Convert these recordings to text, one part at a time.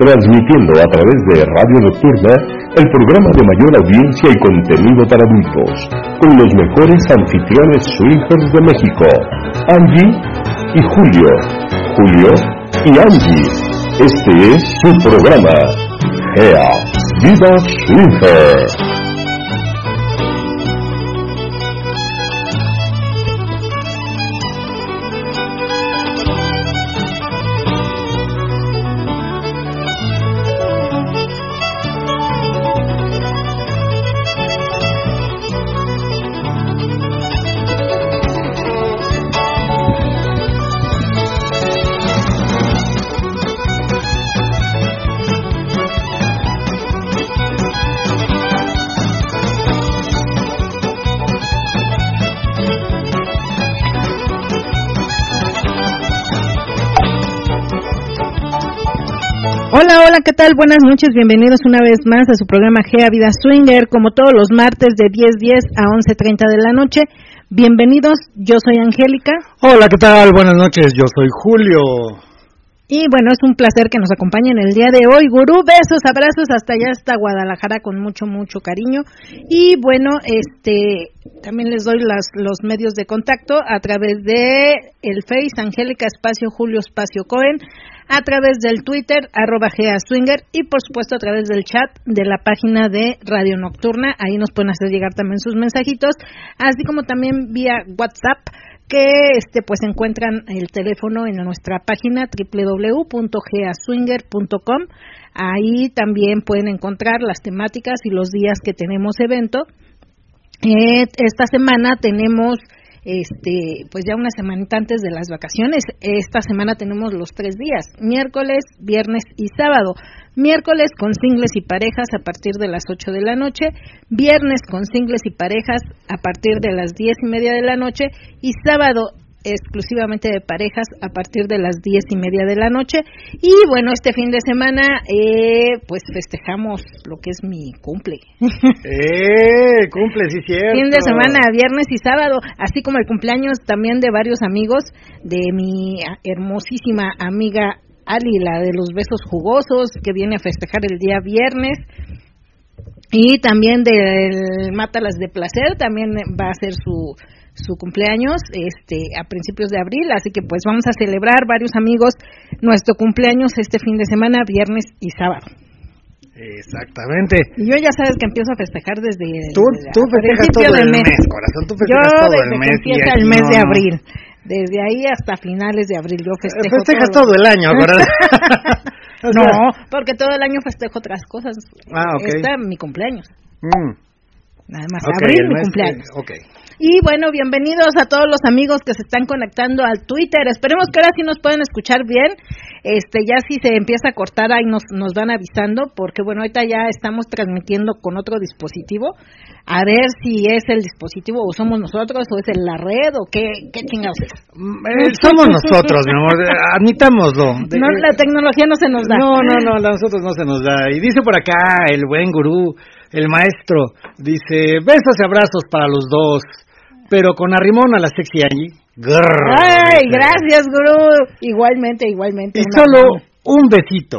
transmitiendo a través de Radio Nocturna el programa de mayor audiencia y contenido para adultos, con los mejores anfitriones swingers de México, Angie y Julio. Julio y Angie. Este es su programa, Gea Viva Swinger. ¿Qué tal? Buenas noches, bienvenidos una vez más a su programa Gea Vida Swinger, como todos los martes de 10.10 a 11.30 de la noche. Bienvenidos, yo soy Angélica. Hola, ¿qué tal? Buenas noches, yo soy Julio. Y bueno, es un placer que nos acompañen el día de hoy. Gurú, besos, abrazos hasta allá, hasta Guadalajara con mucho, mucho cariño. Y bueno, este, también les doy las, los medios de contacto a través de el Face, Angélica Espacio Julio Espacio Cohen a través del Twitter, arroba Swinger, y por supuesto a través del chat de la página de Radio Nocturna. Ahí nos pueden hacer llegar también sus mensajitos, así como también vía WhatsApp que este pues encuentran el teléfono en nuestra página www.geaswinger.com. Ahí también pueden encontrar las temáticas y los días que tenemos evento. Eh, esta semana tenemos este, pues ya una semana antes de las vacaciones. Esta semana tenemos los tres días, miércoles, viernes y sábado. Miércoles con singles y parejas a partir de las 8 de la noche, viernes con singles y parejas a partir de las diez y media de la noche y sábado exclusivamente de parejas a partir de las diez y media de la noche. Y bueno, este fin de semana, eh, pues festejamos lo que es mi cumple. ¡Eh! Cumple, sí, cierto. Fin de semana, viernes y sábado, así como el cumpleaños también de varios amigos, de mi hermosísima amiga Ali, la de los besos jugosos, que viene a festejar el día viernes. Y también del Mátalas de Placer, también va a ser su su cumpleaños este a principios de abril, así que pues vamos a celebrar varios amigos nuestro cumpleaños este fin de semana, viernes y sábado. Exactamente. Y yo ya sabes que empiezo a festejar desde, tú, tú festejas todo el mes. corazón, tú festejas todo el mes. empieza el mes de abril. Desde ahí hasta finales de abril yo festejo. Festejas todo, el año, ¿verdad? no, porque todo el año festejo otras cosas. Ah, ok. Está mi cumpleaños. Mm. Nada más, abril mi cumpleaños. okay. Y bueno, bienvenidos a todos los amigos que se están conectando al Twitter. Esperemos que ahora sí nos puedan escuchar bien. Este, ya si se empieza a cortar ahí nos, nos van avisando, porque bueno, ahorita ya estamos transmitiendo con otro dispositivo. A ver si es el dispositivo o somos nosotros o es la red o qué, qué chingados es. Mm, eh, somos nosotros, mi amor, admitámoslo. No, la tecnología no se nos da. No, no, no, a nosotros no se nos da. Y dice por acá el buen gurú, el maestro, dice, besos y abrazos para los dos pero con arrimón a la sexy allí. Ay, gracias, gurú. Igualmente, igualmente. Y solo un besito.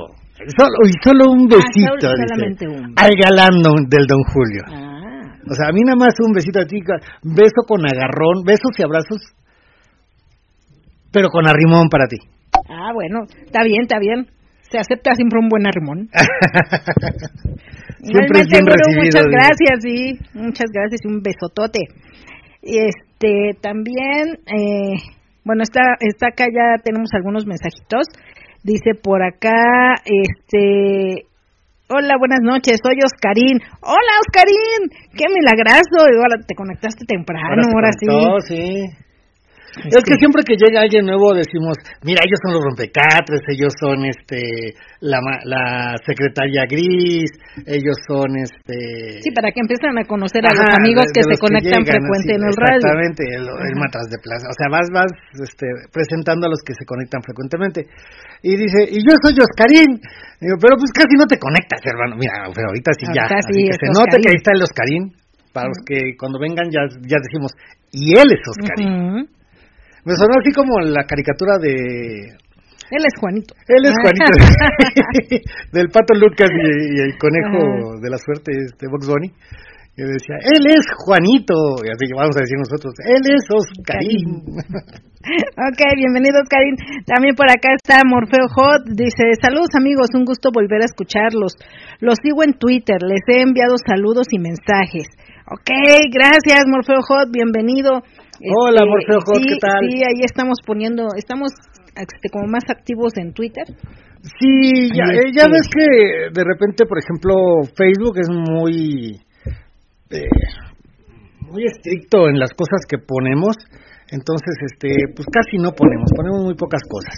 Solo, y solo un ah, besito. solamente un. Al galán del don Julio. Ah. O sea, a mí nada más un besito a ti, beso con agarrón, besos y abrazos, pero con arrimón para ti. Ah, bueno, está bien, está bien. Se acepta siempre un buen arrimón. siempre es bien recibido. Muchas gracias, sí. Muchas gracias y un besotote. Este, también, eh, bueno, está, está acá ya tenemos algunos mensajitos. Dice por acá, este, Hola, buenas noches, soy Oscarín. Hola, Oscarín, qué milagrazo. Ahora te conectaste temprano, ahora, ahora sí. sí. Es que siempre que llega alguien nuevo decimos, mira, ellos son los rompecatres, ellos son este la, la secretaria gris, ellos son este Sí, para que empiecen a conocer a los amigos que se conectan frecuente en el radio. Exactamente, el, el de plaza, o sea, vas vas este presentando a los que se conectan frecuentemente. Y dice, "Y yo soy Oscarín." Digo, "Pero pues casi no te conectas, hermano." Mira, pero ahorita sí ya, así que se nota que ahí está el Oscarín. Para los que cuando vengan ya, ya decimos, y él es Oscarín. Me sonó así como la caricatura de Él es Juanito. Él es Juanito. Del pato Lucas y, el conejo de la suerte, este Box Bunny. Yo decía, él es Juanito, y así que vamos a decir nosotros, él es Oscarín. ok, bienvenido Oscarín. También por acá está Morfeo Hot, dice, saludos amigos, un gusto volver a escucharlos. Los sigo en Twitter, les he enviado saludos y mensajes. Ok, gracias Morfeo Hot, bienvenido. Hola este, Morfeo Hot, ¿qué tal? Sí, ahí estamos poniendo, estamos este, como más activos en Twitter. Sí, ya, eh, ya ves que de repente, por ejemplo, Facebook es muy este, muy estricto en las cosas que ponemos, entonces este pues casi no ponemos, ponemos muy pocas cosas.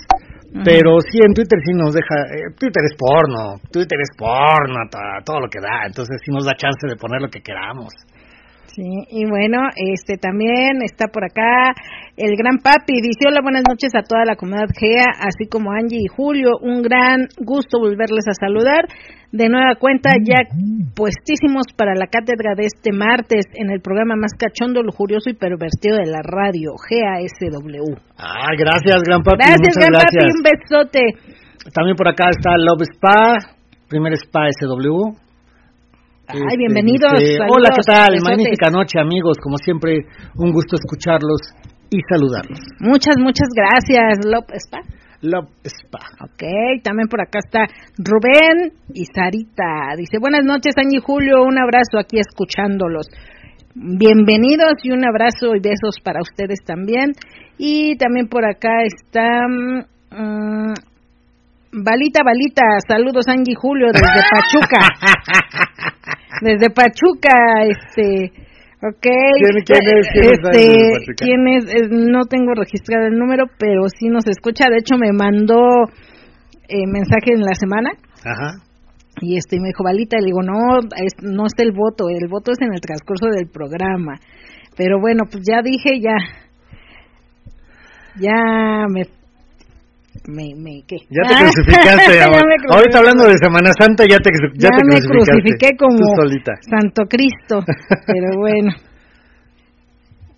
Pero sí, en Twitter sí nos deja, eh, Twitter es porno, Twitter es porno, todo lo que da, entonces sí nos da chance de poner lo que queramos. Sí, y bueno, este también está por acá el gran papi. Dice hola, buenas noches a toda la comunidad GEA, así como Angie y Julio. Un gran gusto volverles a saludar. De nueva cuenta, ya puestísimos para la cátedra de este martes en el programa más cachondo, lujurioso y pervertido de la radio, GASW. Ah, gracias, gran papi. Gracias, gran papi, un besote. También por acá está Love Spa, primer Spa SW. Ay, este, bienvenidos. hola, ¿qué tal? Magnífica noche, amigos. Como siempre, un gusto escucharlos y saludarlos. Muchas, muchas gracias, López Spa. López Spa. Ok, también por acá está Rubén y Sarita. Dice, buenas noches, Año y Julio. Un abrazo aquí escuchándolos. Bienvenidos y un abrazo y besos para ustedes también. Y también por acá está... Mm, Balita, balita, saludos Angie Julio desde Pachuca. desde Pachuca, este, ok. ¿Quién, es? ¿Quién es, este, No tengo registrado el número, pero sí nos escucha. De hecho, me mandó eh, mensaje en la semana. Ajá. Y este me dijo, Balita, le digo, no, no está el voto, el voto es en el transcurso del programa. Pero bueno, pues ya dije, ya, ya me me, me ¿qué? Ya te crucificaste. Ahorita hablando de Semana Santa ya te, ya, te me crucifiqué como Santo Cristo, pero bueno.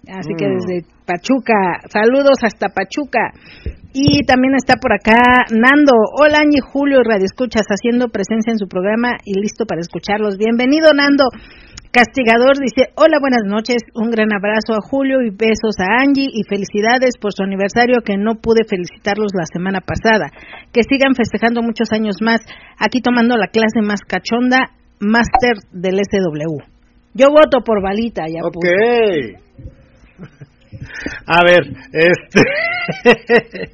Así que mm. desde Pachuca, saludos hasta Pachuca. Y también está por acá Nando. Hola, Añi Julio, Radio Escuchas, haciendo presencia en su programa y listo para escucharlos. Bienvenido, Nando. Castigador dice, hola, buenas noches, un gran abrazo a Julio y besos a Angie y felicidades por su aniversario que no pude felicitarlos la semana pasada. Que sigan festejando muchos años más, aquí tomando la clase más cachonda, máster del SW. Yo voto por Balita, ya Ok. A ver, este...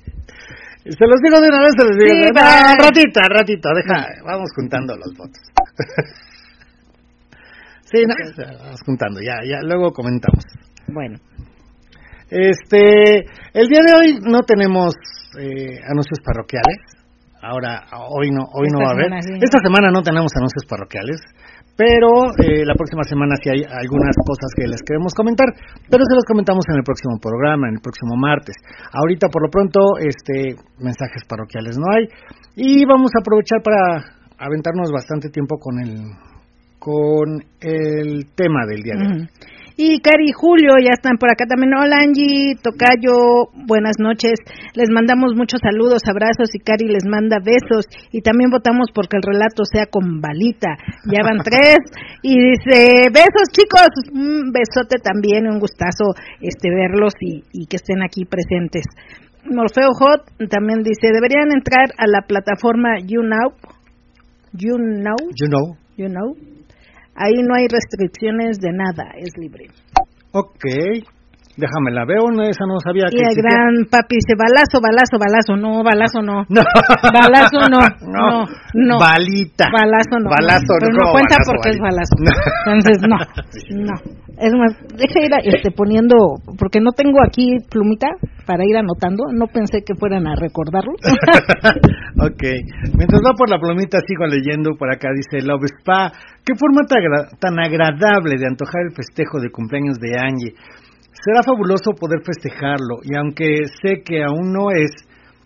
Se los digo de una vez, se los digo. Sí, ratita, ratita, deja, vamos juntando los votos. Sí, no, vamos juntando, ya, ya, luego comentamos. Bueno. Este, el día de hoy no tenemos eh, anuncios parroquiales. Ahora, hoy no, hoy no va a haber. Esta semana no tenemos anuncios parroquiales, pero eh, la próxima semana sí hay algunas cosas que les queremos comentar, pero se los comentamos en el próximo programa, en el próximo martes. Ahorita, por lo pronto, este, mensajes parroquiales no hay y vamos a aprovechar para aventarnos bastante tiempo con el con el tema del día de hoy. Y Cari y Julio ya están por acá también. Hola Angie, Tocayo, buenas noches. Les mandamos muchos saludos, abrazos y Cari les manda besos. Y también votamos porque el relato sea con balita. Ya van tres. Y dice, besos chicos, un besote también, un gustazo este verlos y, y que estén aquí presentes. Morfeo Hot también dice, deberían entrar a la plataforma You Know. You Know. Ahí no hay restricciones de nada, es libre. Ok. Déjame la veo, no, esa no sabía y el gran papi dice, balazo, balazo, balazo, no, balazo no. no. Balazo no, no, no. Balita. Balazo no. Balazo Pero no, cuenta porque es balazo. Entonces, no, no. Es más, deja ir este, poniendo, porque no tengo aquí plumita para ir anotando, no pensé que fueran a recordarlo. ok, mientras va por la plumita sigo leyendo, por acá dice Love Spa, qué forma tan agradable de antojar el festejo de cumpleaños de Angie. Será fabuloso poder festejarlo y aunque sé que aún no es,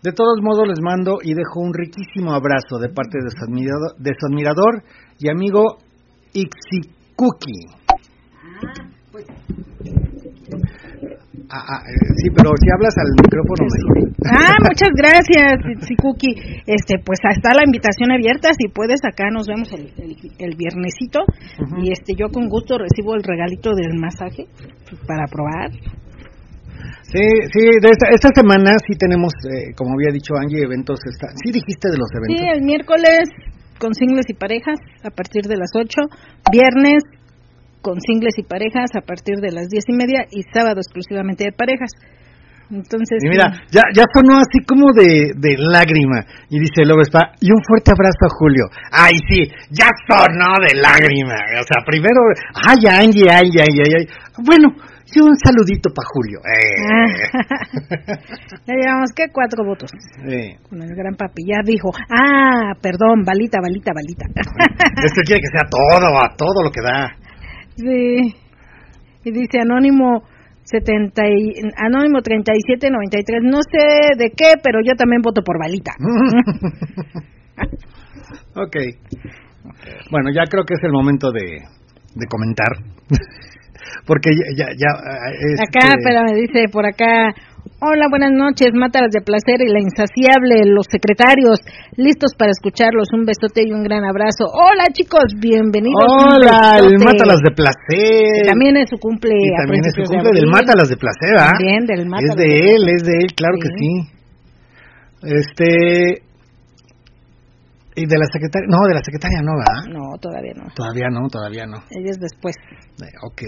de todos modos les mando y dejo un riquísimo abrazo de parte de su admirador, de su admirador y amigo Ixikuki. Ah, ah, eh, sí, pero si hablas al micrófono mejor. Ah, muchas gracias, Sikuki. Este, pues está la invitación abierta, si puedes acá nos vemos el, el, viernesito y este yo con gusto recibo el regalito del masaje para probar. Sí, sí, de esta, esta semana sí tenemos, eh, como había dicho Angie, eventos. Esta, sí dijiste de los eventos. Sí, el miércoles con singles y parejas a partir de las 8, viernes con singles y parejas a partir de las diez y media y sábado exclusivamente de parejas. Entonces, y mira, ya, ya sonó así como de, de lágrima. Y dice Lobespa, y un fuerte abrazo a Julio. Ay, sí, ya sonó de lágrima. O sea, primero, ay, ay, ay, ay, ay, ay. Bueno, y un saludito para Julio. Eh. ya llevamos, ¿qué? Cuatro votos. Con el gran papi. Ya dijo, ah, perdón, balita, balita, balita. Esto quiere que sea todo, a todo lo que da. Sí. Y dice Anónimo 70 y, Anónimo 3793, no sé de qué, pero yo también voto por balita. ok. Bueno, ya creo que es el momento de, de comentar. Porque ya... ya, este... Acá, pero me dice por acá, Hola, buenas noches, Mátalas de Placer y la insaciable, los secretarios, listos para escucharlos. Un besote y un gran abrazo. Hola, chicos, bienvenidos. Hola, el Mátalas de Placer. también es su cumple. también es su cumple del Mátalas de Placer, ¿ah? Bien, del Mátalas. Es de él, es de él, claro que sí. Este, ¿Y de la secretaria? No, de la secretaria no, ¿verdad? No, todavía no. Todavía no, todavía no. Ella es después. Eh, ok,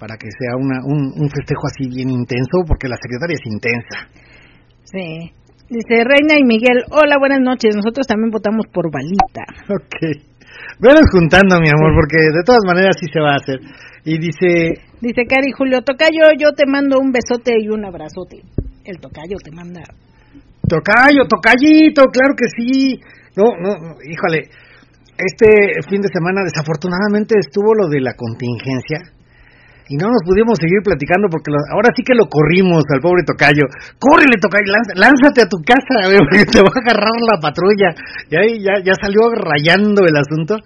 para que sea una, un, un festejo así bien intenso, porque la secretaria es intensa. Sí. Dice Reina y Miguel, hola, buenas noches. Nosotros también votamos por Balita. Ok. Venos juntando, mi amor, porque de todas maneras sí se va a hacer. Y dice... Dice Cari Julio, Tocayo, yo te mando un besote y un abrazote. El Tocayo te manda... Tocayo, Tocayito, claro que sí. No, no, híjole, este fin de semana desafortunadamente estuvo lo de la contingencia y no nos pudimos seguir platicando porque ahora sí que lo corrimos al pobre Tocayo. Córrele, Tocayo, lánzate a tu casa, porque te va a agarrar la patrulla. Y ahí ya, ya salió rayando el asunto.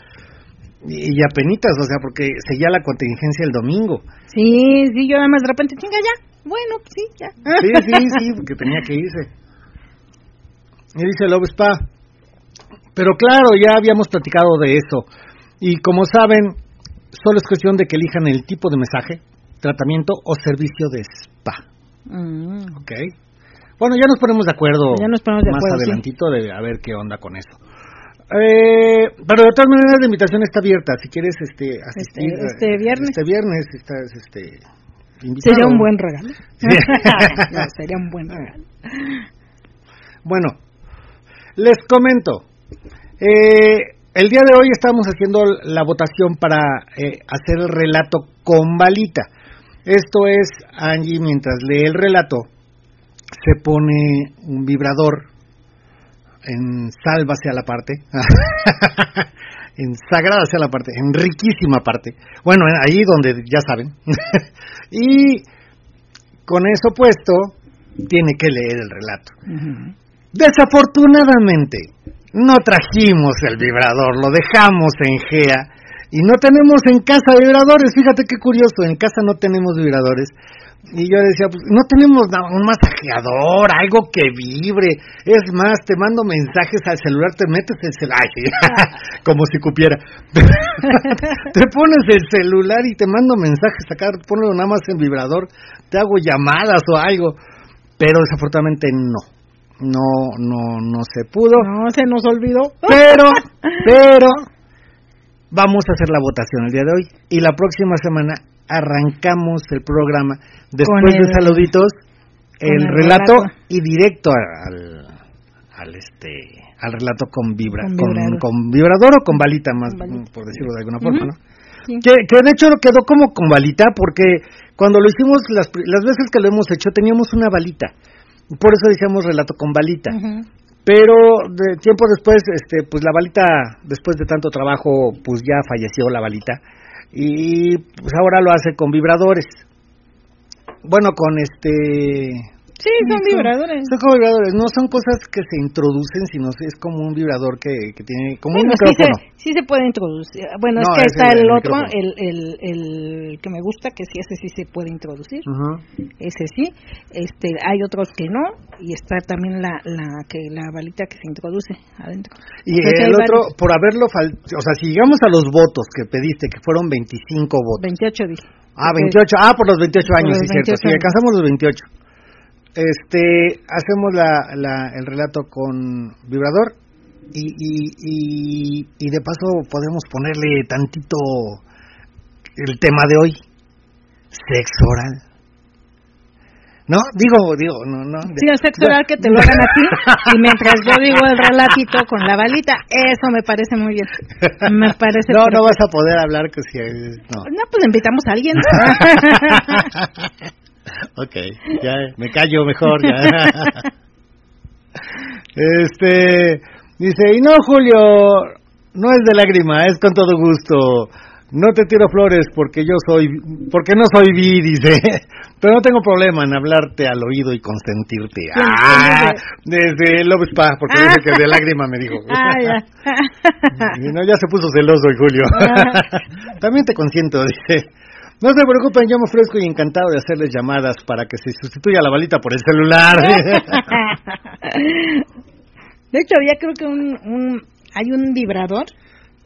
Y, y apenitas, o sea, porque seguía la contingencia el domingo. Sí, sí, yo además de repente, chinga, ya. Bueno, sí, ya. Sí, sí, sí, porque tenía que irse. Y dice el Spa, pero claro, ya habíamos platicado de eso. Y como saben, solo es cuestión de que elijan el tipo de mensaje, tratamiento o servicio de spa. Mm. ¿Ok? Bueno, ya nos ponemos de acuerdo ya nos ponemos de más acuerdo, adelantito de a ver qué onda con eso. Eh, pero de todas maneras la invitación está abierta. Si quieres este asistir este, este viernes, este viernes estás este invitado. Sería un buen regalo. sería un buen regalo. Bueno, les comento. Eh, el día de hoy estamos haciendo la votación para eh, hacer el relato con balita. Esto es, Angie, mientras lee el relato, se pone un vibrador en salva hacia la parte, en sagrada hacia la parte, en riquísima parte. Bueno, ahí donde ya saben. y con eso puesto, tiene que leer el relato. Desafortunadamente, no trajimos el vibrador, lo dejamos en GEA y no tenemos en casa vibradores. Fíjate qué curioso, en casa no tenemos vibradores. Y yo decía, pues no tenemos un masajeador, algo que vibre. Es más, te mando mensajes al celular, te metes el celular, como si cupiera. te pones el celular y te mando mensajes acá, ponlo nada más en vibrador, te hago llamadas o algo. Pero desafortunadamente no no no no se pudo. No, se nos olvidó. Pero pero vamos a hacer la votación el día de hoy. Y la próxima semana arrancamos el programa después de saluditos el, relato, y directo al, al este al relato con vibra con, vibrador. o con balita más por decirlo de alguna forma, ¿no? Que, que de hecho quedó como con balita porque cuando lo hicimos las, las veces que lo hemos hecho teníamos una balita por eso dijimos relato con balita. Pero de tiempo después, este, pues la balita, después de tanto trabajo, pues ya falleció la balita. Y pues ahora lo hace con vibradores. Bueno, con este... Sí, son vibradores. Son, como vibradores, no son cosas que se introducen, sino es como un vibrador que, que tiene, como un micrófono. Sí se, puede introducir. Bueno, es que está el, otro, el, el, el, que me gusta, que sí, ese sí se puede introducir. Ese sí. Este, hay otros que no, y está también la, la, que, la balita que se introduce adentro. Y el otro, por haberlo, o sea, si llegamos a los votos que pediste, que fueron 25 votos. 28 dije. Ah, 28, ah, por los 28 años, sí, cierto. Si alcanzamos los 28 este, hacemos la, la, el relato con vibrador y, y, y, de paso podemos ponerle tantito el tema de hoy, sexo oral. ¿No? Digo, digo, no, no. Sí, el sexo oral que te lo hagan aquí y mientras yo digo el relatito con la balita, eso me parece muy bien. Me parece No, no vas a poder hablar que si... No. no, pues invitamos a alguien. ok, ya me callo mejor. Ya. este dice, y no, Julio, no es de lágrima, es con todo gusto. No te tiro flores porque yo soy, porque no soy bi, dice. Pero no tengo problema en hablarte al oído y consentirte. Ah, desde Love Spa, porque dice que de lágrima me dijo. Ah, ya. y no, ya se puso celoso el Julio. Ah. También te consiento, dice. No se preocupen, yo me ofrezco y encantado de hacerles llamadas para que se sustituya la balita por el celular. de hecho, había creo que un, un hay un vibrador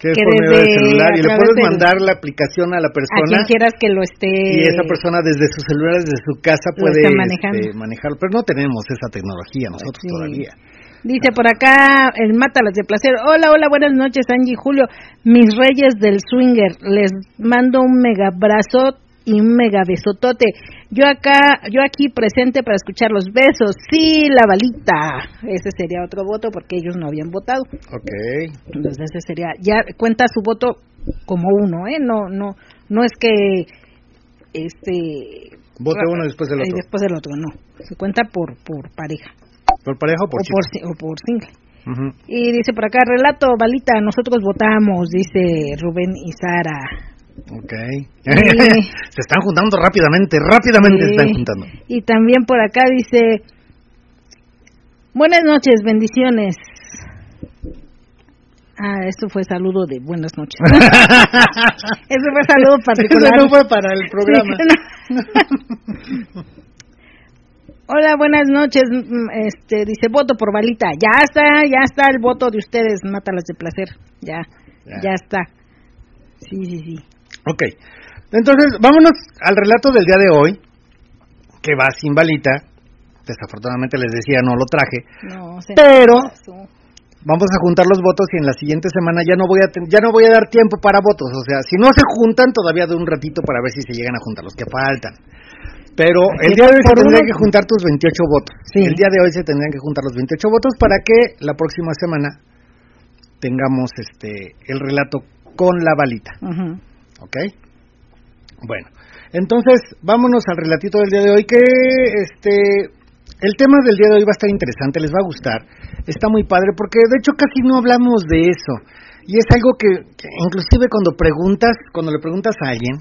que es por medio del celular y le puedes mandar la aplicación a la persona. A quien quieras que lo esté. Y esa persona desde su celular, desde su casa puede este, manejarlo. Pero no tenemos esa tecnología nosotros todavía. Dice por acá el Mátalas de Placer. Hola, hola, buenas noches, Angie Julio. Mis reyes del swinger. Les mando un mega abrazo y un mega besotote. Yo acá, yo aquí presente para escuchar los besos. Sí, la balita. Ese sería otro voto porque ellos no habían votado. Ok. Entonces ese sería, ya cuenta su voto como uno, ¿eh? No, no, no es que, este. Vote uno después del otro. Y después del otro, no. Se cuenta por, por pareja. ¿Por pareja o por o por, single. Y dice por acá, relato, balita, nosotros votamos, dice Rubén y Sara. Ok. se están juntando rápidamente, rápidamente se están juntando. Y también por acá dice, buenas noches, bendiciones. Ah, esto fue saludo de buenas noches. Eso fue saludo particular. Eso no fue para el programa. Hola, buenas noches. Este dice voto por balita. Ya está, ya está el voto de ustedes, mátalas de placer. Ya, ya, está. Sí, sí, sí. Ok. Entonces, vámonos al relato del día de hoy, que va sin balita. Desafortunadamente les decía, no lo traje. No, pero vamos a juntar los votos y en la siguiente semana ya no voy a ya no voy a dar tiempo para votos, o sea, si no se juntan todavía de un ratito para ver si se llegan a juntar los que faltan. Pero el día de hoy se tendrían que juntar tus 28 votos. El día de hoy se tendrían que juntar los 28 votos para que la próxima semana tengamos este el relato con la balita. ¿Ok? Bueno, entonces vámonos al relatito del día de hoy que este el tema del día de hoy va a estar interesante, les va a gustar. Está muy padre porque de hecho casi no hablamos de eso. Y es algo que inclusive cuando preguntas, cuando le preguntas a alguien,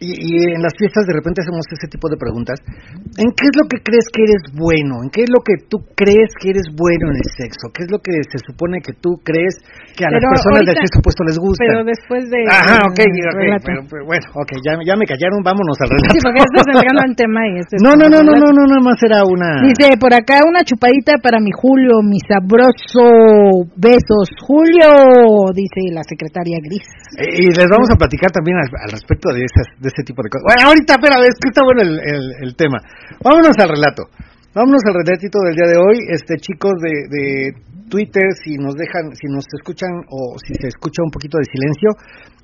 y, en las fiestas de repente hacemos ese tipo de preguntas. ¿En qué es lo que crees que eres bueno? ¿En qué es lo que tú crees que eres bueno en el sexo? ¿Qué es lo que se supone que tú crees que a las personas del sexo opuesto les gusta? Pero después de... Ajá, ok, bueno, ok, ya, ya me callaron, vámonos al relato. Sí, porque estás entrando al tema y este No, no, no, no, no, no, nada más era una... Dice, por acá una chupadita para mi Julio, mi sabroso, besos, Julio, dice la secretaria Gris. Y les vamos a platicar también al, respecto de esas ese tipo de cosas. Bueno, ahorita, espera, es que está bueno el, el, tema. Vámonos al relato. Vámonos al relatito del día de hoy. Este, chicos de, de Twitter, si nos dejan, si nos escuchan o si se escucha un poquito de silencio,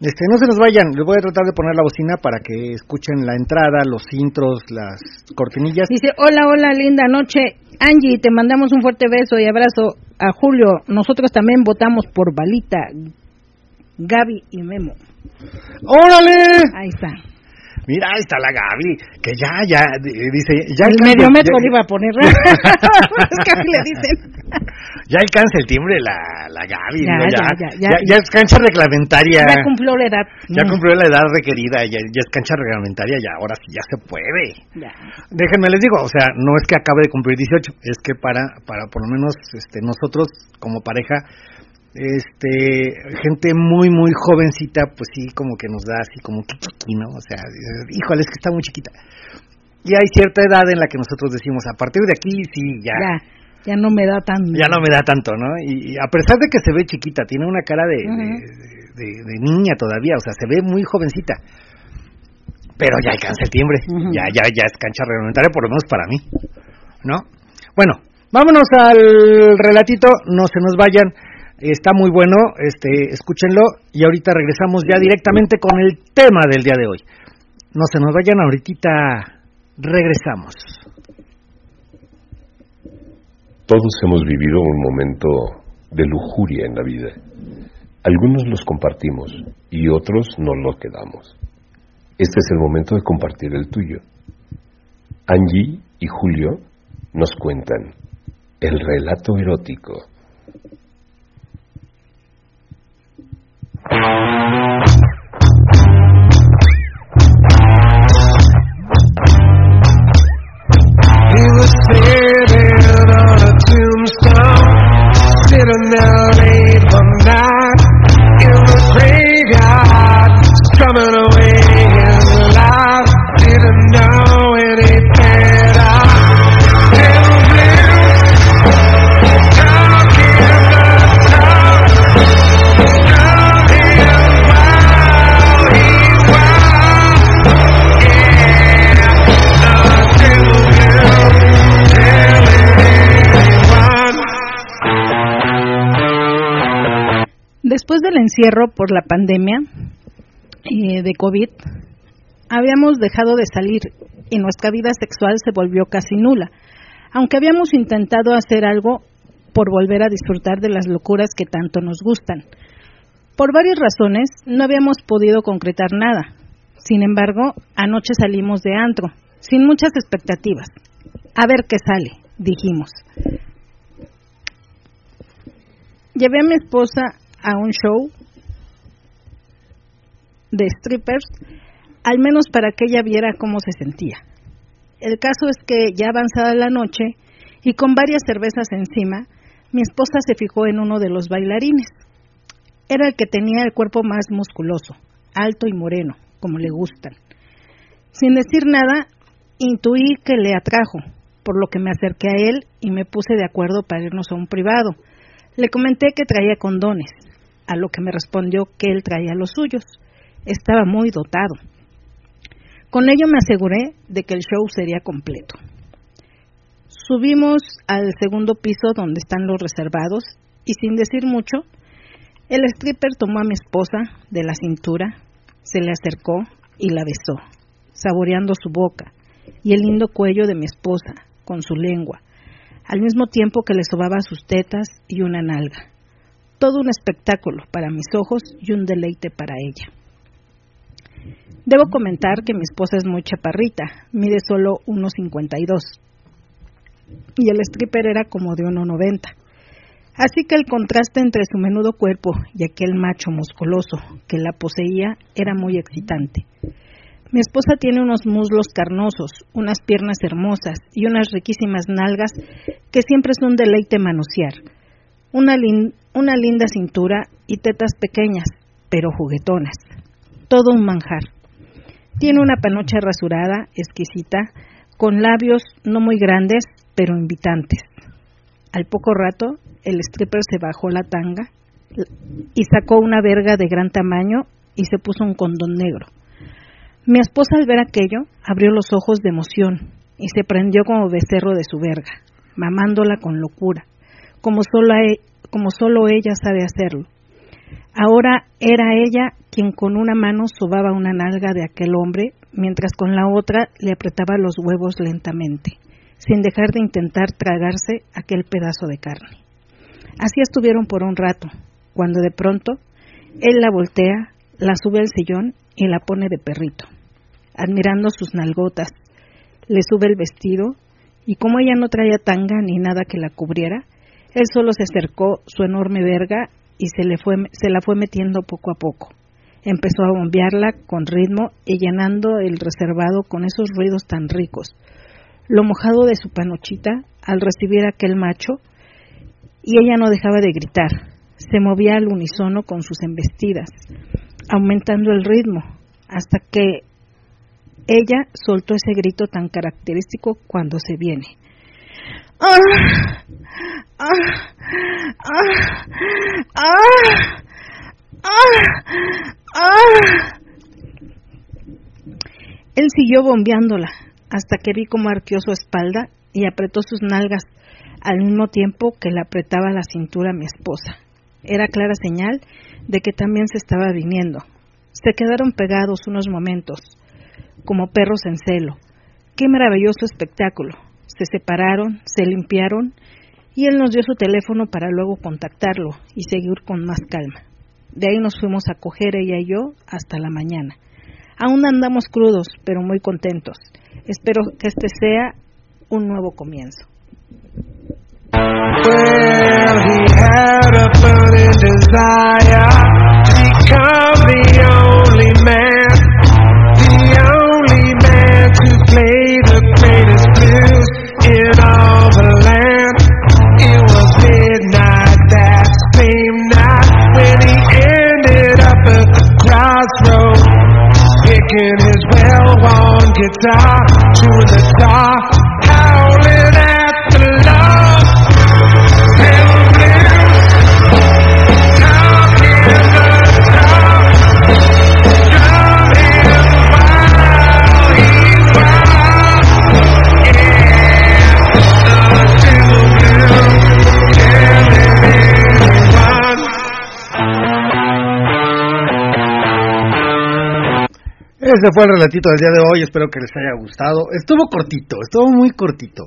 este, no se nos vayan. Les voy a tratar de poner la bocina para que escuchen la entrada, los intros, las cortinillas. Dice, hola, hola, linda noche. Angie, te mandamos un fuerte beso y abrazo a Julio. Nosotros también votamos por Balita, Gaby y Memo. ¡Órale! Ahí está. Mira, ahí está la Gaby, que ya, ya, dice, ya el medio metro le iba a poner, es que le dicen. ya alcanza el timbre la, la Gaby, ya, ya, ya, ya, ya, es cancha reglamentaria. Ya cumplió la edad. Ya cumplió la edad requerida, ya, ya es cancha reglamentaria, ya ahora sí ya se puede. Déjenme les digo, o sea, no es que acabe de cumplir 18, es que para, para por lo menos este, nosotros como pareja este gente muy muy jovencita pues sí como que nos da así como kiki no o sea híjole es que está muy chiquita y hay cierta edad en la que nosotros decimos a partir de aquí sí ya ya, no me da tanto ya no me da tanto no y, a pesar de que se ve chiquita tiene una cara de, de, niña todavía o sea se ve muy jovencita. Pero ya alcanza el timbre ya ya ya es cancha reglamentaria por lo menos para mí no bueno vámonos al relatito no se nos vayan Está muy bueno, este, escúchenlo y ahorita regresamos ya directamente con el tema del día de hoy. No se nos vayan, ahorita regresamos. Todos hemos vivido un momento de lujuria en la vida. Algunos los compartimos y otros no los quedamos. Este es el momento de compartir el tuyo. Angie y Julio nos cuentan el relato erótico He was sitting encierro por la pandemia eh, de COVID, habíamos dejado de salir y nuestra vida sexual se volvió casi nula, aunque habíamos intentado hacer algo por volver a disfrutar de las locuras que tanto nos gustan. Por varias razones no habíamos podido concretar nada. Sin embargo, anoche salimos de antro, sin muchas expectativas. A ver qué sale, dijimos. Llevé a mi esposa a un show de strippers, al menos para que ella viera cómo se sentía. El caso es que ya avanzada la noche y con varias cervezas encima, mi esposa se fijó en uno de los bailarines. Era el que tenía el cuerpo más musculoso, alto y moreno, como le gustan. Sin decir nada, intuí que le atrajo, por lo que me acerqué a él y me puse de acuerdo para irnos a un privado. Le comenté que traía condones a lo que me respondió que él traía los suyos. Estaba muy dotado. Con ello me aseguré de que el show sería completo. Subimos al segundo piso donde están los reservados y sin decir mucho, el stripper tomó a mi esposa de la cintura, se le acercó y la besó, saboreando su boca y el lindo cuello de mi esposa con su lengua, al mismo tiempo que le sobaba sus tetas y una nalga todo un espectáculo para mis ojos y un deleite para ella. Debo comentar que mi esposa es muy chaparrita, mide solo 1,52 y el stripper era como de 1,90. Así que el contraste entre su menudo cuerpo y aquel macho musculoso que la poseía era muy excitante. Mi esposa tiene unos muslos carnosos, unas piernas hermosas y unas riquísimas nalgas que siempre es un deleite manosear una, una linda cintura y tetas pequeñas, pero juguetonas. Todo un manjar. Tiene una panocha rasurada, exquisita, con labios no muy grandes, pero invitantes. Al poco rato, el stripper se bajó la tanga y sacó una verga de gran tamaño y se puso un condón negro. Mi esposa al ver aquello abrió los ojos de emoción y se prendió como becerro de su verga, mamándola con locura como solo, e, como solo ella sabe hacerlo. Ahora era ella quien con una mano sobaba una nalga de aquel hombre, mientras con la otra le apretaba los huevos lentamente, sin dejar de intentar tragarse aquel pedazo de carne. Así estuvieron por un rato, cuando de pronto él la voltea, la sube al sillón y la pone de perrito. admirando sus nalgotas. Le sube el vestido y como ella no traía tanga ni nada que la cubriera, él solo se acercó su enorme verga y se, le fue, se la fue metiendo poco a poco. Empezó a bombearla con ritmo y llenando el reservado con esos ruidos tan ricos. Lo mojado de su panochita al recibir aquel macho y ella no dejaba de gritar. Se movía al unísono con sus embestidas, aumentando el ritmo, hasta que ella soltó ese grito tan característico cuando se viene. Él siguió bombeándola hasta que vi cómo arqueó su espalda y apretó sus nalgas al mismo tiempo que le apretaba la cintura a mi esposa. Era clara señal de que también se estaba viniendo. Se quedaron pegados unos momentos, como perros en celo. Qué maravilloso espectáculo. Se separaron, se limpiaron y él nos dio su teléfono para luego contactarlo y seguir con más calma. De ahí nos fuimos a coger ella y yo hasta la mañana. Aún andamos crudos, pero muy contentos. Espero que este sea un nuevo comienzo. Guitar to the dark, Ese fue el relatito del día de hoy, espero que les haya gustado. Estuvo cortito, estuvo muy cortito,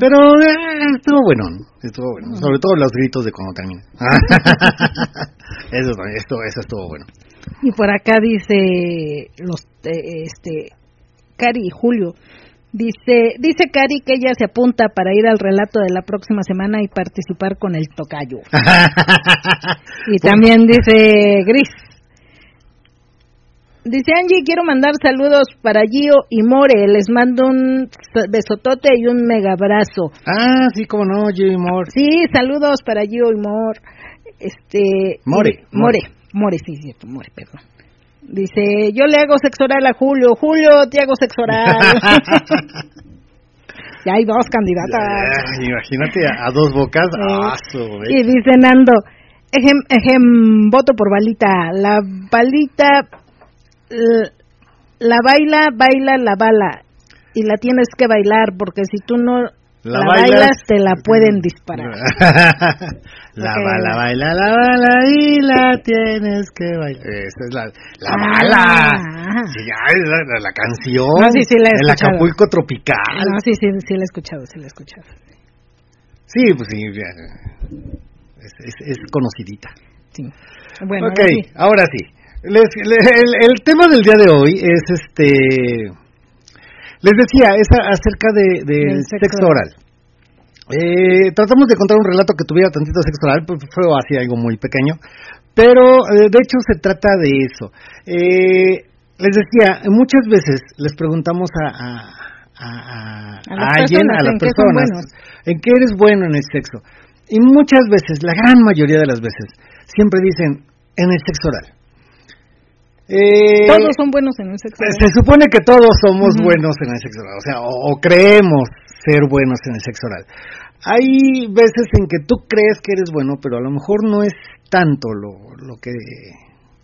pero eh, estuvo bueno, estuvo bueno, sobre todo los gritos de cuando termina. eso, esto, eso estuvo bueno. Y por acá dice los eh, este Cari y Julio dice dice Cari que ella se apunta para ir al relato de la próxima semana y participar con el tocayo. y también dice Gris Dice Angie, quiero mandar saludos para Gio y More. Les mando un besotote y un mega abrazo. Ah, sí, como no, Gio y More. Sí, saludos para Gio y More. Este, More, y- More, More, sí, cierto, More, perdón. Dice, yo le hago sexo oral a Julio. Julio, te hago sexo oral. ya hay dos candidatas. Imagínate a, a dos bocas. Ah. Y dice Nando, ejem, ejem, voto por balita. La balita la baila, baila la bala. Y la tienes que bailar porque si tú no la, bailas, te la pueden disparar. la Ok. bala, baila la bala y la tienes que bailar. Esa es la, la Ah. bala. Sí, es la, la- la canción. No, sí, sí la he El escuchado. Acapulco tropical. No, sí, sí, sí la he escuchado, sí la he escuchado. Sí, pues sí. Es, es, es conocidita. Sí. Bueno, ok, ahora sí. ahora sí. Les- le- el, el tema del día de hoy es este. Les decía, es a- acerca de, del sexo sexo oral. Eh, tratamos de encontrar un relato que tuviera tantito sexo oral, pues fue así algo muy pequeño, pero eh, de hecho se trata de eso. Eh, les decía, muchas veces les preguntamos a, alguien, personas, a las ¿en qué son personas, en qué eres bueno en el sexo. Y muchas veces, la gran mayoría de las veces, siempre dicen en el sexo oral. Eh, Todos son buenos en el sexo. oral. se supone que todos somos buenos en el sexo oral, o sea, o, o creemos ser buenos en el sexo oral. Hay veces en que tú crees que eres bueno, pero a lo mejor no es tanto lo, lo que,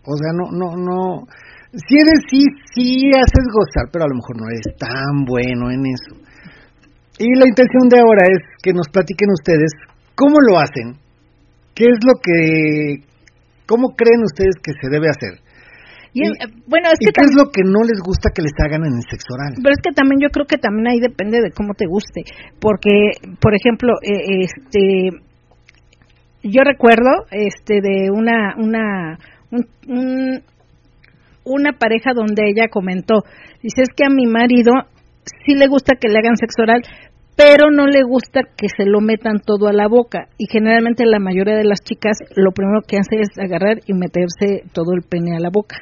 o sea, no, no, no. Si eres sí, sí haces gozar, pero a lo mejor no eres tan bueno en eso. Y la intención de ahora es que nos platiquen ustedes cómo lo hacen, qué es lo que, cómo creen ustedes que se debe hacer. Y, y- eh, bueno, es ¿Y que qué es lo que no les gusta que les hagan en el sexo oral? pero es que también yo creo que también ahí depende de cómo te guste, porque por ejemplo, eh, este yo recuerdo este de una una un, un, una pareja donde ella comentó, dice, es que a mi marido sí le gusta que le hagan sexo oral, pero no le gusta que se lo metan todo a la boca. Y generalmente la mayoría de las chicas lo primero que hace es agarrar y meterse todo el pene a la boca.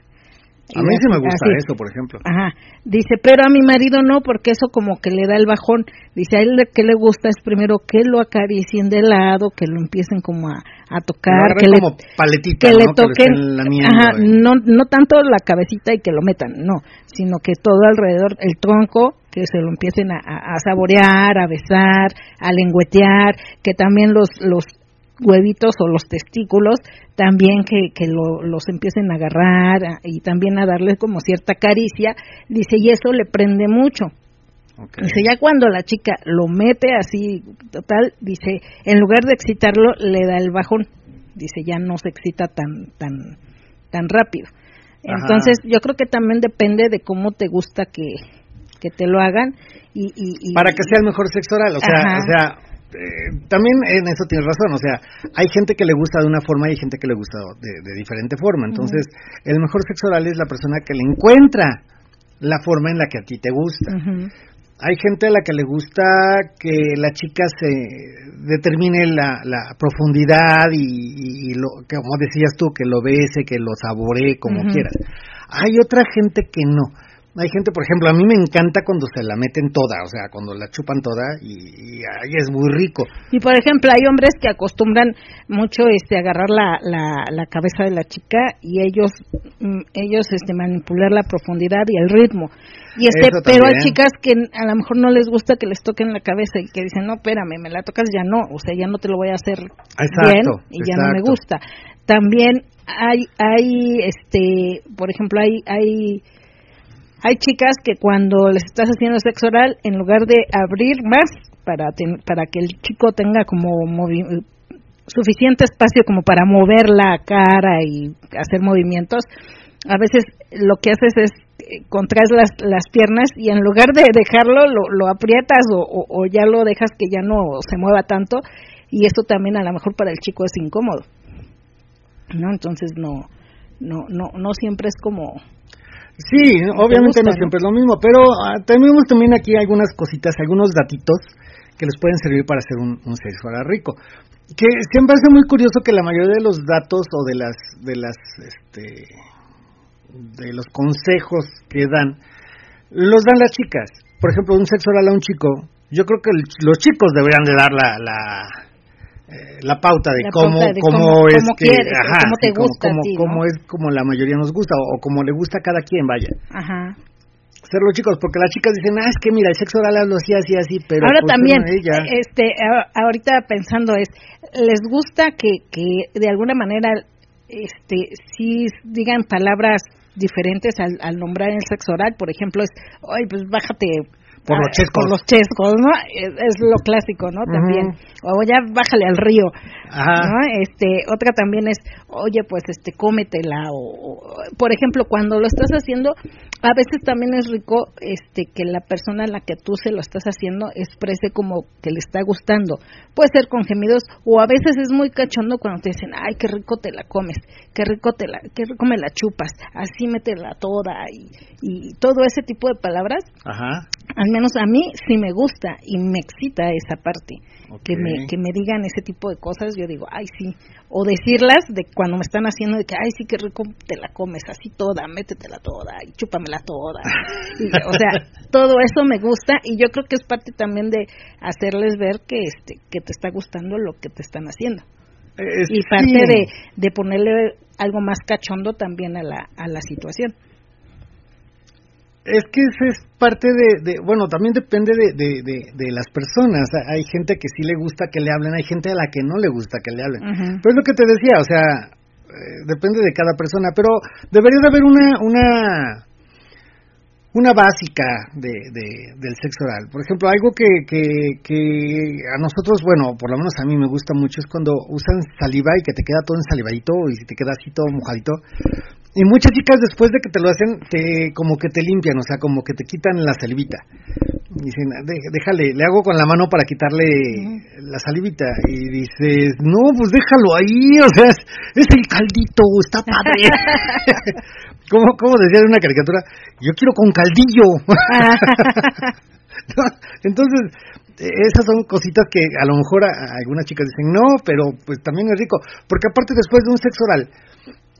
A mí sí me gusta eso, por ejemplo. Ajá. Dice, pero a mi marido no, porque eso como que le da el bajón. Dice, a él que le gusta es primero que lo acaricien de lado, que lo empiecen como a, tocar, que, le, paletita, que le toquen, ajá, no, no tanto la cabecita y que lo metan, no, sino que todo alrededor, el tronco, que se lo empiecen a, a saborear, a besar, a lengüetear, que también los, los huevitos o los testículos también que, que los empiecen a agarrar y también a darle como cierta caricia, dice, y eso le prende mucho. Dice, ya cuando la chica lo mete así, total, dice, en lugar de excitarlo, le da el bajón. Dice, ya no se excita tan, tan, tan rápido. Entonces, yo creo que también depende de cómo te gusta que, que te lo hagan. Y, y, Para que sea el mejor sexo oral, o sea, o sea eh, también en eso tienes razón, o sea, hay gente que le gusta de una forma y hay gente que le gusta de, diferente forma. Entonces, el mejor sexo oral es la persona que le encuentra la forma en la que a ti te gusta. Hay gente a la que le gusta que la chica se determine la, profundidad y, lo, como decías tú, que lo bese, que lo saboree, como quieras. Hay otra gente que no. Hay gente, por ejemplo, a mí me encanta cuando se la meten toda, o sea, cuando la chupan toda y, ahí es muy rico. Y por ejemplo, hay hombres que acostumbran mucho este agarrar la, la, cabeza de la chica y ellos mm, ellos este manipular la profundidad y el ritmo. Y este, pero hay chicas que a lo mejor no les gusta que les toquen la cabeza y que dicen, "No, espérame, me la tocas ya no, o sea, ya no te lo voy a hacer bien y ya no me gusta." También hay hay este, por ejemplo, hay hay hay chicas que cuando les estás haciendo sexo oral, en lugar de abrir más para, para que el chico tenga como suficiente espacio como para mover la cara y hacer movimientos, a veces lo que haces es eh, contraes las, las piernas y en lugar de dejarlo lo, lo aprietas o, o, ya lo dejas que ya no se mueva tanto y eso también a lo mejor para el chico es incómodo no entonces no no no no siempre es como Sí, obviamente no siempre es lo mismo, pero ah, tenemos también aquí algunas cositas, algunos datitos que les pueden servir para hacer un, un sexo rico. Que siempre es muy curioso que la mayoría de los datos o de las de las este de los consejos que dan los dan las chicas. Por ejemplo, un sexo oral a un chico, yo creo que los chicos deberían de dar la, la eh, la pauta de cómo, cómo, es que, cómo te gusta cómo, es como la mayoría nos gusta o, como le gusta a cada quien, vaya. Ajá. Serlo chicos, porque las chicas dicen, ah, es que mira, el sexo oral hablo así, así, así, pero... Ahora pues, también, este, ahorita pensando es, les gusta que, que de alguna manera, este, si digan palabras diferentes al, al nombrar el sexo oral, por ejemplo, es, ay, pues bájate por los chescos. Por los chescos, ¿no? Es, lo clásico, ¿no? También. O ya bájale al río. Ajá. ¿no? Este, otra también es, oye, pues este, cómetela. O, por ejemplo, cuando lo estás haciendo, a veces también es rico este, que la persona a la que tú se lo estás haciendo exprese como que le está gustando. Puede ser con gemidos, o a veces es muy cachondo cuando te dicen, ay, qué rico te la comes, qué rico te la, qué rico me la chupas, así métela toda, y, y todo ese tipo de palabras. Ajá al menos a mí sí me gusta y me excita esa parte. Que, me, que me digan ese tipo de cosas, yo digo, ay, sí. O decirlas de cuando me están haciendo de que, ay, sí, qué rico te la comes, así toda, métetela toda y chúpamela toda. o sea, todo eso me gusta y yo creo que es parte también de hacerles ver que, este, que te está gustando lo que te están haciendo. y parte de, de ponerle algo más cachondo también a la, a la situación. Es que eso es parte de, bueno, también depende de, de, las personas. Hay gente que sí le gusta que le hablen, hay gente a la que no le gusta que le hablen. Pero es lo que te decía, o sea, eh, depende de cada persona. Pero debería de haber una, una, una básica de, del sexo oral. Por ejemplo, algo que, que, que a nosotros, bueno, por lo menos a mí me gusta mucho es cuando usan saliva y que te queda todo ensalivadito y si te queda así todo mojadito. Y muchas chicas después de que te lo hacen, te como que te limpian, o sea, como que te quitan la salivita. Dicen, déjale, le hago con la mano para quitarle la salivita. Y dices, no, pues déjalo ahí, o sea, es, el caldito, está padre. ¿Cómo, ¿Cómo decía en una caricatura? Yo quiero con caldillo. Entonces, esas son cositas que a lo mejor algunas chicas dicen no, pero pues también es rico, porque aparte después de un sexo oral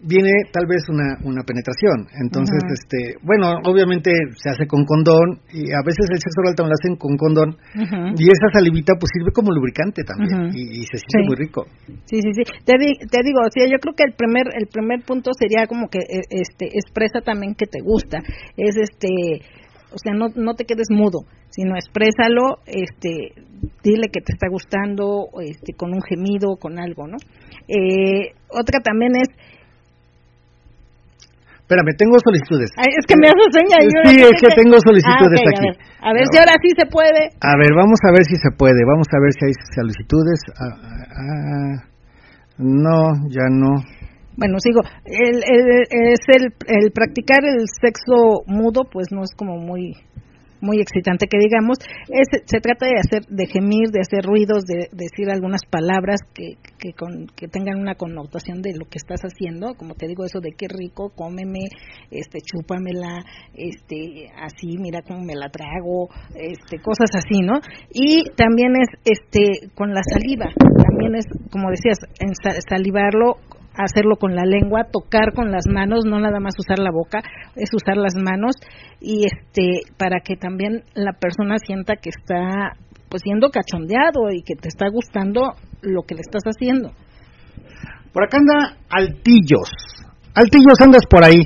viene tal vez una, una penetración. Entonces, este, bueno, obviamente se hace con condón y a veces el sexo oral también lo hacen con condón y esa salivita pues sirve como lubricante también y, se siente muy rico. Sí, sí, sí. Te, te digo, o sea, yo creo que el primer el primer punto sería como que e, este expresa también que te gusta. Es este o sea, no, no te quedes mudo, sino exprésalo, este, dile que te está gustando, este, con un gemido, con algo, ¿no? Eh, otra también es Espérame, tengo solicitudes. es que me hace seña. sí, es que, tengo solicitudes ah, aquí. A ver, si ahora sí se puede. A ver, vamos a ver si se puede. Vamos a ver si hay solicitudes. Ah, ah, no, ya no. Bueno, sigo. El, es el, el practicar el sexo mudo, pues no es como muy muy excitante que digamos, es, se trata de hacer, de gemir, de hacer ruidos, de, decir algunas palabras que, que, con, que tengan una connotación de lo que estás haciendo, como te digo eso de qué rico, cómeme, este, chúpamela, este, así, mira cómo me la trago, este, cosas así, ¿no? Y también es, este, con la saliva, también es, como decías, en salivarlo hacerlo con la lengua, tocar con las manos, no nada más usar la boca, es usar las manos y este para que también la persona sienta que está pues siendo cachondeado y que te está gustando lo que le estás haciendo. Por acá anda Altillos. Altillos andas por ahí.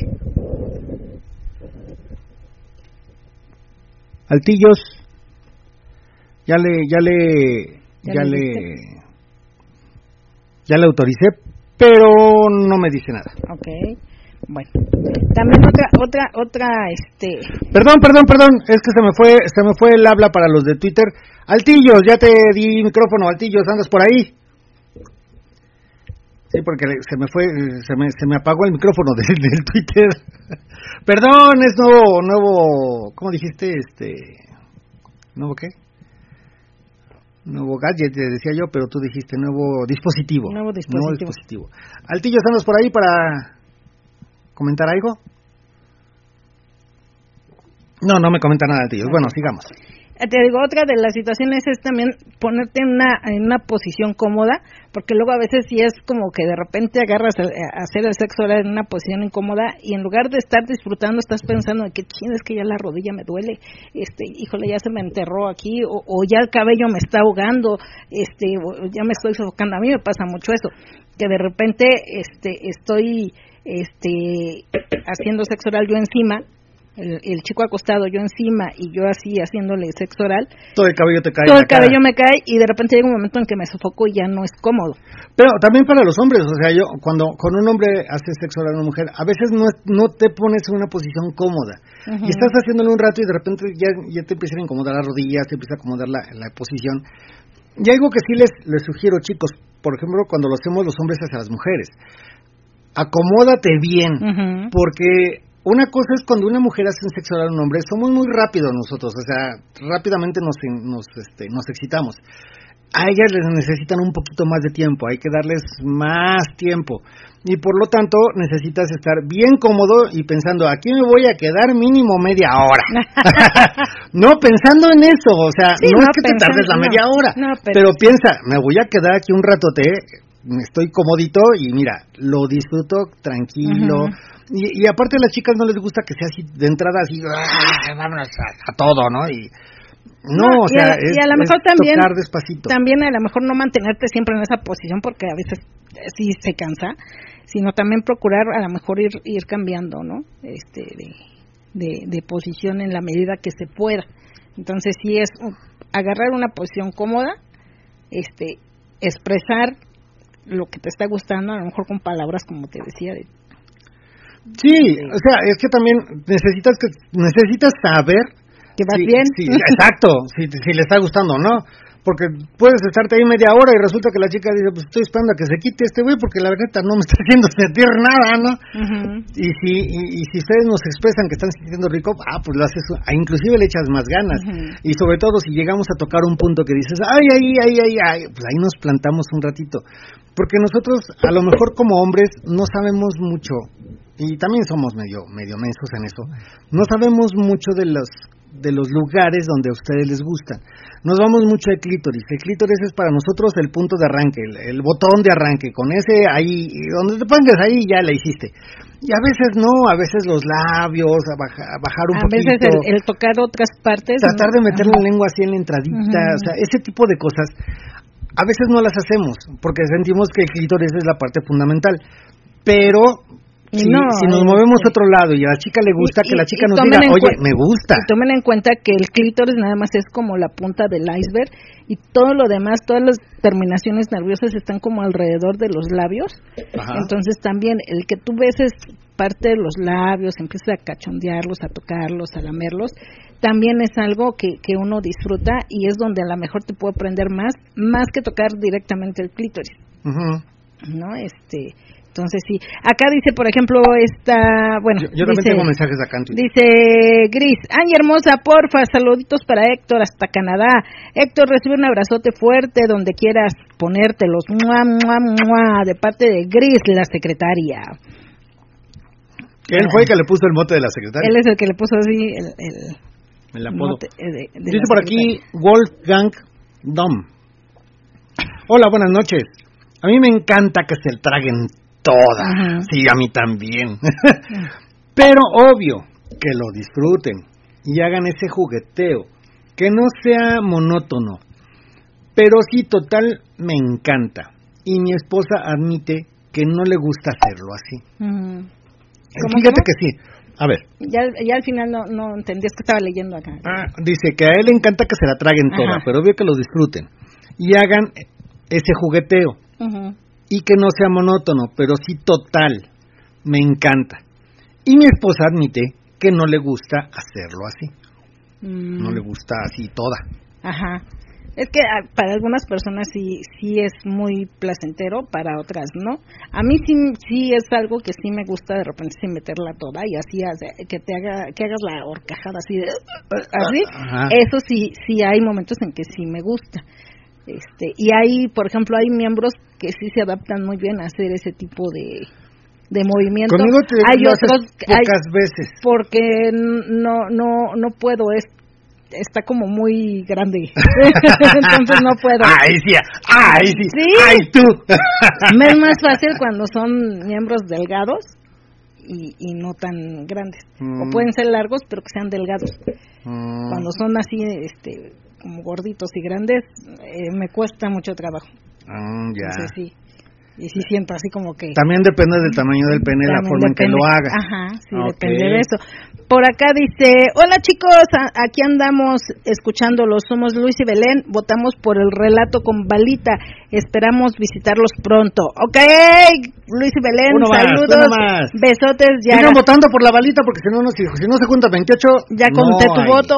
Altillos. Ya le ya le ya, le ya le autoricé pero no me dice nada. Ok. Bueno, también otra, otra, otra, este. Perdón, perdón, perdón, es que se me fue, se me fue el habla para los de Twitter. Altillos, ya te di micrófono, Altillos, andas por ahí. Sí, porque se me fue, se me, se me apagó el micrófono del, del Twitter. perdón, es nuevo, nuevo, ¿cómo dijiste? Este, ¿nuevo qué? Nuevo gadget, decía yo, pero tú dijiste nuevo dispositivo. Nuevo dispositivo. Altillo, ¿estamos por ahí para comentar algo? No, no me comenta nada, Altillo. Bueno, sigamos. Te digo, otra de las situaciones es también ponerte en una, en una posición cómoda, porque luego a veces si es como que de repente agarras a, hacer el sexo oral en una posición incómoda y en lugar de estar disfrutando estás pensando de que ching, es que ya la rodilla me duele, este, híjole, ya se me enterró aquí, o, o ya el cabello me está ahogando, este, ya me estoy sofocando. A mí me pasa mucho eso, que de repente este, estoy este, haciendo sexo oral yo encima el, chico acostado, yo encima y yo así haciéndole sexo oral. Todo el cabello te cae. Todo el cabello me cae y de repente llega un momento en que me sofoco y ya no es cómodo. Pero también para los hombres, o sea, yo cuando con un hombre haces sexo oral a una mujer, a veces no, no te pones en una posición cómoda. Y estás haciéndolo un rato y de repente ya, ya te empiezan a incomodar las rodillas, te empieza a acomodar la, la posición. Y algo que sí les, les sugiero, chicos, por ejemplo, cuando lo hacemos los hombres hacia las mujeres, acomódate bien, porque una cosa es cuando una mujer hace un sexo oral a un hombre, somos muy rápidos nosotros, o sea, rápidamente nos, nos, este, nos excitamos. A ellas les necesitan un poquito más de tiempo, hay que darles más tiempo. Y por lo tanto necesitas estar bien cómodo y pensando, aquí me voy a quedar mínimo media hora. no pensando en eso, o sea, no, es que te tardes la media hora, pero... pero... piensa, me voy a quedar aquí un ratote, estoy comodito y mira, lo disfruto tranquilo. Y, y, aparte a las chicas no les gusta que sea así de entrada así, ¡ah! vámonos a, todo, ¿no? Y no, o sea, y a, lo mejor también, también a lo mejor no mantenerte siempre en esa posición porque a veces sí se cansa, sino también procurar a lo mejor ir ir cambiando, ¿no? Este de, de, de posición en la medida que se pueda. Entonces, si es agarrar una posición cómoda, este expresar lo que te está gustando, a lo mejor con palabras como te decía. De, sí, o sea, es que también necesitas que necesitas saber que vas bien. Sí, exacto, si, si le está gustando o no. porque puedes estarte ahí media hora y resulta que la chica dice, pues estoy esperando a que se quite este güey porque la verdad no me está haciendo sentir nada, ¿no? Y si y, si ustedes nos expresan que están sintiendo rico, ah, pues lo haces, ah, inclusive le echas más ganas. Y sobre todo si llegamos a tocar un punto que dices, ay, ay, ay, ay, ay, pues ahí nos plantamos un ratito. Porque nosotros, a lo mejor como hombres, no sabemos mucho y también somos medio medio mensos en eso. No sabemos mucho de los de los lugares donde a ustedes les gustan. Nos vamos mucho al clítoris. El clítoris es para nosotros el punto de arranque, el, botón de arranque. Con ese ahí, donde te pongas ahí ya la hiciste. Y a veces no, a veces los labios, a, bajar un poquito. A veces el, tocar otras partes. Tratar de meter la lengua así en la entradita, o sea, ese tipo de cosas. A veces no las hacemos porque sentimos que el clítoris es la parte fundamental. Pero si, si nos movemos a otro lado y a la chica le gusta, que la chica nos diga, oye, me gusta. Y tomen en cuenta que el clítoris nada más es como la punta del iceberg y todo lo demás, todas las terminaciones nerviosas están como alrededor de los labios. Entonces también el que tú beses parte de los labios, empiezas a cachondearlos, a tocarlos, a lamerlos, también es algo que, que uno disfruta y es donde a lo mejor te puede aprender más, más que tocar directamente el clítoris. ¿No? Este entonces sí, acá dice, por ejemplo, esta, bueno, yo, dice, tengo mensajes acá. Dice Gris, Angie hermosa, porfa, saluditos para Héctor hasta Canadá. Héctor recibe un abrazote fuerte donde quieras ponértelos, mua, mua, mua, de parte de Gris, la secretaria. Él fue el que le puso el mote de la secretaria. Él es el que le puso así el, el, apodo. Eh, dice por aquí Wolfgang Dom. Hola, buenas noches. A mí me encanta que se traguen toda. Sí, a mí también. Pero obvio, que lo disfruten y hagan ese jugueteo, que no sea monótono. Pero sí, total, me encanta. Y mi esposa admite que no le gusta hacerlo así. Fíjate que sí. A ver. Ya, ya al final no, no entendías que estaba leyendo acá. Ah, dice que a él le encanta que se la traguen toda, pero obvio que lo disfruten. Y hagan ese jugueteo y que no sea monótono, pero sí total. Me encanta. Y mi esposa admite que no le gusta hacerlo así. Mm. No le gusta así toda. Ajá. Es que ah, para algunas personas sí sí es muy placentero, para otras no. A mí sí sí es algo que sí me gusta de repente sin meterla toda y así que te haga que hagas la horcajada así así. Eso sí sí hay momentos en que sí me gusta. Este, y hay, por ejemplo, hay miembros que sí se adaptan muy bien a hacer ese tipo de, de movimiento. hay otros pocas veces. Porque no no no puedo es está como muy grande. Entonces no puedo. Ay, sí, ay, sí. ¿Sí? Ay, tú. Me es más fácil cuando son miembros delgados y, y no tan grandes. O mm. pueden ser largos, pero que sean delgados. Mm. Cuando son así, este como gorditos y grandes, eh, me cuesta mucho trabajo. Ah, ya. sí. Y sí siento así como que... También depende del tamaño del pene, la forma en que lo haga. Ajá, sí, depende de eso. Por acá dice, hola chicos, aquí andamos escuchándolos, somos Luis y Belén, votamos por el relato con balita, esperamos visitarlos pronto. Ok, Luis y Belén, saludos, besotes. Ya Sigan votando por la balita porque si no, no, si, no se junta 28... Ya conté tu voto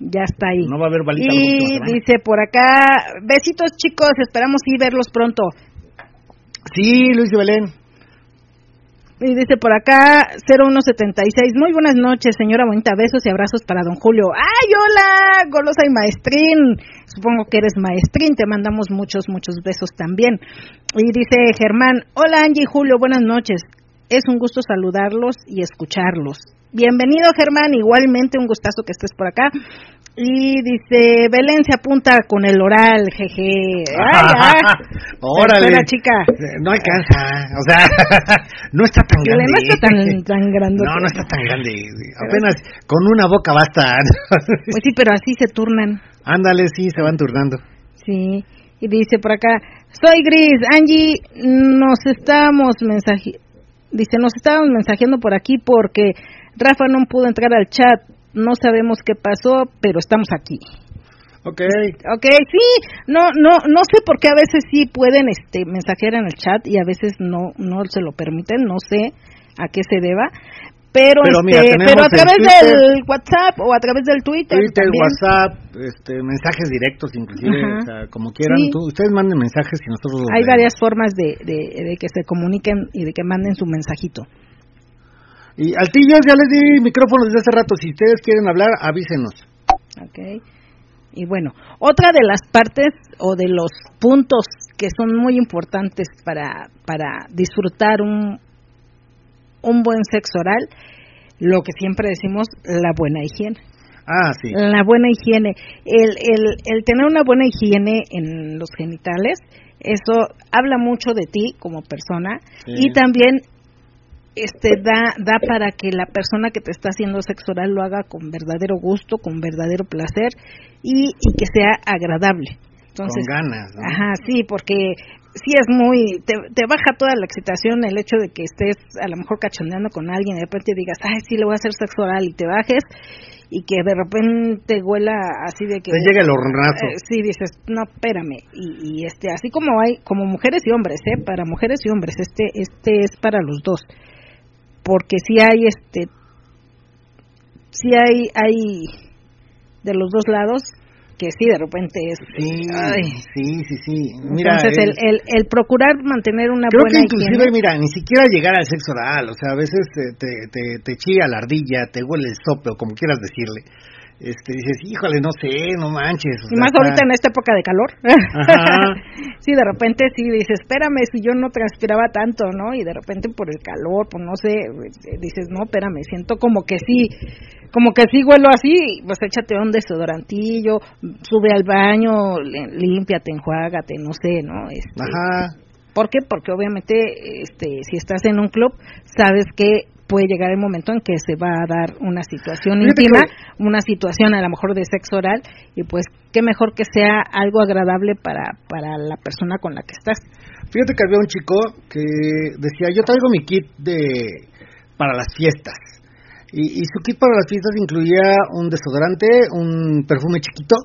ya está ahí. No va a haber balita. Y dice por acá, besitos chicos, esperamos y verlos pronto. Sí, Luis y Belén. Y dice por acá 0176, muy buenas noches, señora bonita, besos y abrazos para don Julio. ¡Ay, hola! Golosa y maestrín. Supongo que eres maestrín, te mandamos muchos, muchos besos también. Y dice Germán, hola Angie y Julio, buenas noches. Es un gusto saludarlos y escucharlos. Bienvenido, Germán. Igualmente, un gustazo que estés por acá. Y dice, Belén se apunta con el oral, jeje. ¡Ay, Órale. la chica. No alcanza. O sea, no está tan grande. No está tan, tan grande. No, no está tan grande. Apenas con una boca basta. Pues sí, pero así se turnan. Ándale, sí, se van turnando. Sí. Y dice por acá, soy Gris, Angie, nos estamos mensaje... Dice, nos estábamos mensajeando por aquí porque Rafa no pudo entrar al chat, no sabemos qué pasó, pero estamos aquí. Ok. Ok, sí, no, no, no sé por qué a veces sí pueden este, mensajear en el chat y a veces no, no se lo permiten, no sé a qué se deba, pero este, pero a través del WhatsApp o a través del Twitter Twitter WhatsApp este mensajes directos inclusive o sea, como quieran. Ustedes manden mensajes y nosotros los hay varias formas de, de, que se comuniquen y de que manden su mensajito y al tío ya les di micrófono desde hace rato si ustedes quieren hablar avísenos okay y bueno otra de las partes o de los puntos que son muy importantes para para disfrutar un un buen sexo oral, lo que siempre decimos, la buena higiene. Ah, sí. La buena higiene. El, el, el tener una buena higiene en los genitales, eso habla mucho de ti como persona y también este da da para que la persona que te está haciendo sexo oral lo haga con verdadero gusto, con verdadero placer y, y que sea agradable. Entonces, con ganas. Ajá, sí, porque sí es muy, te, baja toda la excitación el hecho de que estés a lo mejor cachondeando con alguien y de repente digas, ay, sí, le voy a hacer sexo oral y te bajes y que de repente huela así de que... Te llega el hornazo. Eh, sí, dices, no, espérame. Y, y, este, así como hay, como mujeres y hombres, ¿eh? Para mujeres y hombres, este, este es para los dos. Porque si hay, este, si hay, hay de los dos lados que sí, de repente es... Sí, sí, sí, sí. Mira, Entonces, el, el, el, procurar mantener una creo buena que inclusive, mira, ni siquiera llegar al sexo oral, o sea, a veces te, te, te chilla la ardilla, te huele el sope, o como quieras decirle este, dices, híjole, no sé, no manches. Y más ahorita en esta época de calor. sí, de repente sí, dices, espérame, si yo no transpiraba tanto, ¿no? Y de repente por el calor, pues no sé, dices, no, espérame, siento como que sí, como que sí huelo así, pues échate un desodorantillo, sube al baño, límpiate, enjuágate, no sé, ¿no? Este, Ajá. ¿Por qué? Porque obviamente, este, si estás en un club, sabes que puede llegar el momento en que se va a dar una situación íntima, una situación a lo mejor de sexo oral, y pues qué mejor que sea algo agradable para, para la persona con la que estás. Fíjate que había un chico que decía, yo traigo mi kit de para las fiestas. Y, su kit para las fiestas incluía un desodorante, un perfume chiquito,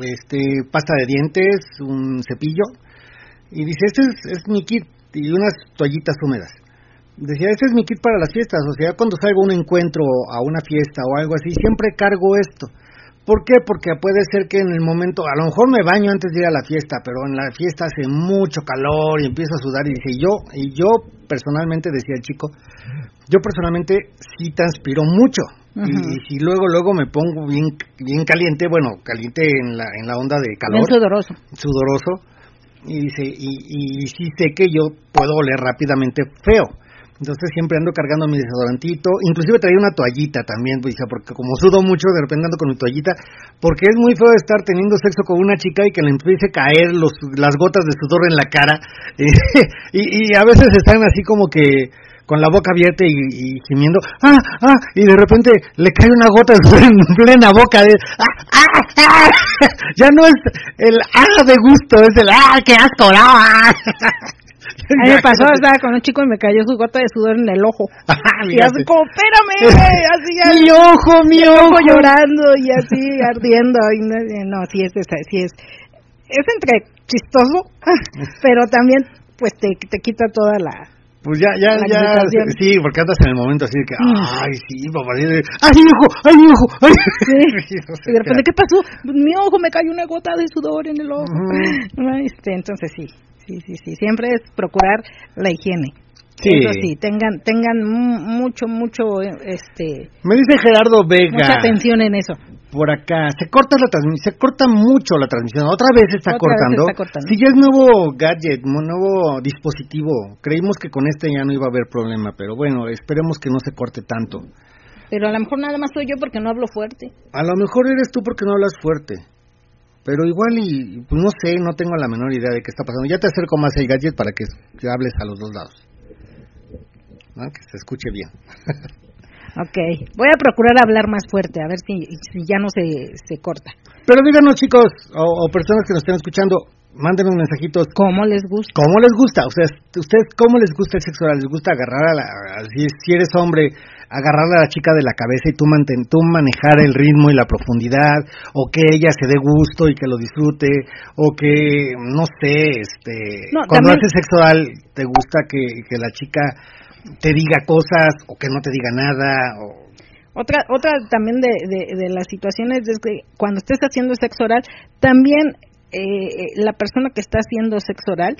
este pasta de dientes, un cepillo. Y dice, este es, es mi kit y unas toallitas húmedas decía, este es mi kit para las fiestas, o sea, cuando salgo a un encuentro, a una fiesta o algo así, siempre cargo esto. ¿Por qué? Porque puede ser que en el momento, a lo mejor me baño antes de ir a la fiesta, pero en la fiesta hace mucho calor y empiezo a sudar y dice, yo, y yo personalmente, decía el chico, yo personalmente sí transpiro mucho. y, si luego, luego me pongo bien, bien caliente, bueno, caliente en la, en la onda de calor. sudoroso. Sudoroso. Y dice, y, y sí sé que yo puedo oler rápidamente feo entonces siempre ando cargando mi desodorantito, inclusive traía una toallita también, pues, porque como sudo mucho, de repente ando con mi toallita, porque es muy feo estar teniendo sexo con una chica y que le empiece a caer los, las gotas de sudor en la cara, y, a veces están así como que con la boca abierta y, y, gimiendo, ah, ah, y de repente le cae una gota en plena boca, de, ah, ah, ah, ya no es el ah de gusto, es el ah, qué asco, ah. A mí me pasó, estaba con un chico y me cayó su gota de sudor en el ojo. y así como, espérame, así ya. mi ojo, mi ojo. llorando y así ardiendo. Y no, sí es, sí es. Es entre chistoso, pero también pues te, te quita toda la, pues ya, ya, ya, sí, porque andas en el momento así de que, mm. ay, sí, papá, ay, mi ojo, ay, mi ojo, ay. Sí. y de repente, ¿qué pasó? Mi ojo me cayó una gota de sudor en el ojo. este, entonces sí, sí, sí, sí. Siempre es procurar la higiene. Sí. Eso sí, tengan, tengan mucho, mucho, este. Me dice Gerardo Vega. Mucha atención en eso. Por acá, se corta la transmisión, se corta mucho la transmisión. Otra vez se está, cortando. Vez está cortando. Si ya es nuevo gadget, nuevo dispositivo. Creímos que con este ya no iba a haber problema, pero bueno, esperemos que no se corte tanto. Pero a lo mejor nada más soy yo porque no hablo fuerte. A lo mejor eres tú porque no hablas fuerte. Pero igual y pues no sé, no tengo la menor idea de qué está pasando. Ya te acerco más el gadget para que, hables a los dos lados. Que se escuche bien. ok, voy a procurar hablar más fuerte, a ver si, si ya no se, se corta. Pero díganos chicos, o, personas que nos estén escuchando, mándenos mensajitos. ¿Cómo les gusta? ¿Cómo les gusta? O sea, ¿ustedes cómo les gusta el sexo ¿Les gusta agarrar a la... si eres hombre, agarrarle a la chica de la cabeza y tú, manten, tú manejar el ritmo y la profundidad, o que ella se dé gusto y que lo disfrute, o que, no sé, este, cuando haces sexual te gusta que, que la chica te diga cosas o que no te diga nada. O... Otra, otra también de, de, las situaciones es que cuando estés haciendo sexo oral, también eh, la persona que está haciendo sexo oral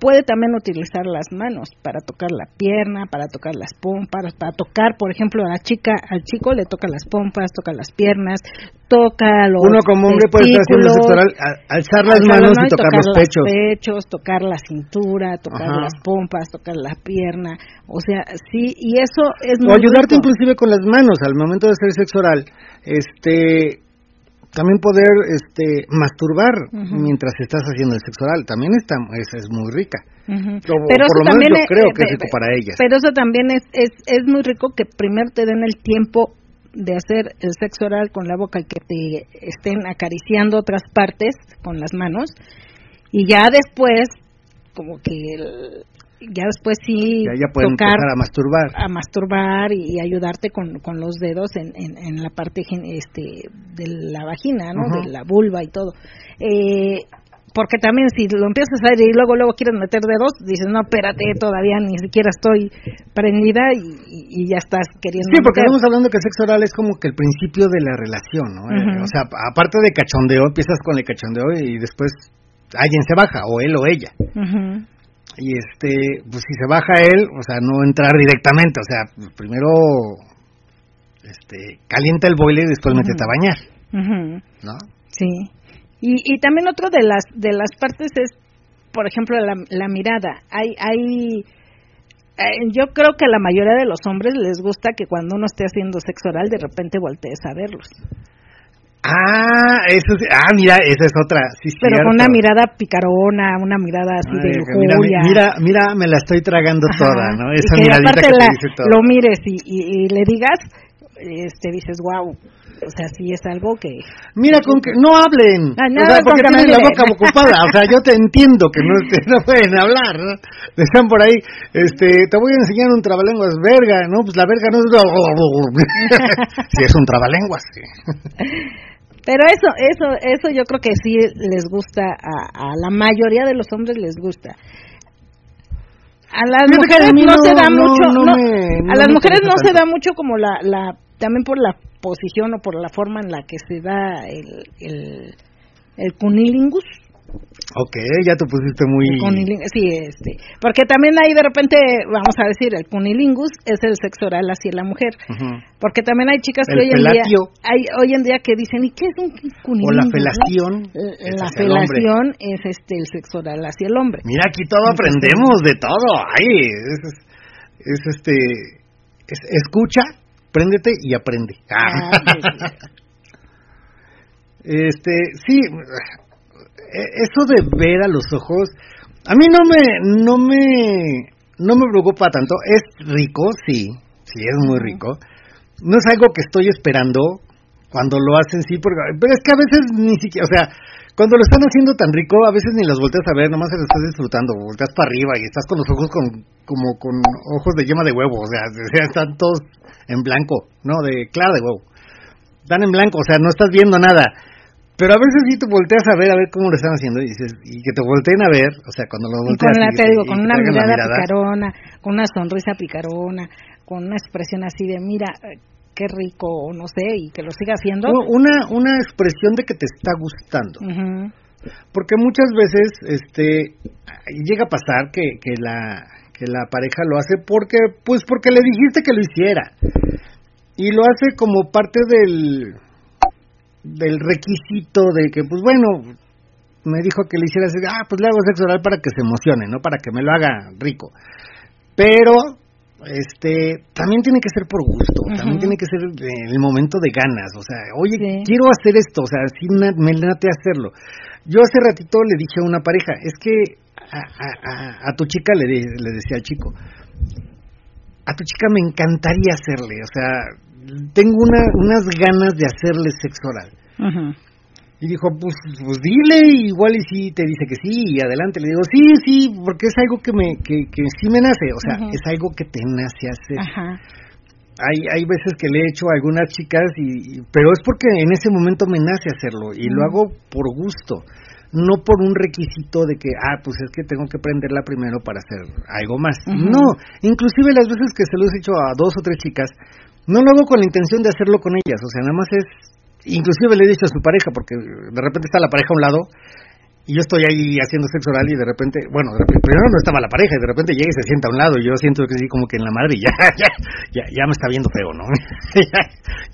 puede también utilizar las manos para tocar la pierna, para tocar las pompas, para tocar, por ejemplo, a la chica, al chico le toca las pompas, toca las piernas, toca los Uno como hombre puede estar haciendo sexo oral, alzar las manos y tocar, los pechos. pechos, tocar la cintura, tocar las pompas, tocar la pierna, o sea, sí, y eso es O ayudarte inclusive con las manos al momento de hacer sexo oral. Este, también poder este masturbar mientras estás haciendo el sexo oral. También está es, muy rica. Pero eso también yo creo que es rico para ellas. pero eso también es, es es muy rico que primero te den el tiempo de hacer el sexo oral con la boca y que te estén acariciando otras partes con las manos. Y ya después como que el, ya después sí ya, pueden tocar, a masturbar. a masturbar y, ayudarte con, con, los dedos en, en, la parte este de la vagina no de la vulva y todo. Eh, porque también si lo empiezas a hacer y luego luego quieres meter dedos dices no espérate todavía ni siquiera estoy prendida y, ya estás queriendo sí porque estamos hablando que el sexo oral es como que el principio de la relación no eh, o sea aparte de cachondeo empiezas con el cachondeo y después alguien se baja o él o ella y este, pues si se baja él, o sea, no entrar directamente, o sea, primero este, calienta el boiler y después uh a bañar, ¿no? Sí. Y, y también otro de las de las partes es, por ejemplo, la, la mirada. Hay hay eh, yo creo que a la mayoría de los hombres les gusta que cuando uno esté haciendo sexo oral de repente voltees a verlos. Ah, eso ah, mira, esa es otra, sí, Pero con una mirada picarona, una mirada así de lujuria. Mira, mira, me la estoy tragando toda, ¿no? Esa y que aparte que la, lo mires y, y, le digas, este, dices, wow, o sea, sí es algo que... Mira, con que no hablen, ah, o sea, porque tienen la boca ocupada, o sea, yo te entiendo que no, no pueden hablar, ¿no? Están por ahí, este, te voy a enseñar un trabalenguas, verga, ¿no? Pues la verga no es... sí, es un trabalenguas, sí. Pero eso, eso, eso yo creo que sí les gusta a, la mayoría de los hombres les gusta. A las mujeres no, se da mucho, a las mujeres no se da mucho como la, la, también por la posición o por la forma en la que se da el, el, el cunilingus, Ok, ya te pusiste muy... Sí, este, porque también hay de repente, vamos a decir, el cunilingus es el sexo oral hacia la mujer, porque también hay chicas que hoy en día, hay hoy en día que dicen, ¿y qué es un cunilingus? O la felación. La felación es este el sexo oral hacia el hombre. Mira, aquí todo aprendemos de todo, ay, es, este, escucha, préndete y aprende. Ah, este, sí, eh, eso de ver a los ojos, a mí no me, no me, no me preocupa tanto. Es rico, sí, sí, es muy rico. No es algo que estoy esperando cuando lo hacen, sí, porque, pero es que a veces ni siquiera, o sea, cuando lo están haciendo tan rico, a veces ni los volteas a ver, nomás se lo estás disfrutando, volteas para arriba y estás con los ojos con, como con ojos de yema de huevo, o sea, están todos en blanco, no, de clara de huevo. Están en blanco, o sea, no estás viendo nada. Pero a veces sí te volteas a ver, a ver cómo lo están haciendo y dices, y que te volteen a ver, o sea, cuando lo volteas. con, la, te digo, con una mirada, picarona, con una sonrisa picarona, con una expresión así de, mira, qué rico, o no sé, y que lo siga haciendo. Una, una expresión de que te está gustando. Porque muchas veces, este, llega a pasar que, que la, que la pareja lo hace porque, pues porque le dijiste que lo hiciera. Y lo hace como parte del del requisito de que, pues bueno, me dijo que le hiciera así, ah, pues le hago sexo oral para que se emocione, ¿no? Para que me lo haga rico. Pero, este, también tiene que ser por gusto, también tiene que ser el momento de ganas, o sea, oye, quiero hacer esto, o sea, sí me late hacerlo. Yo hace ratito le dije a una pareja, es que a, a, tu chica le, le decía al chico, a tu chica me encantaría hacerle, o sea, tengo una, unas ganas de hacerle sexo oral. Y dijo, pues, pues dile, igual y si te dice que sí, y adelante. Le digo, sí, sí, porque es algo que me que, que sí me nace, o sea, es algo que te nace hacer. Hay, hay veces que le he hecho a algunas chicas, y, pero es porque en ese momento me nace hacerlo, y lo hago por gusto. No por un requisito de que, ah, pues es que tengo que prenderla primero para hacer algo más. No, inclusive las veces que se lo he hecho a dos o tres chicas, no lo hago con la intención de hacerlo con ellas, o sea, nada más es, inclusive le he dicho a su pareja, porque de repente está la pareja a un lado y yo estoy ahí haciendo sexo oral y de repente, bueno, de repente, primero no estaba la pareja y de repente llega y se sienta a un lado y yo siento que sí, como que en la madre ya, ya, ya, ya me está viendo feo, ¿no? ya,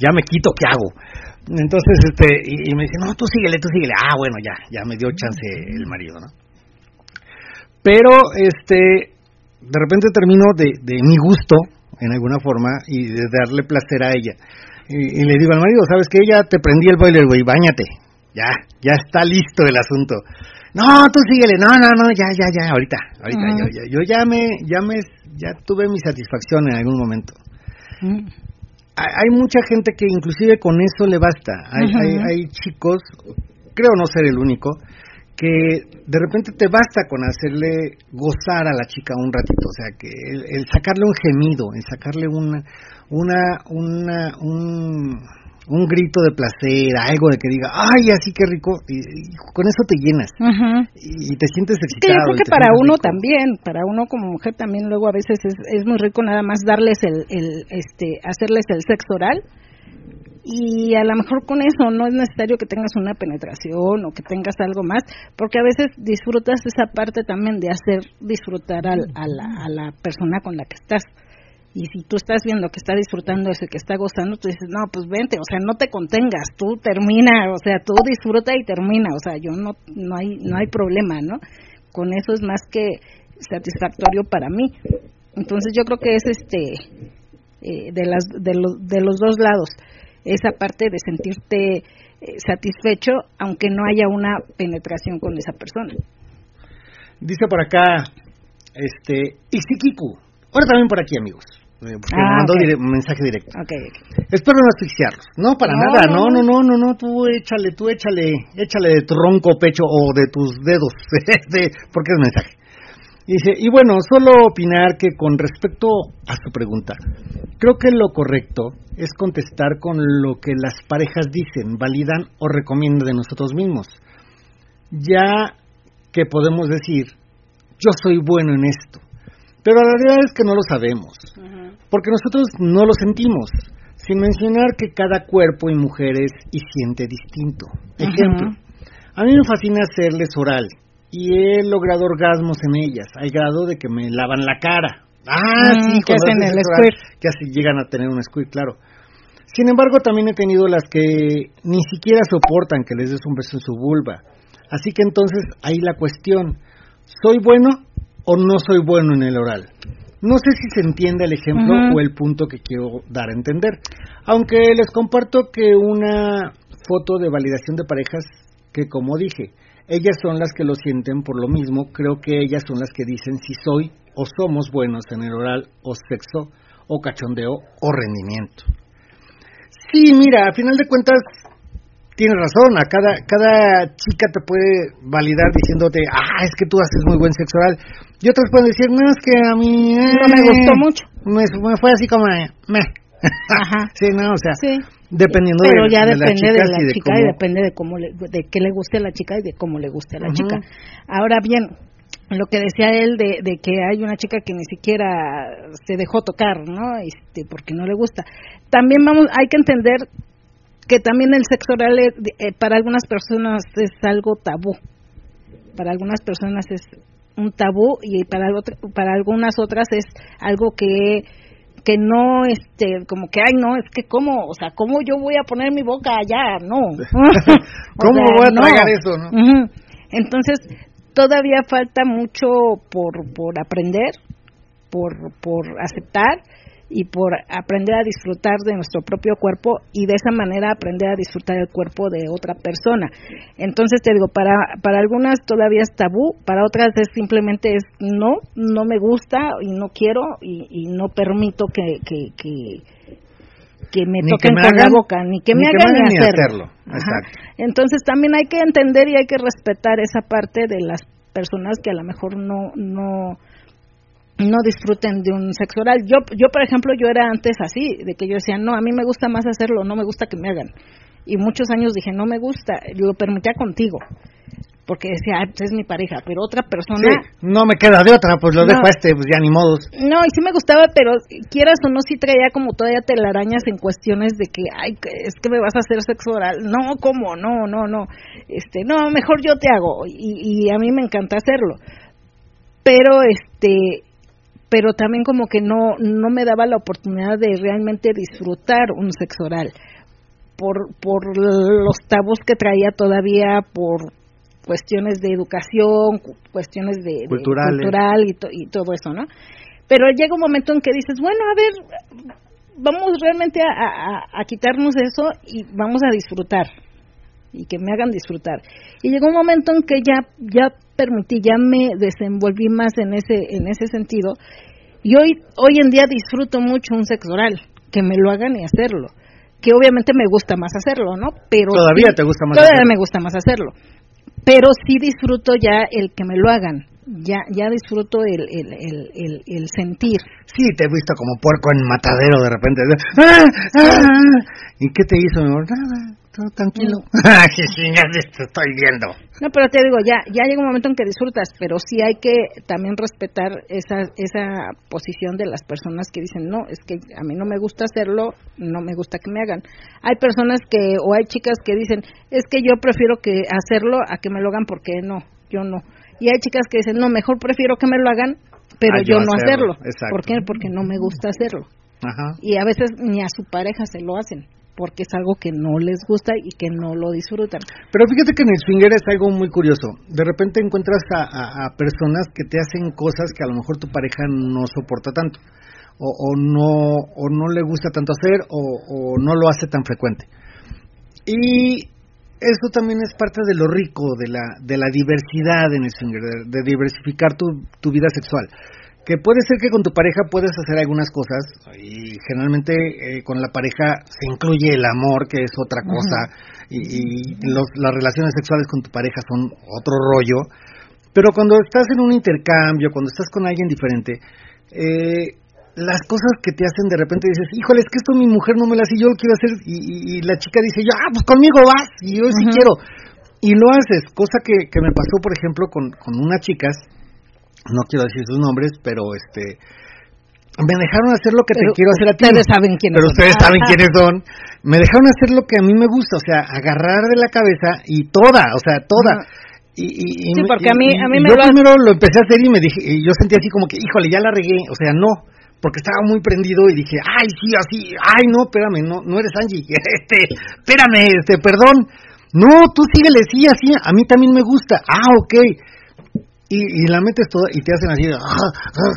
ya me quito, ¿qué hago? Entonces, este, y, me dice, no, tú síguele, tú síguele. Ah, bueno, ya, ya me dio chance el marido, ¿no? Pero, este, de repente termino de, de mi gusto, en alguna forma, y de darle placer a ella. Y, le digo al marido, ¿sabes qué? Ya te prendí el boiler, güey, bañate. Ya, ya está listo el asunto. No, tú síguele, no, no, no, ya, ya, ya, ahorita, ahorita, yo, ya, yo ya me, ya me, ya tuve mi satisfacción en algún momento hay mucha gente que inclusive con eso le basta. Hay, hay, chicos, creo no ser el único, que de repente te basta con hacerle gozar a la chica un ratito, o sea, que el, sacarle un gemido, el sacarle una, una, una, un, un grito de placer, algo de que diga, ay, así que rico, y, con eso te llenas y, te sientes excitado. yo creo que para uno también, para uno como mujer también luego a veces es, es muy rico nada más darles el, el, este, hacerles el sexo oral y a lo mejor con eso no es necesario que tengas una penetración o que tengas algo más, porque a veces disfrutas esa parte también de hacer disfrutar al, a, la, a la persona con la que estás. Y si tú estás viendo que está disfrutando eso y que está gozando, tú dices, no, pues vente, o sea, no te contengas, tú termina, o sea, tú disfruta y termina, o sea, yo no, no hay, no hay problema, ¿no? Con eso es más que satisfactorio para mí. Entonces yo creo que es este, eh, de, las, de, de los dos lados, esa parte de sentirte eh, satisfecho, aunque no haya una penetración con esa persona. Dice por acá, este, Isikiku, ahora también por aquí amigos. Eh, ah, mandó un mensaje directo. Espero no asfixiarlos. No, para nada. No, no, no, no, no. Tú échale, tú échale, échale de tronco, pecho o de tus dedos. de, porque es mensaje. dice, y bueno, solo opinar que con respecto a su pregunta, creo que lo correcto es contestar con lo que las parejas dicen, validan o recomiendan de nosotros mismos. Ya que podemos decir, yo soy bueno en esto, pero la realidad es que no lo sabemos porque nosotros no lo sentimos, sin mencionar que cada cuerpo y mujer es y siente distinto. Ejemplo, a mí me fascina hacerles oral y he logrado orgasmos en ellas, al grado de que me lavan la cara. Ah, sí, que hacen el squirt. Que así llegan a tener un squirt, claro. Sin embargo, también he tenido las que ni siquiera soportan que les des un beso en su vulva. Así que entonces ahí la cuestión, ¿soy bueno o no soy bueno en el oral? No sé si se entiende el ejemplo o el punto que quiero dar a entender. Aunque les comparto que una foto de validación de parejas, que como dije, ellas son las que lo sienten por lo mismo, creo que ellas son las que dicen si soy o somos buenos en el oral o sexo o cachondeo o rendimiento. Sí, mira, a final de cuentas tienes razón, a cada, cada chica te puede validar diciéndote, ah, es que tú haces muy buen sexo oral. Y otras pueden decir, no, es que a mí... no me gustó eh, mucho. Me, fue así como, me. Ajá. sí, no, o sea, sí. dependiendo Pero de, ya depende de la chica y, depende de cómo le, de qué le guste a la chica y de cómo le guste a la chica. Ahora bien, lo que decía él de, de, que hay una chica que ni siquiera se dejó tocar, ¿no? Este, porque no le gusta. También vamos, hay que entender que también el sexo oral eh, para algunas personas es algo tabú. Para algunas personas es un tabú y para para algunas otras es algo que que no este como que ay no es que cómo o sea cómo yo voy a poner mi boca allá no. Cómo voy a tragar eso no entonces todavía falta mucho por por aprender por por aceptar y por aprender a disfrutar de nuestro propio cuerpo y de esa manera aprender a disfrutar el cuerpo de otra persona. Entonces te digo, para, para algunas todavía es tabú, para otras es simplemente es no, no me gusta y no quiero y, no permito que, que, que, me toquen con la boca, ni que me hagan ni hacerlo. Entonces también hay que entender y hay que respetar esa parte de las personas que a lo mejor no, no, no disfruten de un sexo oral. Yo, yo, por ejemplo, yo era antes así, de que yo decía, no, a mí me gusta más hacerlo, no me gusta que me hagan. Y muchos años dije, no me gusta, yo permitía contigo. porque decía, pues es mi pareja, pero otra persona... no me queda de otra, pues lo dejo a este, pues ya ni modos. No, y sí me gustaba, pero quieras o no, sí traía como todavía telarañas en cuestiones de que, ay, es que me vas a hacer sexo oral. No, ¿cómo? No, no, no. Este, no, mejor yo te hago, y, y a mí me encanta hacerlo. Pero, este, pero también como que no, no me daba la oportunidad de realmente disfrutar un sexo oral. Por, por los tabús que traía todavía, por cuestiones de educación, cuestiones de, cultural y, y todo eso, ¿no? Pero llega un momento en que dices, bueno, a ver, vamos realmente a, a, quitarnos eso y vamos a disfrutar y que me hagan disfrutar. Y llegó un momento en que ya ya permití, ya me desenvolví más en ese en ese sentido y hoy hoy en día disfruto mucho un sexo oral, que me lo hagan y hacerlo. Que obviamente me gusta más hacerlo, ¿no? Pero todavía te gusta más. Todavía me gusta más hacerlo pero sí disfruto ya el que me lo hagan. Ya, ya disfruto el, el, el, el, sentir. Sí, te he visto como puerco en matadero de repente. ¡Ah! ¡Ah! ¿Y qué te hizo, mi amor? Nada tranquilo. te estoy viendo. No, pero te digo, ya ya llega un momento en que disfrutas, pero sí hay que también respetar esa esa posición de las personas que dicen, no, es que a mí no me gusta hacerlo, no me gusta que me hagan. Hay personas que, o hay chicas que dicen, es que yo prefiero que hacerlo a que me lo hagan porque no, yo no. Y hay chicas que dicen, no, mejor prefiero que me lo hagan, pero yo, no hacerlo. ¿Por qué? Porque no me gusta hacerlo. Ajá. Y a veces ni a su pareja se lo hacen porque es algo que no les gusta y que no lo disfrutan. Pero fíjate que en el swinger es algo muy curioso. De repente encuentras a, personas que te hacen cosas que a lo mejor tu pareja no soporta tanto, o, no o no le gusta tanto hacer, o, no lo hace tan frecuente. Y eso también es parte de lo rico de la de la diversidad en el swinger, de, diversificar tu, tu vida sexual que puede ser que con tu pareja puedes hacer algunas cosas y generalmente eh, con la pareja se incluye el amor que es otra cosa y, las relaciones sexuales con tu pareja son otro rollo pero cuando estás en un intercambio cuando estás con alguien diferente eh, las cosas que te hacen de repente dices híjole es que esto mi mujer no me lo hace yo lo quiero hacer y, la chica dice yo ah pues conmigo vas y yo sí quiero y lo haces cosa que, que me pasó por ejemplo con, con unas chicas no quiero decir sus nombres, pero este me dejaron hacer lo que te quiero hacer a ti. Ustedes saben quiénes pero ustedes saben quiénes son. Me dejaron hacer lo que a mí me gusta, o sea, agarrar de la cabeza y toda, o sea, toda. Y, y, sí, porque a mí, a mí me yo primero lo empecé a hacer y me dije, y yo sentí así como que, híjole, ya la regué, o sea, no, porque estaba muy prendido y dije, ay, sí, así, ay, no, espérame, no, no eres Angie, este, espérame, este, perdón, no, tú síguele, sí, así, a mí también me gusta, ah, ok, y, y, la metes toda y te hacen así, ah, ah,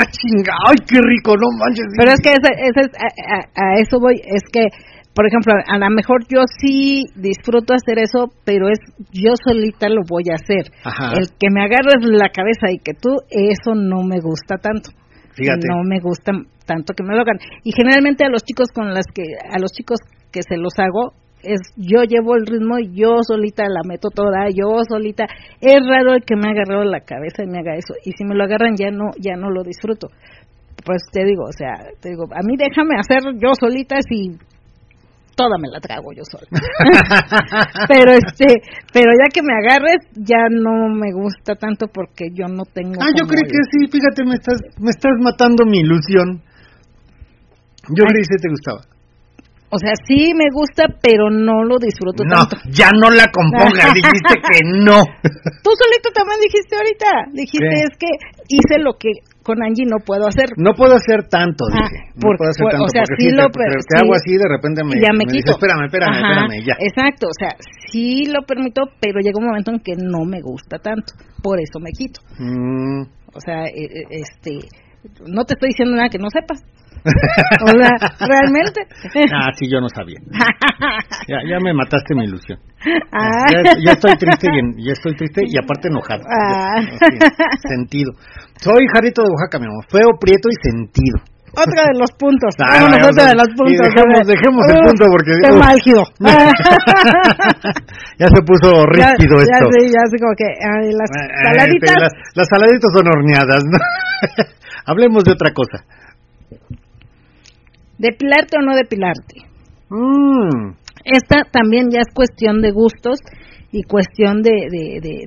ah chinga, ay, qué rico, no manches. Pero es que ese, ese, a, a, eso voy, es que, por ejemplo, a lo mejor yo sí disfruto hacer eso, pero es yo solita lo voy a hacer. El que me agarres la cabeza y que tú, eso no me gusta tanto. Fíjate. No me gusta tanto que me lo hagan. Y generalmente a los chicos con las que, a los chicos que se los hago, es yo llevo el ritmo y yo solita la meto toda, yo solita. Es raro el que me ha agarrado la cabeza y me haga eso. Y si me lo agarran ya no ya no lo disfruto. Pues te digo, o sea, te digo, a mí déjame hacer yo solita si toda me la trago yo sola. pero este, pero ya que me agarres ya no me gusta tanto porque yo no tengo Ah, yo creo que sí, fíjate, me estás me estás matando mi ilusión. Yo creí que te gustaba. O sea, sí me gusta, pero no lo disfruto no, tanto. ya no la compongas, dijiste que no. Tú solito también dijiste ahorita, dijiste es que hice lo que con Angie no puedo hacer. No puedo hacer tanto, ah, dije. no puedo hacer tanto, o sea, porque sí lo, te, te hago así, de repente me, ya me, quito. espérame, espérame, espérame, ya. Exacto, o sea, sí lo permito, pero llega un momento en que no me gusta tanto, por eso me quito. Mm. O sea, e, e, este, no te estoy diciendo nada que no sepas. o sea, realmente. ah, sí, yo no sabía. Ya, ya me mataste mi ilusión. Ah. Ya, estoy triste y ya estoy triste y aparte enojado. Ah. sentido. Soy Jarito de Oaxaca, mi amor. Feo, prieto y sentido. Otro de los puntos. Ah, de los puntos. dejemos, dejemos el punto porque. Qué uh, ya se puso rígido esto. Ya sé, ya sé como que las saladitas. las, las saladitas son horneadas, ¿no? Hablemos de otra cosa. ¿Depilarte o no depilarte? Mm. Esta también ya es cuestión de gustos y cuestión de,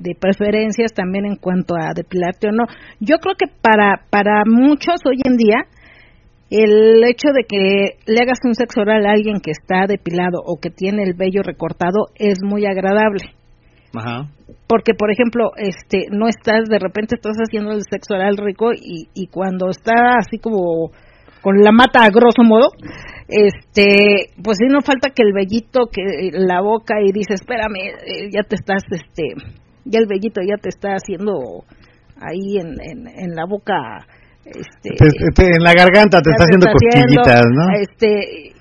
de, preferencias también en cuanto a depilarte o no. Yo creo que para, para muchos hoy en día el hecho de que le hagas un sexo oral a alguien que está depilado o que tiene el vello recortado es muy agradable. Ajá. Porque, por ejemplo, este, no estás, de repente estás haciendo el sexo oral rico y, y cuando está así como con la mata a grosso modo, este, pues sí no falta que el vellito, que la boca y dice, espérame, eh, ya te estás, este, ya el vellito ya te está haciendo ahí en, en, en la boca, este, en la garganta te está haciendo cosquillitas, ¿no? Este,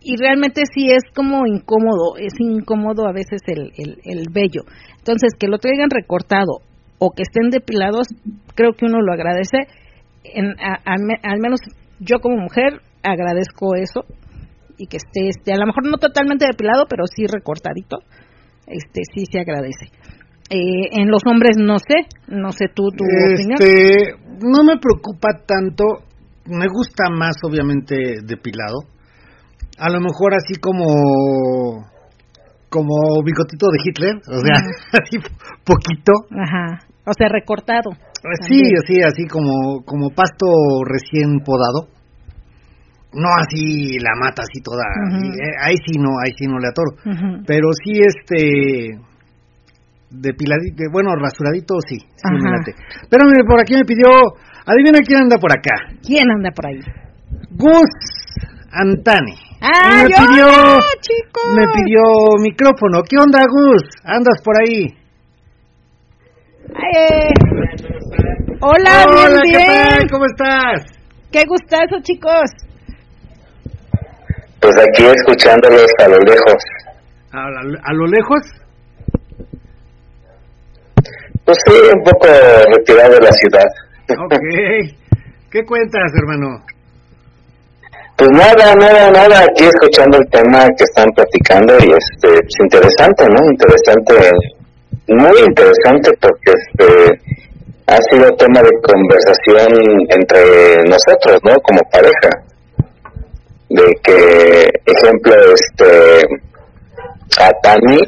y realmente sí es como incómodo, es incómodo a veces el, el, el vello. Entonces, que lo traigan recortado o que estén depilados, creo que uno lo agradece. En, al menos yo como mujer agradezco eso y que esté, este, a lo mejor no totalmente depilado, pero sí recortadito, este sí se agradece. Eh, en los hombres no sé, no sé tú tu este, No me preocupa tanto, me gusta más obviamente depilado. A lo mejor así como como bigotito de Hitler, o sea, así poquito. Ajá. O sea, recortado. Sí, sí, así como como pasto recién podado. No así la mata así toda eh, ahí sí no ahí sí no le atoro. Pero sí este depiladito bueno rasuradito sí, sí pero mire por aquí me pidió adivina quién anda por acá. Quién anda por ahí Gus Antani. Ah, me pidió me pidió micrófono. Qué onda Gus andas por ahí eh. hola, hola bien, ¿qué tal? ¿cómo estás? Qué gustazo, chicos. Pues aquí escuchándolos a lo lejos. ¿A, lo lejos? Pues sí, un poco retirado de la ciudad. Ok. ¿Qué cuentas, hermano? Pues nada, nada, nada, aquí escuchando el tema que están platicando y este, es interesante, ¿no? Interesante, muy interesante porque este ha sido tema de conversación entre nosotros, ¿no? Como pareja de que, ejemplo, este, a Tani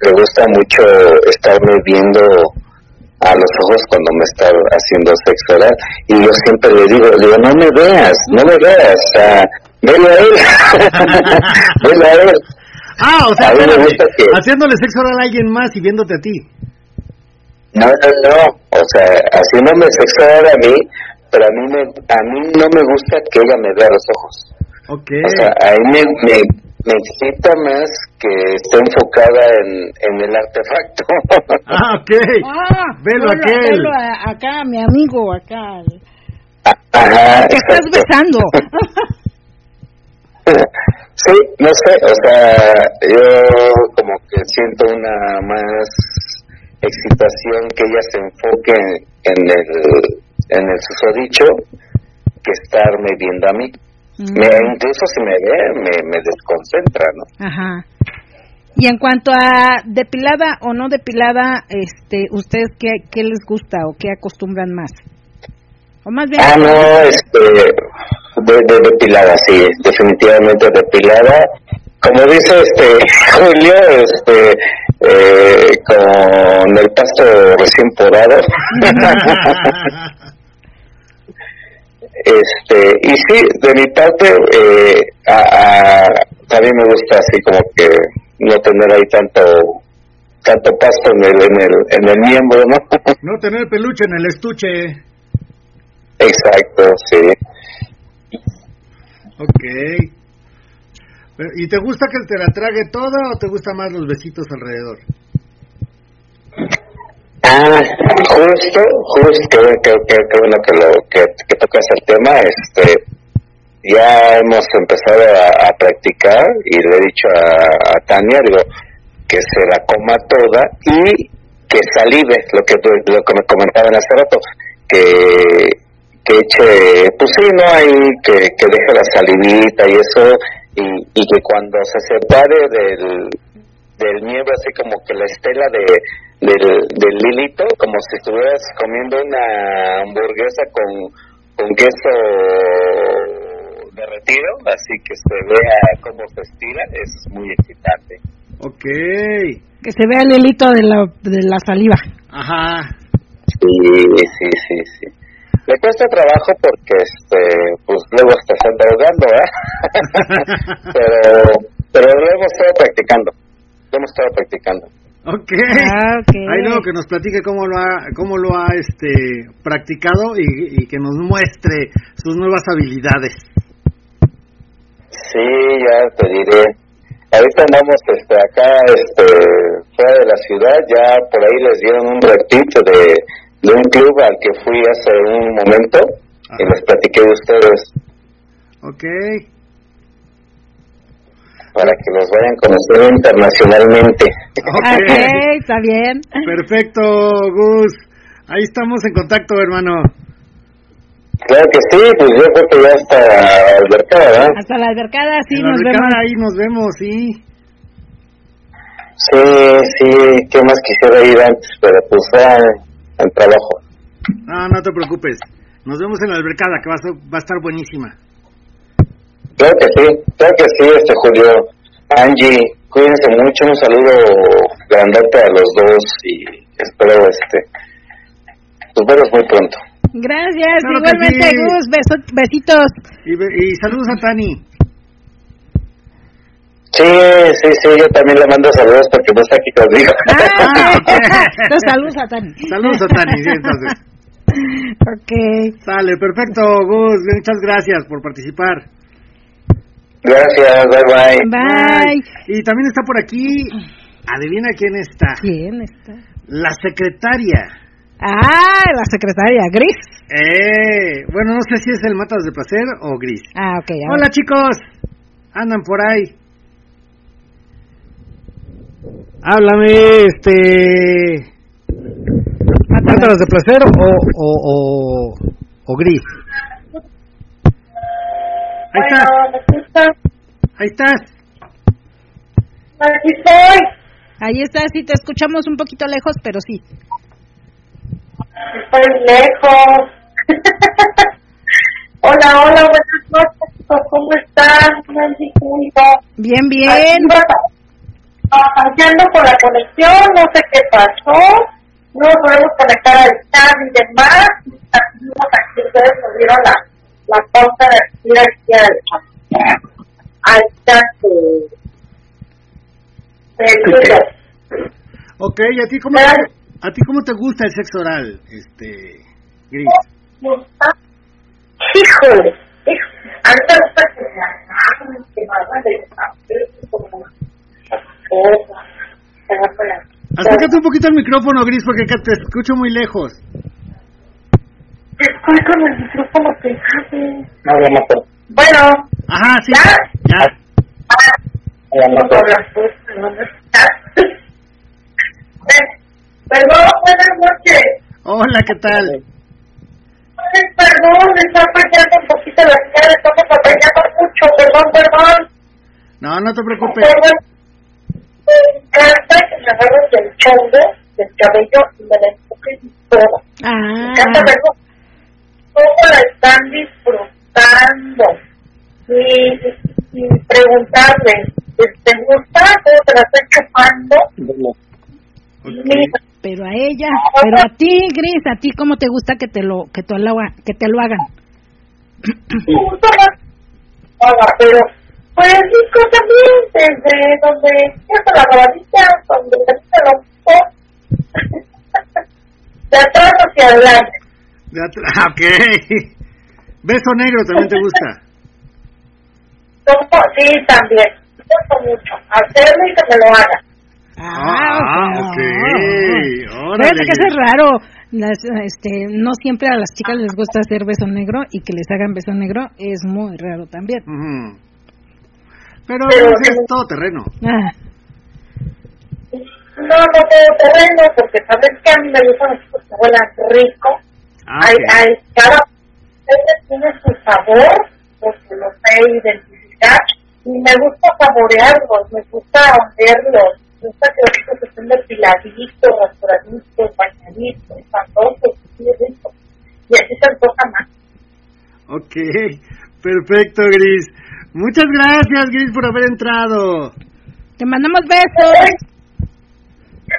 le gusta mucho estarme viendo a los ojos cuando me está haciendo sexo oral y yo siempre le digo, digo, no me veas, no me veas, o sea, velo a él, velo a él. Ah, o sea, haciéndole sexo oral a alguien más y viéndote a ti. No, no, no, o sea, haciéndome sexo oral a mí, pero a mí, me, a mí no me gusta que ella me vea a los ojos. Okay. O sea, ahí me, me, me, excita más que esté enfocada en, en el artefacto. Ah, ok. Ah, velo, aquel. Velo acá, mi amigo, acá. Ajá. ¿Qué estás besando? sí, no sé, o sea, yo como que siento una más excitación que ella se enfoque en el, en el susodicho que estarme viendo a mí. Me, incluso si me ve, me, me desconcentra, ¿no? Ajá. Y en cuanto a depilada o no depilada, este, ¿ustedes qué, qué les gusta o qué acostumbran más? O más bien... Ah, no, este, de, depilada, sí, definitivamente depilada. Como dice este Julio, este, eh, con el pasto recién podado. Este, y sí, de mi parte, eh, a, también me gusta así como que no tener ahí tanto tanto pasto en el, en el, en el miembro, ¿no? No tener peluche en el estuche. Exacto, sí. Ok. ¿Y te gusta que te la trague toda o te gusta más los besitos alrededor? Ah, justo, justo, creo que, que bueno que, lo, que, que tocas el tema, este, ya hemos empezado a, practicar y le he dicho a, Tania, digo, que se la coma toda y que salive, lo que, lo que me comentaban hace rato, que, que eche, pues sí, no hay, que, que deje la salivita y eso, y, y que cuando se separe del, del nieve, así como que la estela de del, del lilito, como si estuvieras comiendo una hamburguesa con, con queso derretido, así que se vea cómo se estira, es muy excitante. Ok. Que se vea el hilito de la, de la saliva. Ajá. Sí, sí, sí, sí. Le cuesta trabajo porque, este, pues luego anda ahogando, ¿eh? pero, pero lo hemos estado practicando. Lo hemos estado practicando. Ok. Ah, ok. Ahí luego que nos platique cómo lo ha, cómo lo ha este, practicado y, y que nos muestre sus nuevas habilidades. Sí, ya te diré. Ahorita andamos este, acá este, fuera de la ciudad, ya por ahí les dieron un ratito de, de un club al que fui hace un momento y les platiqué de ustedes Ok. para que los vayan conociendo internacionalmente. Ok, está bien. Perfecto, Gus. Ahí estamos en contacto, hermano. Claro que sí, pues yo creo que ya está albercada, ¿verdad? Hasta la albercada, sí, En la nos albercada, vemos. Ahí nos vemos, sí. Sí, sí, ¿qué más quisiera ir antes? Pero pues ya el trabajo. No, no te preocupes. Nos vemos en la albercada, que va a, ser- va a estar buenísima. Claro que sí, claro que sí, este Julio. Angie, cuídense mucho, un saludo grandote a los dos y espero este pues verlos muy pronto. Gracias, Claro igualmente, sí. Gus, beso- besitos. Y, be- y saludos a Tani. Sí, sí, sí, yo también le mando saludos porque no está aquí conmigo. Ah, Entonces, saludos a Tani. Saludos a Tani, sí, entonces. Ok. Sale, perfecto, Gus. Muchas gracias por participar. Gracias, bye bye. Bye. Y también está por aquí, adivina quién está. ¿Quién está? La secretaria. Ah, la secretaria, Gris. Eh, bueno, no sé si es el Matas de Placer o Gris. Ah, ok. Hola chicos, andan por ahí. Háblame, este... Mátala. ¿Mátalas de placer o, o, o, o gris? Ahí estás, ahí estás. Aquí estoy. Ahí está, sí, te escuchamos un poquito lejos, pero sí. Estoy lejos. hola, hola, buenas noches. ¿Cómo va? Bien, bien. Fallando con la conexión, no sé qué pasó. No podemos conectar al chat y demás. Estuvimos aquí, ustedes nos dieron la, la pauta de ir aquí al, al chat de, del. Ok, ¿y a ti cómo, Claro. a ti cómo te gusta el sexo oral, este, gris? Híjole, híjole, a mí me gusta que me agarren, que me hagan Acércate un poquito al micrófono, gris, porque acá te escucho muy lejos. Estoy con el micrófono pegado. No, ya no puedo. Bueno, Ajá, sí, ¿Ya? ya. Ya no pues, estás. Perdón, buenas noches. Hola, ¿qué tal? Perdón, me está fallando un poquito la señal, estamos batallando mucho, perdón, perdón. No, no te preocupes. Perdón. Me encanta que me agarren del chongo, del cabello y me la empujen todo. Me Ah, encanta verlo cómo la están disfrutando. Y, y preguntarle, ¿te gusta cómo te la están chupando? Ok. Mira, pero a ella, pero a ti, Gris, a ti cómo te gusta que te lo que te lo, que te lo hagan. pero pues disco también, desde donde empieza la rabadita, donde termina la de atrás hacia adelante. De atr- Ah, ok. Beso negro también te gusta. Sí, también. Me gusta mucho. Hacerlo y que me lo haga. Ah, sea, ok. Fíjate que eso es raro. Las, este, no siempre a las chicas les gusta hacer beso negro y que les hagan beso negro es muy raro también. Ujú. Pero Pero- pues, es todo terreno. Ah, No, no todo terreno, porque sabes que a mí me gustan los que huelan rico. Ah, hay, ok. hay, cada uno tiene su sabor, porque lo sé identificar, y me gusta saborearlos, me gusta olerlos, me gusta que los chicos estén depiladitos, rasturaditos, bañaditos, así de rico. Y así se antoja más. Ok. Perfecto, Gris. Muchas gracias, Gris, por haber entrado. Te mandamos besos.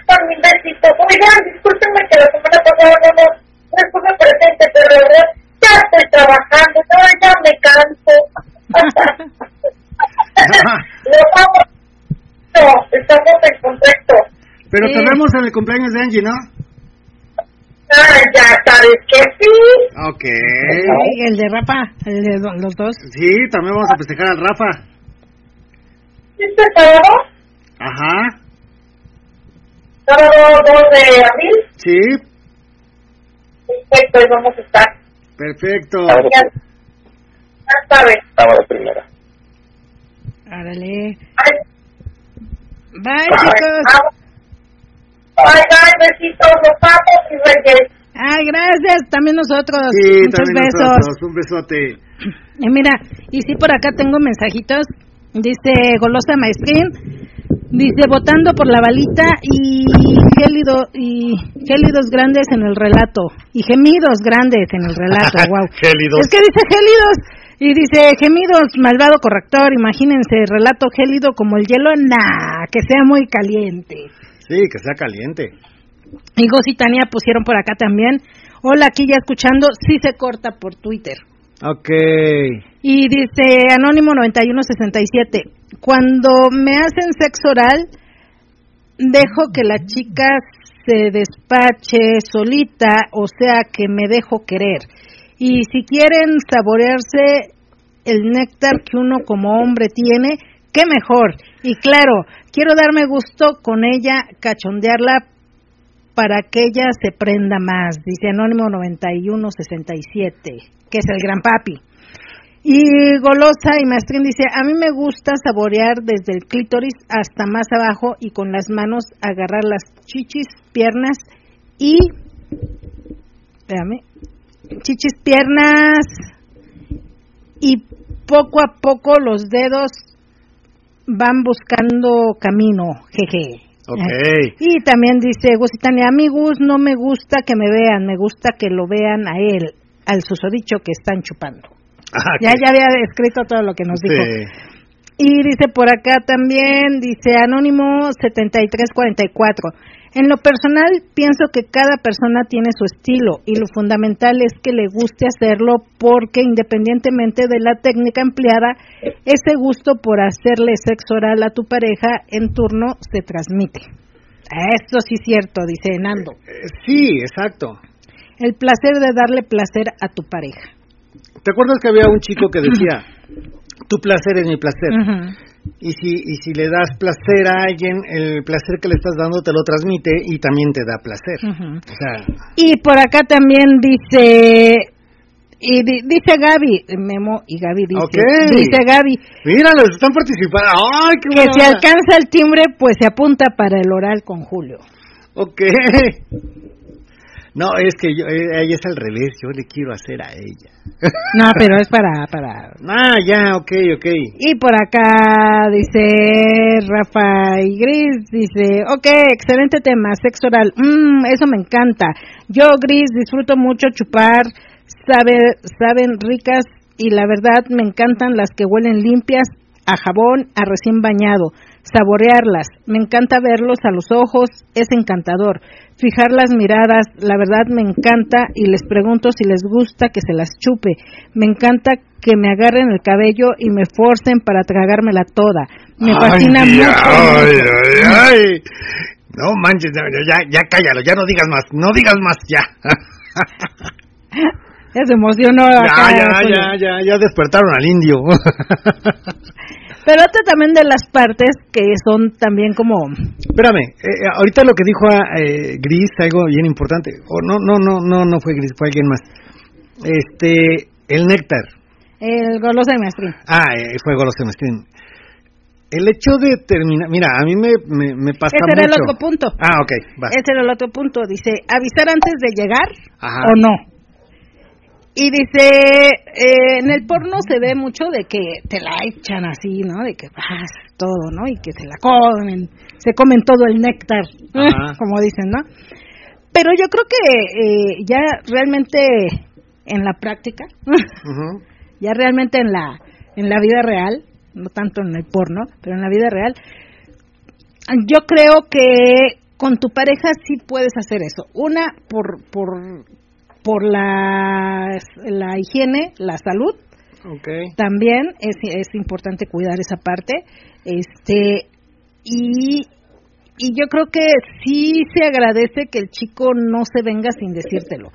Por mi besito. Oigan, discúlpenme que la semana pasada no, no, no estuve presente, pero la verdad ya estoy trabajando, no, ya me canso. Los. No, estamos en contacto. Pero Sí. te vemos en el cumpleaños de Angie, ¿no? Ya sabes que sí. Ok. El de Rafa, el de los dos. Sí, también vamos a festejar al Rafa. ¿Este sábado? Ajá. Sábado 2 de abril. Sí, Perfecto, ahí vamos a estar. perfecto. Ya sabes. sábado primero. Árale. Bye, ay, chicos. Bye, bye, besitos, los y reyes. Ay, gracias. También nosotros. Sí, Muchos también besos. nosotros. Un besote. Y mira, y sí, por acá tengo mensajitos. Dice Golosa Maestrín. Dice, votando por la balita y gélido, y gélidos grandes en el relato. Y gemidos grandes en el relato, wow. Gélidos. Es que dice gélidos. Y dice, gemidos, malvado corrector, imagínense, relato gélido como el hielo, nah, que sea muy caliente. Sí, que sea caliente. Y Tania pusieron por acá también. Hola, aquí ya escuchando, sí se corta por Twitter. Ok. Y dice Anónimo 9167, cuando me hacen sexo oral, dejo que la chica se despache solita, o sea que me dejo querer. Y si quieren saborearse el néctar que uno como hombre tiene, qué mejor. Y claro, quiero darme gusto con ella, cachondearla para que ella se prenda más, dice Anónimo 9167, que es el gran papi. Y Golosa y Maestrín dice, a mí me gusta saborear desde el clítoris hasta más abajo y con las manos agarrar las chichis, piernas y... Espérame. Chichis, piernas y poco a poco los dedos van buscando camino, jeje. Ok. Y también dice Gusitania, a mí Gus no me gusta que me vean, me gusta que lo vean a él, al susodicho que están chupando. Ah, Ya, ya había escrito todo lo que nos dijo. Y dice por acá también, dice Anónimo 7344. En lo personal, pienso que cada persona tiene su estilo y lo fundamental es que le guste hacerlo porque independientemente de la técnica empleada, ese gusto por hacerle sexo oral a tu pareja en turno se transmite. Esto sí es cierto, dice Nando. Eh, Sí, exacto. El placer de darle placer a tu pareja. ¿Te acuerdas que había un chico que decía, tu placer es mi placer? Y si, y si le das placer a alguien, el placer que le estás dando te lo transmite y también te da placer. Ujú. O sea, Y por acá también dice, y di- dice Gaby, Memo y Gaby dice, Ok. dice Gaby, míralos, están participando. ¡Ay, qué que si alcanza el timbre, pues se apunta para el oral con Julio. Ok. No, es que yo, eh, ella es al revés, yo le quiero hacer a ella. No, pero es para, para. Ah, ya, ok, ok. Y por acá dice Rafa y Gris, dice, ok, excelente tema, sexo oral, mm, eso me encanta. Yo, Gris, disfruto mucho chupar, sabe, saben ricas y la verdad me encantan las que huelen limpias a jabón, a recién bañado, saborearlas, me encanta verlos a los ojos, es encantador. Fijar las miradas, la verdad me encanta y les pregunto si les gusta que se las chupe. Me encanta que me agarren el cabello y me forcen para tragármela toda. Me fascina Ay, mucho. Ay, ay, ay. No manches, ya, ya, cállalo, ya no digas más, no digas más, ya. Ya se emocionó Ya, ya, ya, ya, ya despertaron al indio. Pero otra también de las partes que son también como Espérame, eh, ahorita lo que dijo eh, Gris, algo bien importante. O no, no, no, no, no fue Gris, fue alguien más. Este, el néctar. el de maestrín. Ah, eh, fue Golos Semestrín. El hecho de terminar, mira, a mí me, me, me pasa Ese era el otro punto. Ah, ok, va. Ese era el otro punto. Dice, avisar antes de llegar Ajá. o no. Y dice, eh, en el porno se ve mucho de que te la echan así, ¿no? De que vas todo, ¿no? Y que se la comen, se comen todo el néctar, Ajá. como dicen, ¿no? Pero yo creo que eh, ya realmente en la práctica, ya realmente en la en la vida real, no tanto en el porno, pero en la vida real, yo creo que con tu pareja sí puedes hacer eso. Una, por, por, por la, la higiene, la salud. También es, es importante cuidar esa parte. Este, y, y yo creo que sí se agradece que el chico no se venga sin decírtelo.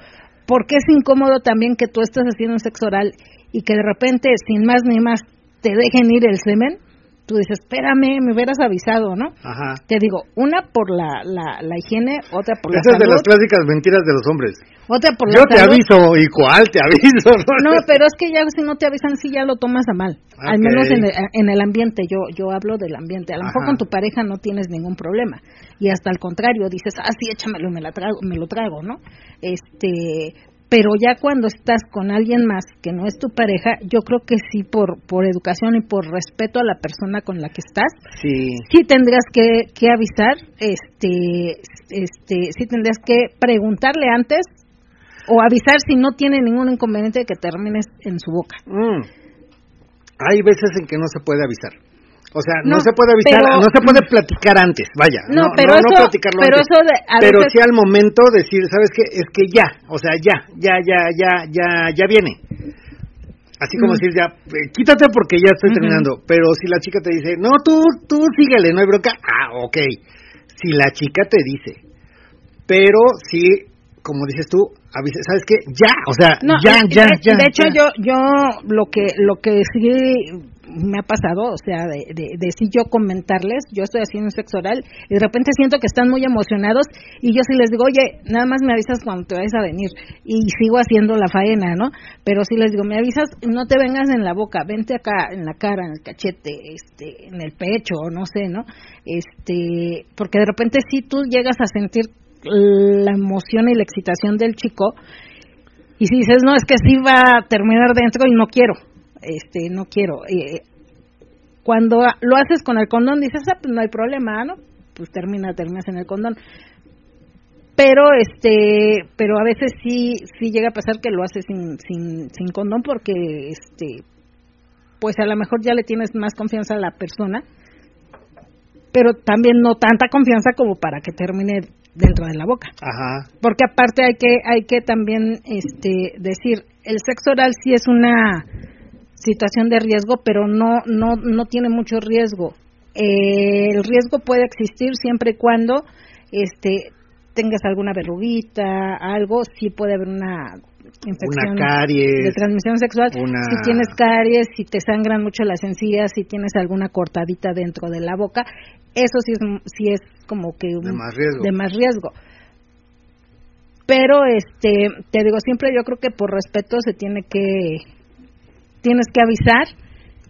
Porque es incómodo también que tú estés haciendo un sexo oral y que de repente, sin más ni más, te dejen ir el semen tú dices, espérame, me hubieras avisado, ¿no? Ajá. Te digo, una por la, la, la higiene, otra por la Esa es de las clásicas mentiras de los hombres. Otra por Yo te aviso, ¿y cuál te aviso? no, pero es que ya si no te avisan, sí ya lo tomas a mal. Al menos en el, en el, ambiente, yo yo hablo del ambiente. A lo mejor con tu pareja no tienes ningún problema. Y hasta al contrario, dices, ah, sí, échamelo, me, la trago, me lo trago, ¿no? Este, pero ya cuando estás con alguien más que no es tu pareja, yo creo que sí por por educación y por respeto a la persona con la que estás, sí, sí tendrías que, que avisar, este, este, sí tendrías que preguntarle antes o avisar si no tiene ningún inconveniente de que termines en su boca. Mm. Hay veces en que no se puede avisar. O sea, no, se puede avisar, no se puede platicar antes, vaya. No, pero no, eso, platicarlo pero Eso pero sí al momento decir, ¿sabes qué? Es que ya, o sea, ya, ya, ya, ya, ya, ya viene. Así como decir, ya, eh, quítate porque ya estoy terminando. Pero si la chica te dice, no, tú, tú síguele, no hay bronca. Ah, ok. Si la chica te dice. Pero si, como dices tú, avisa, ¿sabes qué? Ya, o sea, ya, ya, ya. De hecho, yo, yo, lo que, lo que sí me ha pasado, o sea, de, de, si yo comentarles, yo estoy haciendo un sexo oral y de repente siento que están muy emocionados y yo sí les digo, oye, nada más me avisas cuando te vayas a venir y sigo haciendo la faena, ¿no? Pero si les digo, me avisas, no te vengas en la boca, vente acá, en la cara, en el cachete, este, en el pecho, no sé, ¿no? Este, porque de repente si tú llegas a sentir la emoción y la excitación del chico y si dices, no, es que sí va a terminar dentro y no quiero, este no quiero eh, cuando lo haces con el condón dices ah pues no hay problema no pues termina terminas en el condón pero este pero a veces sí sí llega a pasar que lo haces sin sin sin condón porque este pues a lo mejor ya le tienes más confianza a la persona pero también no tanta confianza como para que termine dentro de la boca. Ajá. Porque aparte hay que hay que también este decir el sexo oral sí es una situación de riesgo, pero no, no, no tiene mucho riesgo. Eh, el riesgo puede existir siempre y cuando este, tengas alguna verruguita, algo, sí puede haber una infección de transmisión sexual. Si tienes caries, si te sangran mucho las encías, si tienes alguna cortadita dentro de la boca, eso sí es, sí es como que de, más riesgo. de más riesgo. Pero este, te digo, siempre yo creo que por respeto se tiene que tienes que avisar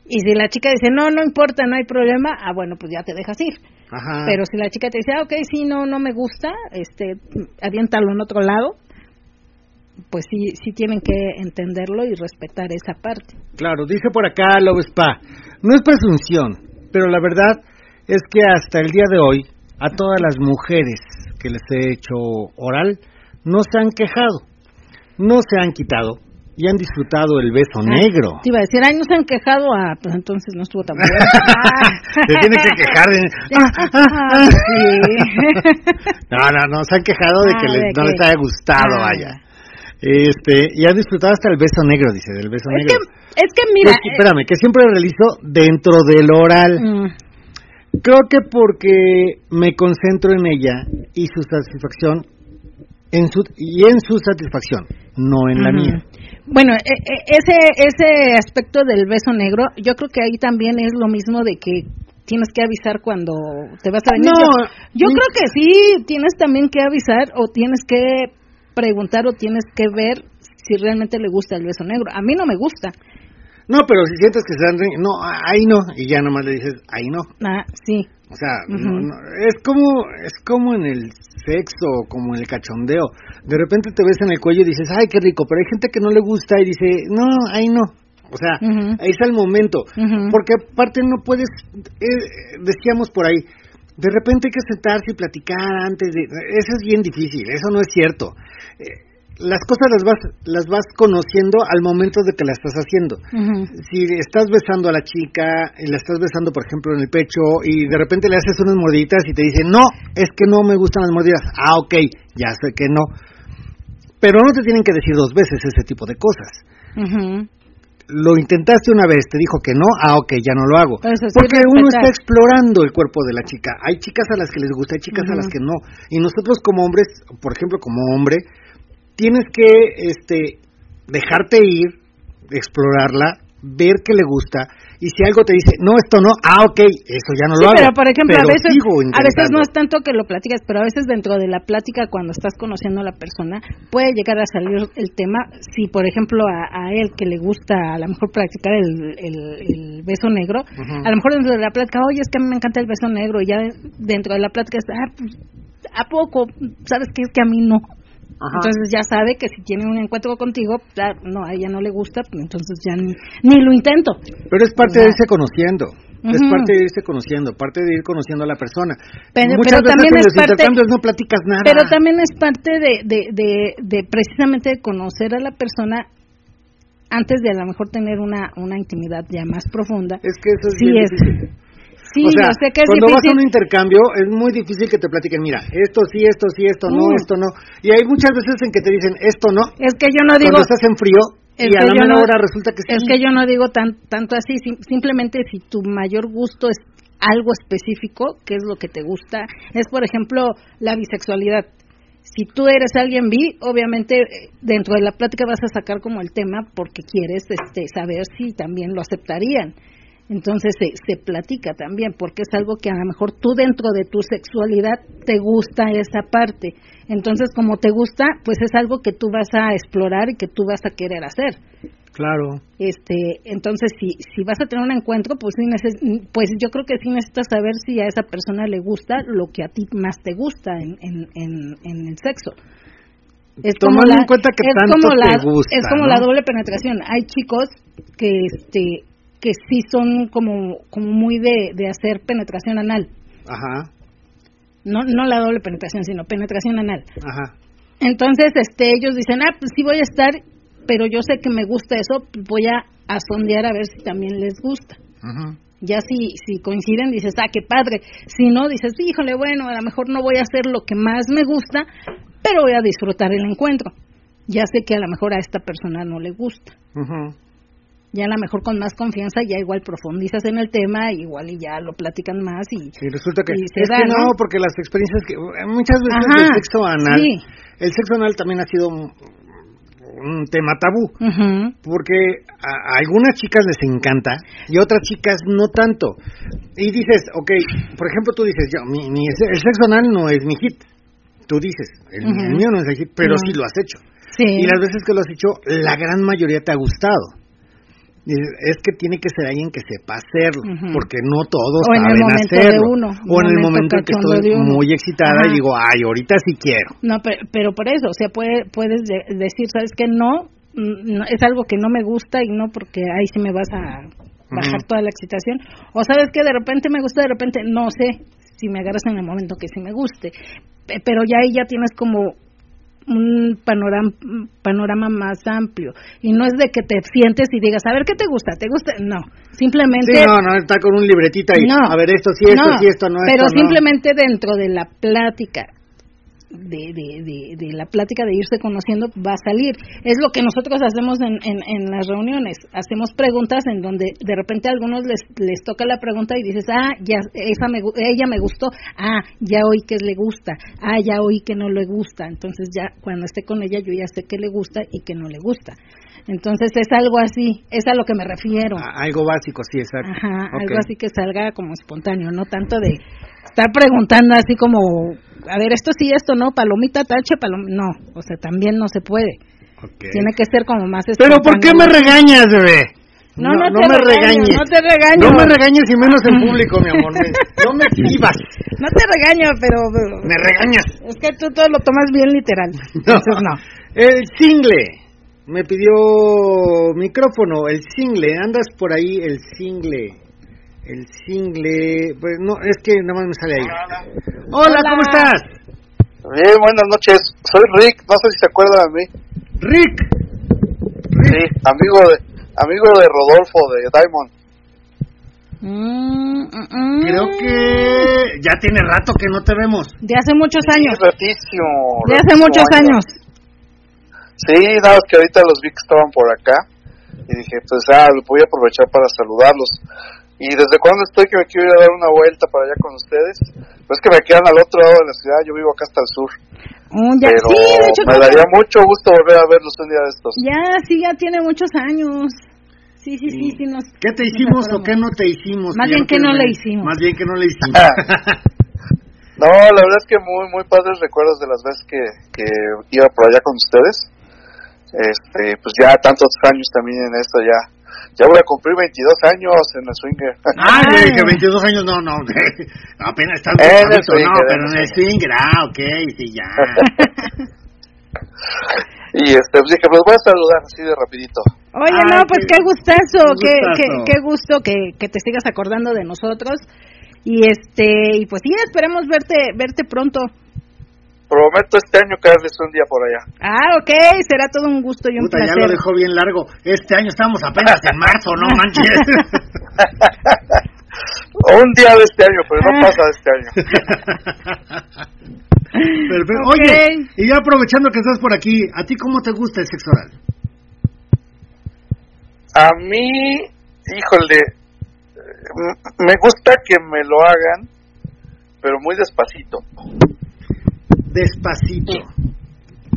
y si la chica dice, no, no importa, no hay problema, ah, bueno, pues ya te dejas ir. Pero si la chica te dice, ah, ok, sí, no, no me gusta, este, aviéntalo en otro lado, pues sí, sí tienen que entenderlo y respetar esa parte. Claro, dice por acá Love Spa, no es presunción, pero la verdad es que hasta el día de hoy, a todas las mujeres que les he hecho oral, no se han quejado, no se han quitado, y han disfrutado el beso negro. Te iba a decir, ay, no se han quejado, ah, pues entonces no estuvo tan bueno. Se tiene que quejar de... sí. no, no, no, se han quejado de que ah, no les haya gustado, ah. vaya. Este, y han disfrutado hasta el beso negro, dice, del beso es negro. Que, es que mira... Pues, espérame, que siempre realizo dentro del oral. Mm. Creo que porque me concentro en ella y su satisfacción en su, y en su satisfacción, no en la mía. Bueno, e, e, ese ese aspecto del beso negro, yo creo que ahí también es lo mismo de que tienes que avisar cuando te vas a venir. No, yo, creo que sí, tienes también que avisar o tienes que preguntar o tienes que ver si realmente le gusta el beso negro. A mí no me gusta. No, pero si sientes que se dan, no, ahí no, y ya nomás le dices, ahí no. Ah, sí. O sea, es como es como en el sexo, como en el cachondeo. De repente te ves en el cuello y dices, ay, qué rico, pero hay gente que no le gusta y dice, no, ahí no. O sea, ahí está el momento. Porque aparte no puedes, eh, decíamos por ahí, de repente hay que sentarse y platicar antes de... Eso es bien difícil, eso no es cierto. Eh, las cosas las vas las vas conociendo al momento de que la estás haciendo. Si estás besando a la chica y la estás besando, por ejemplo, en el pecho y de repente le haces unas mordiditas y te dice, no, es que no me gustan las mordidas. Ah, ok, ya sé que no. Pero no te tienen que decir dos veces ese tipo de cosas. Lo intentaste una vez, te dijo que no, ah, ok, ya no lo hago. Porque uno está explorando el cuerpo de la chica. Hay chicas a las que les gusta, hay chicas a las que no. Y nosotros como hombres, por ejemplo, como hombre, tienes que este dejarte ir, explorarla, ver qué le gusta y si algo te dice, no, esto no, ah, ok, eso ya no lo hago. pero por ejemplo, a veces a veces no es tanto que lo platicas, pero a veces dentro de la plática cuando estás conociendo a la persona puede llegar a salir el tema, si por ejemplo a, él que le gusta a lo mejor practicar el, el, beso negro, a lo mejor dentro de la plática, oye, es que a mí me encanta el beso negro y ya dentro de la plática ah, pues, ¿a poco? ¿Sabes qué? Es que a mí no. Entonces ya sabe que si tiene un encuentro contigo, no, a ella no le gusta, pues entonces ya ni, ni lo intento. Pero es parte de irse conociendo. Es parte de irse conociendo, parte de ir conociendo a la persona. Pero, Muchas veces también en los intercambios no platicas nada. Pero también es parte de, de, de, de precisamente conocer a la persona antes de a lo mejor tener una, una intimidad ya más profunda. Es que eso es sí es, Sí, o sea, cuando vas a un intercambio es muy difícil que te platiquen, mira, esto sí, esto sí, esto no, esto no. Y hay muchas veces en que te dicen, esto no. Es que yo no digo... Cuando estás en frío y a la menor hora resulta que sí. Es que yo no digo tan, tanto así, simplemente si tu mayor gusto es algo específico, que es lo que te gusta, es por ejemplo la bisexualidad. Si tú eres alguien bi, obviamente eh, dentro de la plática vas a sacar como el tema porque quieres este, saber si también lo aceptarían. Entonces se, se platica también, porque es algo que a lo mejor tú dentro de tu sexualidad te gusta esa parte. Entonces, como te gusta, pues es algo que tú vas a explorar y que tú vas a querer hacer. Claro. Este, entonces, si, si vas a tener un encuentro, pues, pues yo creo que sí necesitas saber si a esa persona le gusta lo que a ti más te gusta en, en, en, el sexo. Es como la, en cuenta que tanto como te gusta, es como la doble penetración. Hay chicos que este que sí son como, como muy de, de hacer penetración anal. Ajá. No, no la doble penetración, sino penetración anal. Ajá. Entonces, este, ellos dicen, ah, pues sí voy a estar, pero yo sé que me gusta eso, voy a, a sondear a ver si también les gusta. Ajá. Ya si, si coinciden, dices, ah, qué padre. Si no, dices, híjole, bueno, a lo mejor no voy a hacer lo que más me gusta, pero voy a disfrutar el encuentro. Ya sé que a lo mejor a esta persona no le gusta. Ajá ya a lo mejor con más confianza ya igual profundizas en el tema igual y ya lo platican más y, resulta que es que ¿no? porque las experiencias que muchas veces el sexo anal el sexo anal también ha sido un, tema tabú porque a, algunas chicas les encanta y a otras chicas no tanto. Y dices ok por ejemplo tú dices yo mi, el sexo anal no es mi hit. Tú dices el, mío no es el hit pero sí lo has hecho. Y las veces que lo has hecho la gran mayoría te ha gustado es que tiene que ser alguien que sepa hacerlo, porque no todos saben hacerlo. o en el momento en que estoy muy excitada y digo, ay, ahorita sí quiero. No, pero, por eso, o sea, puede, puedes decir, ¿sabes que no, no, es algo que no me gusta y no porque ahí sí me vas a bajar toda la excitación. O sabes que de repente me gusta, de repente no sé si me agarras en el momento que sí me guste. Pero ya ahí ya tienes como un panorama, panorama más amplio. Y no es de que te sientes y digas, a ver, ¿qué te gusta? ¿Te gusta? No, simplemente... Sí, no, no, está con un libretita y, a ver, esto sí, esto sí, esto no, Pero simplemente dentro de la plática de, de, de, la plática de irse conociendo va a salir. Es lo que nosotros hacemos en, en, las reuniones. Hacemos preguntas en donde de repente a algunos les, les toca la pregunta y dices, ah, ya, esa me, ella me gustó, ah, ya oí que le gusta, ah, ya oí que no le gusta. Entonces ya cuando esté con ella yo ya sé que le gusta y que no le gusta. Entonces es algo así, es a lo que me refiero. algo básico, sí, exacto. Ajá, algo así que salga como espontáneo, no tanto de estar preguntando así como a ver, esto sí, esto no, palomita, tache, palomita, no, o sea, también no se puede. Tiene que ser como más Pero ¿por qué me regañas, bebé? No, no, te me regañes. No te regaño. No me regañes y menos en público, mi amor. no me exhibas. No te regaño, pero... Me regañas. Es que tú todo lo tomas bien literal. Entonces no. El single. Me pidió micrófono. El single. Andas por ahí, el single el single, pues no, es que nada más me sale ahí. Hola, ¿cómo estás? Bien, buenas noches. Soy Rick, no sé si se acuerdan de mí. Rick. Sí, amigo de amigo de Rodolfo de Diamond. Mm, mm, mm. Creo que ya tiene rato que no te vemos. De hace muchos años. Ratísimo. De hace muchos años. Sí, nada que ahorita los vi que estaban por acá y dije, pues ah, voy a aprovechar para saludarlos. ¿Y desde cuándo estoy que me quiero ir a dar una vuelta para allá con ustedes? Pues que me quedan al otro lado de la ciudad, yo vivo acá hasta el sur. Mm, ya, pero sí, de hecho, me daría que- mucho gusto volver a verlos un día de estos. Ya, sí, ya tiene muchos años. Sí, sí, sí, sí. Nos, ¿Qué te nos hicimos o qué no te hicimos? Más bien que no le hicimos. Más bien que no le hicimos. No, la verdad es que muy muy padres recuerdos de las veces que, que iba por allá con ustedes. Este, pues ya tantos años también en esto ya. Ya voy a cumplir 22 años en el swinger. Ah, que 22 años no, no. Apenas estás En el no, pero en el swinger, ah, ok, sí, ya. y este, pues dije, los voy a saludar así de rapidito. Oye, Ay, no, pues qué- qué gustazo, qué qué, gustazo. qué, qué gusto que, que te sigas acordando de nosotros. Y este, y pues sí, esperemos verte, verte pronto. Prometo este año caerles un día por allá. Ah, ok, será todo un gusto y un Puta, ya placer. lo dejó bien largo. Este año estamos apenas en marzo, no manches. un día de este año, pero no Ah. pasa de este año. Perfecto. Ok. Oye, y ya aprovechando que estás por aquí, ¿a ti cómo te gusta el sexo oral? A mí, híjole, me gusta que me lo hagan, pero muy despacito. Despacito.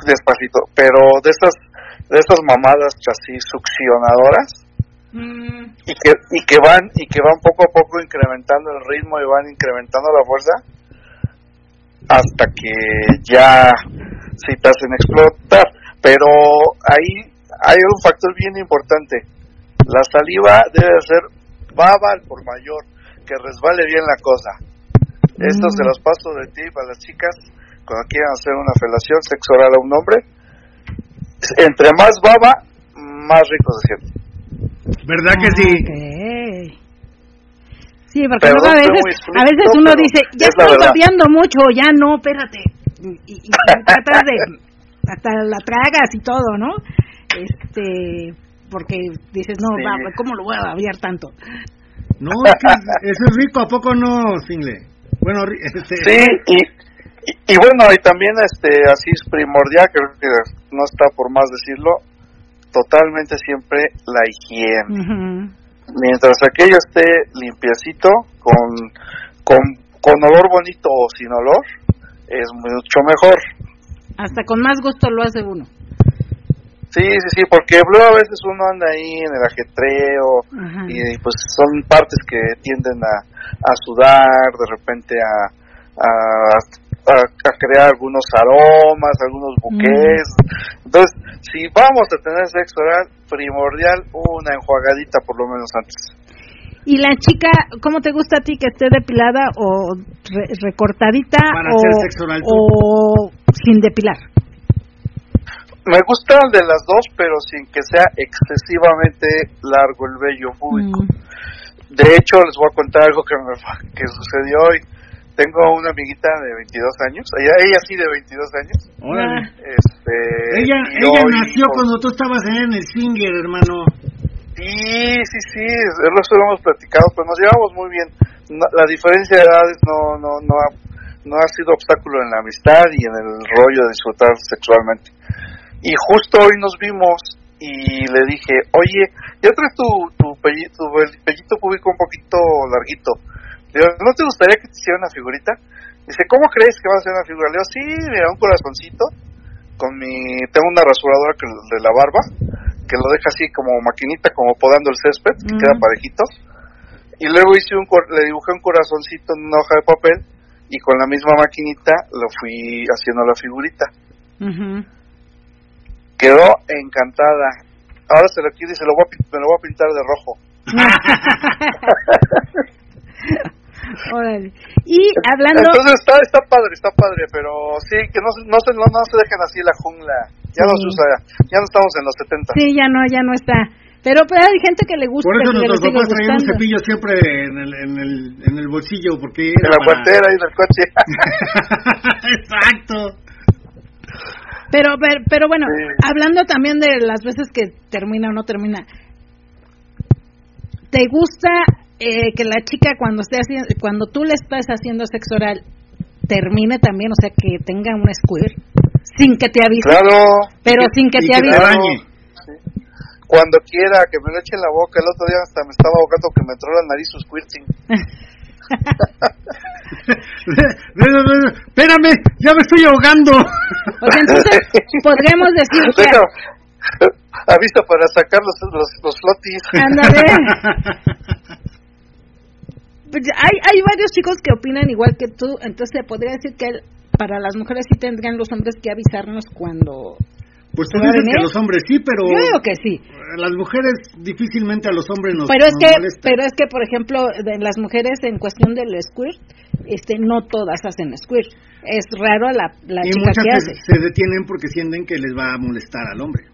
despacito, pero de esas de esas mamadas así succionadoras Mm, y que y que van y que van poco a poco incrementando el ritmo y van incrementando la fuerza hasta que ya sí te hacen explotar, pero ahí hay un factor bien importante. La saliva debe ser baba al por mayor, que resbale bien la cosa. Esto Mm. se los paso de tip a las chicas cuando quieran hacer una felación sexo oral a un hombre. Entre más baba, más rico se siente. ¿Verdad que sí? Sí, porque Perdón, luego a veces, explícito, a veces uno dice, ya es estoy babeando mucho, ya no, espérate. Y, y- y tratas de, hasta la tragas y todo, ¿no? Este, porque dices, no, Sí. va, ¿cómo lo voy a babear tanto? No, es que eso es rico, ¿a poco no, Single? Bueno, este, Sí, y, y, y bueno, y también este así es primordial, creo que no está por más decirlo, totalmente siempre la higiene. Mientras aquello esté limpiecito, con, con, con olor bonito o sin olor, es mucho mejor. Hasta con más gusto lo hace uno. Sí, sí, sí, porque luego a veces uno anda ahí en el ajetreo Ajá. y pues son partes que tienden a, a sudar, de repente a, a, a- a crear algunos aromas, algunos buques. Entonces, si vamos a tener sexo oral, primordial una enjuagadita por lo menos antes. ¿Y la chica, cómo te gusta a ti que esté depilada o re- recortadita Para o, hacer sexo oral, tú. o sin depilar? Me gustan de las dos, pero sin que sea excesivamente largo el vello público. Mm. De hecho, les voy a contar algo que, me, que sucedió hoy. Tengo una amiguita de 22 años, ella, ella sí de 22 años. Órale. Este, Ella, ella hoy, nació pues, cuando tú estabas en el swinger, hermano. Sí, sí, sí, lo hemos platicado, pues nos llevamos muy bien. No- la diferencia de edades no, no, no, ha, no ha sido obstáculo en la amistad y en el rollo de disfrutar sexualmente. Y justo hoy nos vimos y le dije, oye, ya traes tu, tu, pelli- tu pellito público un poquito larguito. Digo, ¿no te gustaría que te hiciera una figurita? Dice, ¿cómo crees que va a ser una figura? Le digo, sí, mira, un corazoncito con mi... Tengo una rasuradora que, de la barba que lo deja así como maquinita, como podando el césped, que Mm. queda parejito. Y luego hice un, le dibujé un corazoncito en una hoja de papel y con la misma maquinita lo fui haciendo la figurita. Quedó encantada. Ahora se lo quiere y se lo voy a, me lo voy a pintar de rojo. Órale. Y hablando, Entonces está, está padre, está padre, pero sí, que no, se- no, se, no, no se dejen así la jungla. Ya no se usa, ya no estamos en los 70. sí, ya no, ya no está. Pero, pero hay gente que le gusta. Por eso nuestros papás traían un cepillo siempre en el, en el, en el bolsillo, porque... En la guantera y en el coche. Exacto. Pero, pero, pero bueno, Sí. hablando también de las veces que termina o no termina, ¿te gusta eh, que la chica cuando esté haciendo, cuando tú le estás haciendo sexo oral termine también, o sea, que tenga un squirt sin que te avise, Claro. pero sin que te que te avise? Cuando quiera, que me lo eche en la boca. El otro día hasta me estaba ahogando que me entró la nariz su squirting. Espérame, ya me estoy ahogando. O sea, entonces podremos decir que avisa para sacar los, los, los flotis. Ándale. Pues hay, hay varios chicos que opinan igual que tú, entonces se podría decir que el- para las mujeres sí tendrían los hombres que avisarnos cuando... Pues tú ¿Se va a dices que los hombres sí, pero Yo digo que sí, las mujeres difícilmente a los hombres nos, pero es nos que, molesta. pero es que por ejemplo de las mujeres en cuestión del squirt, este, no todas hacen squirt, es raro la, la y chica muchas que hace, se detienen porque sienten que les va a molestar al hombre.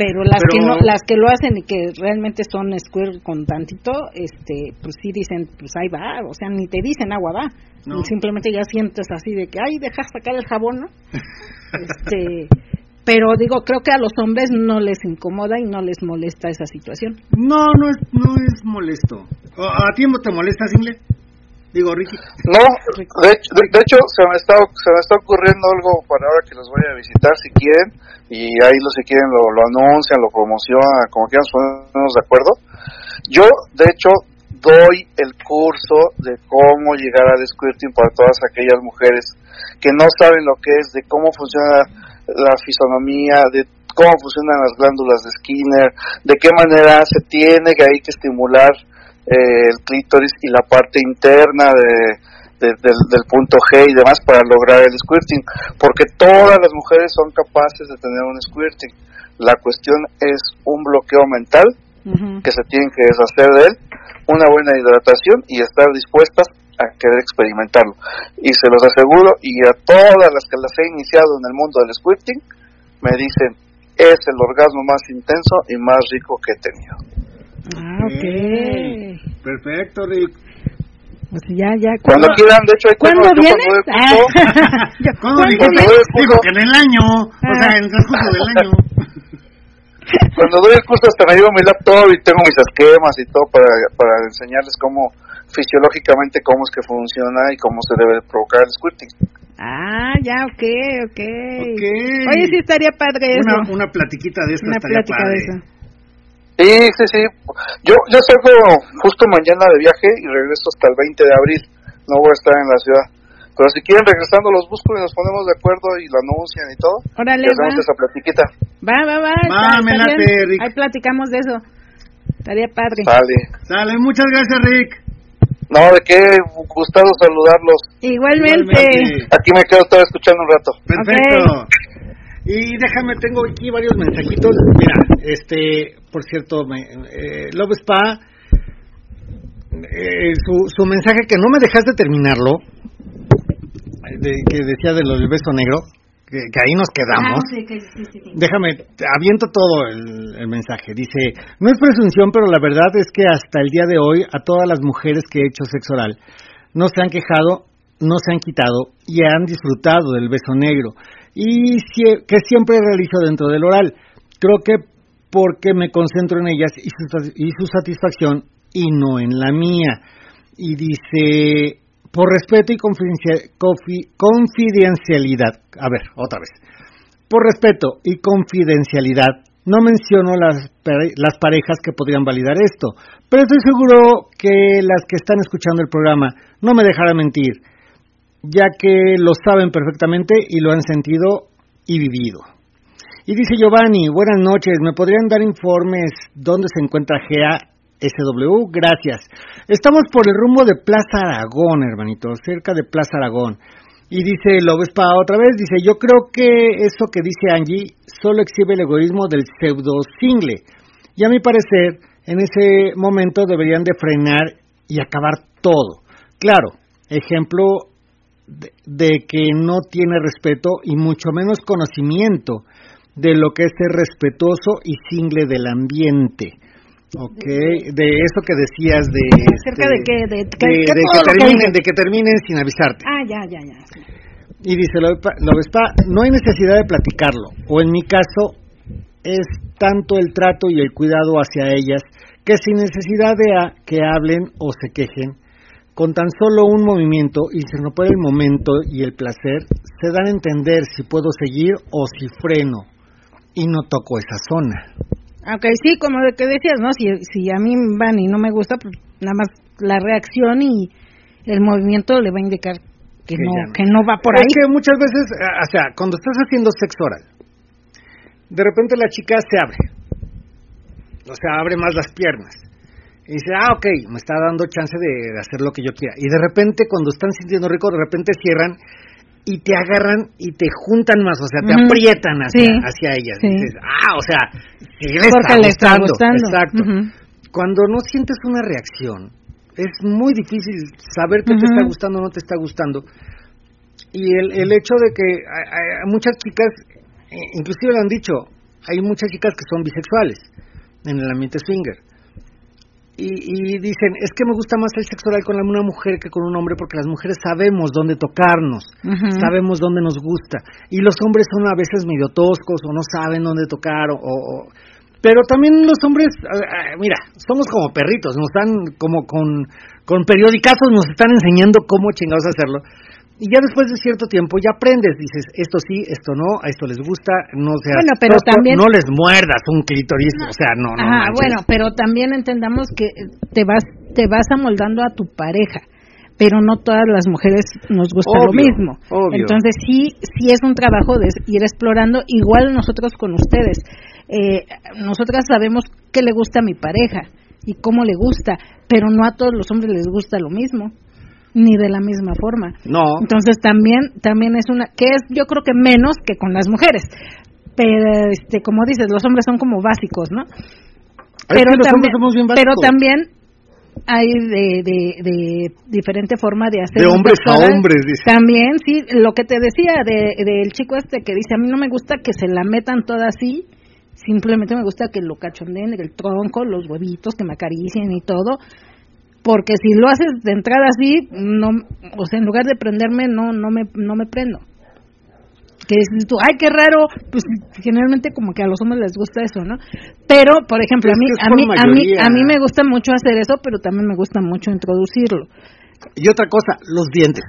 Pero las que no, las que lo hacen y que realmente son squirt con tantito, este, pues sí dicen, pues ahí va, o sea ni te dicen agua va, No. simplemente ya sientes así de que ay deja sacar el jabón, ¿no? este pero digo creo que a los hombres no les incomoda y no les molesta esa situación No, no es, no es molesto. ¿A a ti te molesta, Single? Digo, Ricky. No, de hecho, de, hecho se, me está, se me está ocurriendo algo para ahora que los voy a visitar si quieren. Y ahí lo si quieren lo, lo anuncian, lo promocionan, como quieran ponernos de acuerdo. Yo, de hecho, doy el curso de cómo llegar al squirting para todas aquellas mujeres que no saben lo que es, de cómo funciona la fisonomía, de cómo funcionan las glándulas de Skinner, de qué manera se tiene que hay que estimular eh, el clítoris y la parte interna de, de- del, del punto G y demás para lograr el squirting, porque todas las mujeres son capaces de tener un squirting. La cuestión es un bloqueo mental que se tienen que deshacer de él, una buena hidratación y estar dispuestas a querer experimentarlo. Y se los aseguro, y a todas las que las he iniciado en el mundo del squirting, me dicen, es el orgasmo más intenso y más rico que he tenido. Ah ok Perfecto, Rick. pues ya ya Cuando quieran, de hecho, hay ¿Cuándo vienes? cuando Ah. ¿Cuándo ¿cuándo vienes? Digo que en el año, o sea, en el transcurso del año. cuando doy el curso hasta me llevo mi laptop y tengo mis esquemas y todo para, para enseñarles cómo fisiológicamente cómo es que funciona y cómo se debe provocar el squirting. Ah, ya, ok, ok. Ok. Oye, sí estaría padre eso. Una, una platiquita de esto Una estaría plática padre. de eso. Sí, sí, sí. Yo, yo salgo justo mañana de viaje y regreso hasta el 20 de abril. No voy a estar en la ciudad. Pero si quieren, regresando los busco y nos ponemos de acuerdo y lo anuncian y todo. Órale, y hacemos va. esa platiquita. Va, va, va. Va, me late. Rick. Ahí platicamos de eso. Estaría padre. Vale. Sale, muchas gracias, Rick. No, de qué gustado saludarlos. Igualmente. Igualmente. Aquí me quedo todo escuchando un rato. Perfecto. Y déjame, tengo aquí varios mensajitos. Mira, este, por cierto, me, eh, Love Spa, eh, su, su mensaje que no me dejaste terminarlo, de, que decía de lo del beso negro, que, que ahí nos quedamos. Ah, sí, que- sí, sí, sí. Déjame, aviento todo el, el mensaje. Dice, no es presunción, pero la verdad es que hasta el día de hoy a todas las mujeres que he hecho sexo oral no se han quejado, no se han quitado y han disfrutado del beso negro. Y que siempre realizo dentro del oral. Creo que porque me concentro en ellas y su, y su satisfacción y no en la mía. Y dice, por respeto y confidencia- confi- confidencialidad. A ver, otra vez. Por respeto y confidencialidad, no menciono las, las parejas que podrían validar esto, pero estoy seguro que las que están escuchando el programa no me dejarán mentir, ya que lo saben perfectamente y lo han sentido y vivido. Y dice Giovanni, buenas noches, ¿me podrían dar informes dónde se encuentra GASW? Gracias. Estamos por el rumbo de Plaza Aragón, hermanito, cerca de Plaza Aragón. Y dice Lobespa otra vez, dice, yo creo que eso que dice Angie solo exhibe el egoísmo del pseudo single. Y a mi parecer, en ese momento deberían de frenar y acabar todo. Claro, ejemplo de, de que no tiene respeto y mucho menos conocimiento de lo que es ser respetuoso y single del ambiente. Ok, de eso que decías de... Acerca de que... De, que, de, que de todo que lo que terminen, dice. de que terminen sin avisarte. Ah, ya, ya, ya. sí. Y dice Lovespa, no hay necesidad de platicarlo, o en mi caso es tanto el trato y el cuidado hacia ellas que sin necesidad de a- que hablen o se quejen, con tan solo un movimiento y sin romper el momento y el placer, se dan a entender si puedo seguir o si freno y no toco esa zona. Ok, sí, como de que decías, ¿no? Si, si a mí van y no me gusta, pues nada más la reacción y el movimiento le va a indicar que, Que no, que no va por es ahí. que muchas veces, eh, o sea, cuando estás haciendo sexo oral, de repente la chica se abre. O sea, abre más las piernas. Y dice, ah, ok, me está dando chance de, hacer lo que yo quiera. Y de repente, cuando están sintiendo rico, de repente cierran y te agarran y te juntan más, o sea, te aprietan hacia, Sí. hacia ellas. Sí. Dices, ah, o sea, sí le está le está gustando. Exacto. Cuando no sientes una reacción, es muy difícil saber que te está gustando o no te está gustando. Y el, el hecho de que hay, hay muchas chicas, eh, inclusive lo han dicho, hay muchas chicas que son bisexuales en el ambiente swinger. Y, y dicen, es que me gusta más el sexo oral con una mujer que con un hombre porque las mujeres sabemos dónde tocarnos, sabemos dónde nos gusta. Y los hombres son a veces medio toscos o no saben dónde tocar o... o- pero también los hombres, mira, somos como perritos, nos están como con, con periodicazos, nos están enseñando cómo chingados hacerlo. Y ya después de cierto tiempo ya aprendes, dices, esto sí, esto no, a esto les gusta, no seas Bueno, pero tosco, también- no les muerdas un clítoris, o sea, no, no Ah, bueno, pero también entendamos que te vas te vas amoldando a tu pareja, pero no todas las mujeres nos gusta lo mismo. obvio. Entonces sí sí es un trabajo de ir explorando igual nosotros con ustedes. Eh, nosotras sabemos qué le gusta a mi pareja y cómo le gusta, pero no a todos los hombres les gusta lo mismo ni de la misma forma. No, Entonces también también es una que es yo creo que menos que con las mujeres. Pero este como dices, los hombres son como básicos, ¿no? Es que los hombres somos bien pero básicos. también hay de, de, de diferente forma de hacer De hombres a hombres, dice. también sí lo que te decía de del chico este que dice a mí no me gusta que se la metan toda así simplemente me gusta que lo cachondeen el tronco los huevitos que me acaricien y todo porque si lo haces de entrada así no o sea en lugar de prenderme no no me no me prendo que dices tú, ay, qué raro, pues generalmente como que a los hombres les gusta eso, ¿no? Pero, por ejemplo, a mí, a mí, a mí, a mí me gusta mucho hacer eso, pero también me gusta mucho introducirlo. y otra cosa, los dientes.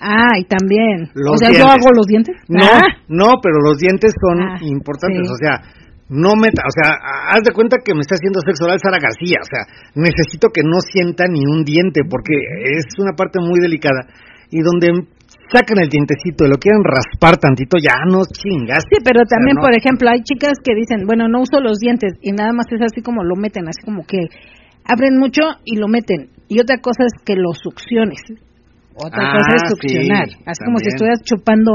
Ah, y también. Los o sea, yo hago los dientes. No, Ah, no, pero los dientes son Ah, importantes, sí. o sea, no meta, o sea, haz de cuenta que me está haciendo sexo oral Sara García, o sea, necesito que no sienta ni un diente porque es una parte muy delicada y donde sacan el dientecito y lo quieren raspar tantito, ya no chingas. Sí, pero también, no. por ejemplo, hay chicas que dicen, bueno, no uso los dientes y nada más es así como lo meten, así como que abren mucho y lo meten. Y otra cosa es que lo succiones. Otra Ah, cosa es sí, succionar. así como si estuvieras chupando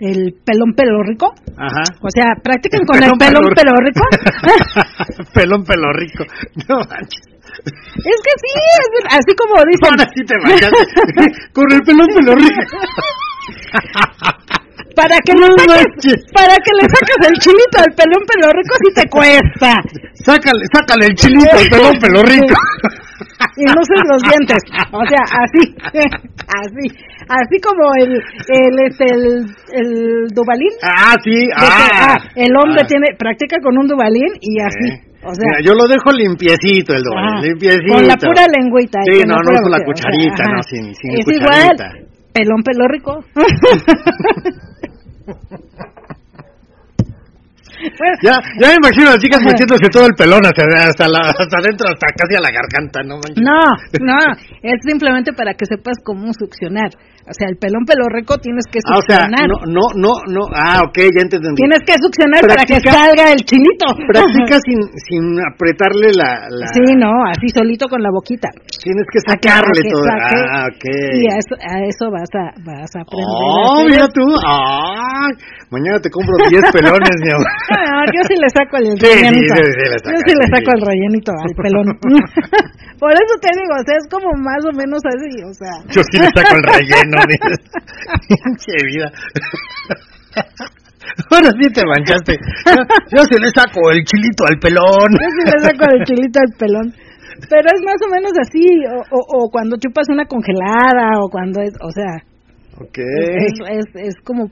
el pelón pelo rico. Ajá. O sea, practiquen con el pelón pelo rico. pelón pelo rico. No manches. Es que sí, es- así como dicen. Ahora sí te manchaste. Con el pelón pelo rico. Para que le saques, para que le saques el chilito al pelón pelo rico sí te cuesta. Sácale, sácale el chilito al pelón pelo rico. Y no uses los dientes. O sea, así, así, así como el, el, este, el, el dubalín. Ah, sí, que, ah. ah, el hombre Ah. tiene, practica con un dubalín y así. O sea, Mira, yo lo dejo limpiecito el doble, ah, limpiecito. con la pura lengüita. Sí, con no, no uso la boquita, o sea, cucharita, no, sin, sin Es cucharita. igual, pelón pelo rico. Ya, ya me imagino a las chicas metiéndose todo el pelón hasta, hasta, la, hasta adentro, hasta casi a la garganta, ¿no? No, no, es simplemente para que sepas cómo succionar. O sea, el pelón pelo rico tienes que Ah, o sea, succionar. no, no, no, no, ah, ok, ya entendí. Tienes que succionar para que Practica- salga el chilito. Practica sin, sin apretarle la, la... Sí, no, así solito con la boquita. Tienes que sacarle que todo. saque. Ah, ok. Y a eso, a eso vas a, vas a aprender. Oh, mira tú. Ay, mañana te compro 10 pelones, mi amor. Ah, yo sí le saco el Sí, sí, rellenito. sí, sí yo sí le saco el rellenito al pelón. Por eso te digo, o sea, es como más o menos así, o sea. Yo sí le saco el relleno. Pinche vida. Ahora sí te manchaste. Yo, yo sí le saco el chilito al pelón. Yo sí le saco el chilito al pelón. Pero es más o menos así, o, o, o cuando chupas una congelada, o cuando es, o sea, Ok. es, es, es como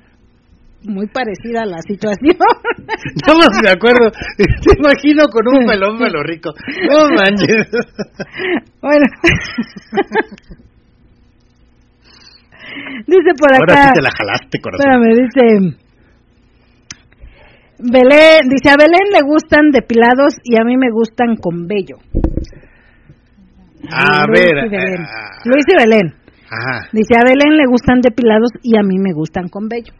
muy parecida a la situación. No más me acuerdo. Te imagino con un pelón pelo rico. No manches. Bueno. dice por acá. Ahora sí te la jalaste, corazón. Espérame, dice. Belén, dice a Belén le gustan depilados y a mí me gustan con vello. A Luis ver. y Belén. ah, Luis y Belén. Ajá. Dice a Belén le gustan depilados y a mí me gustan con vello.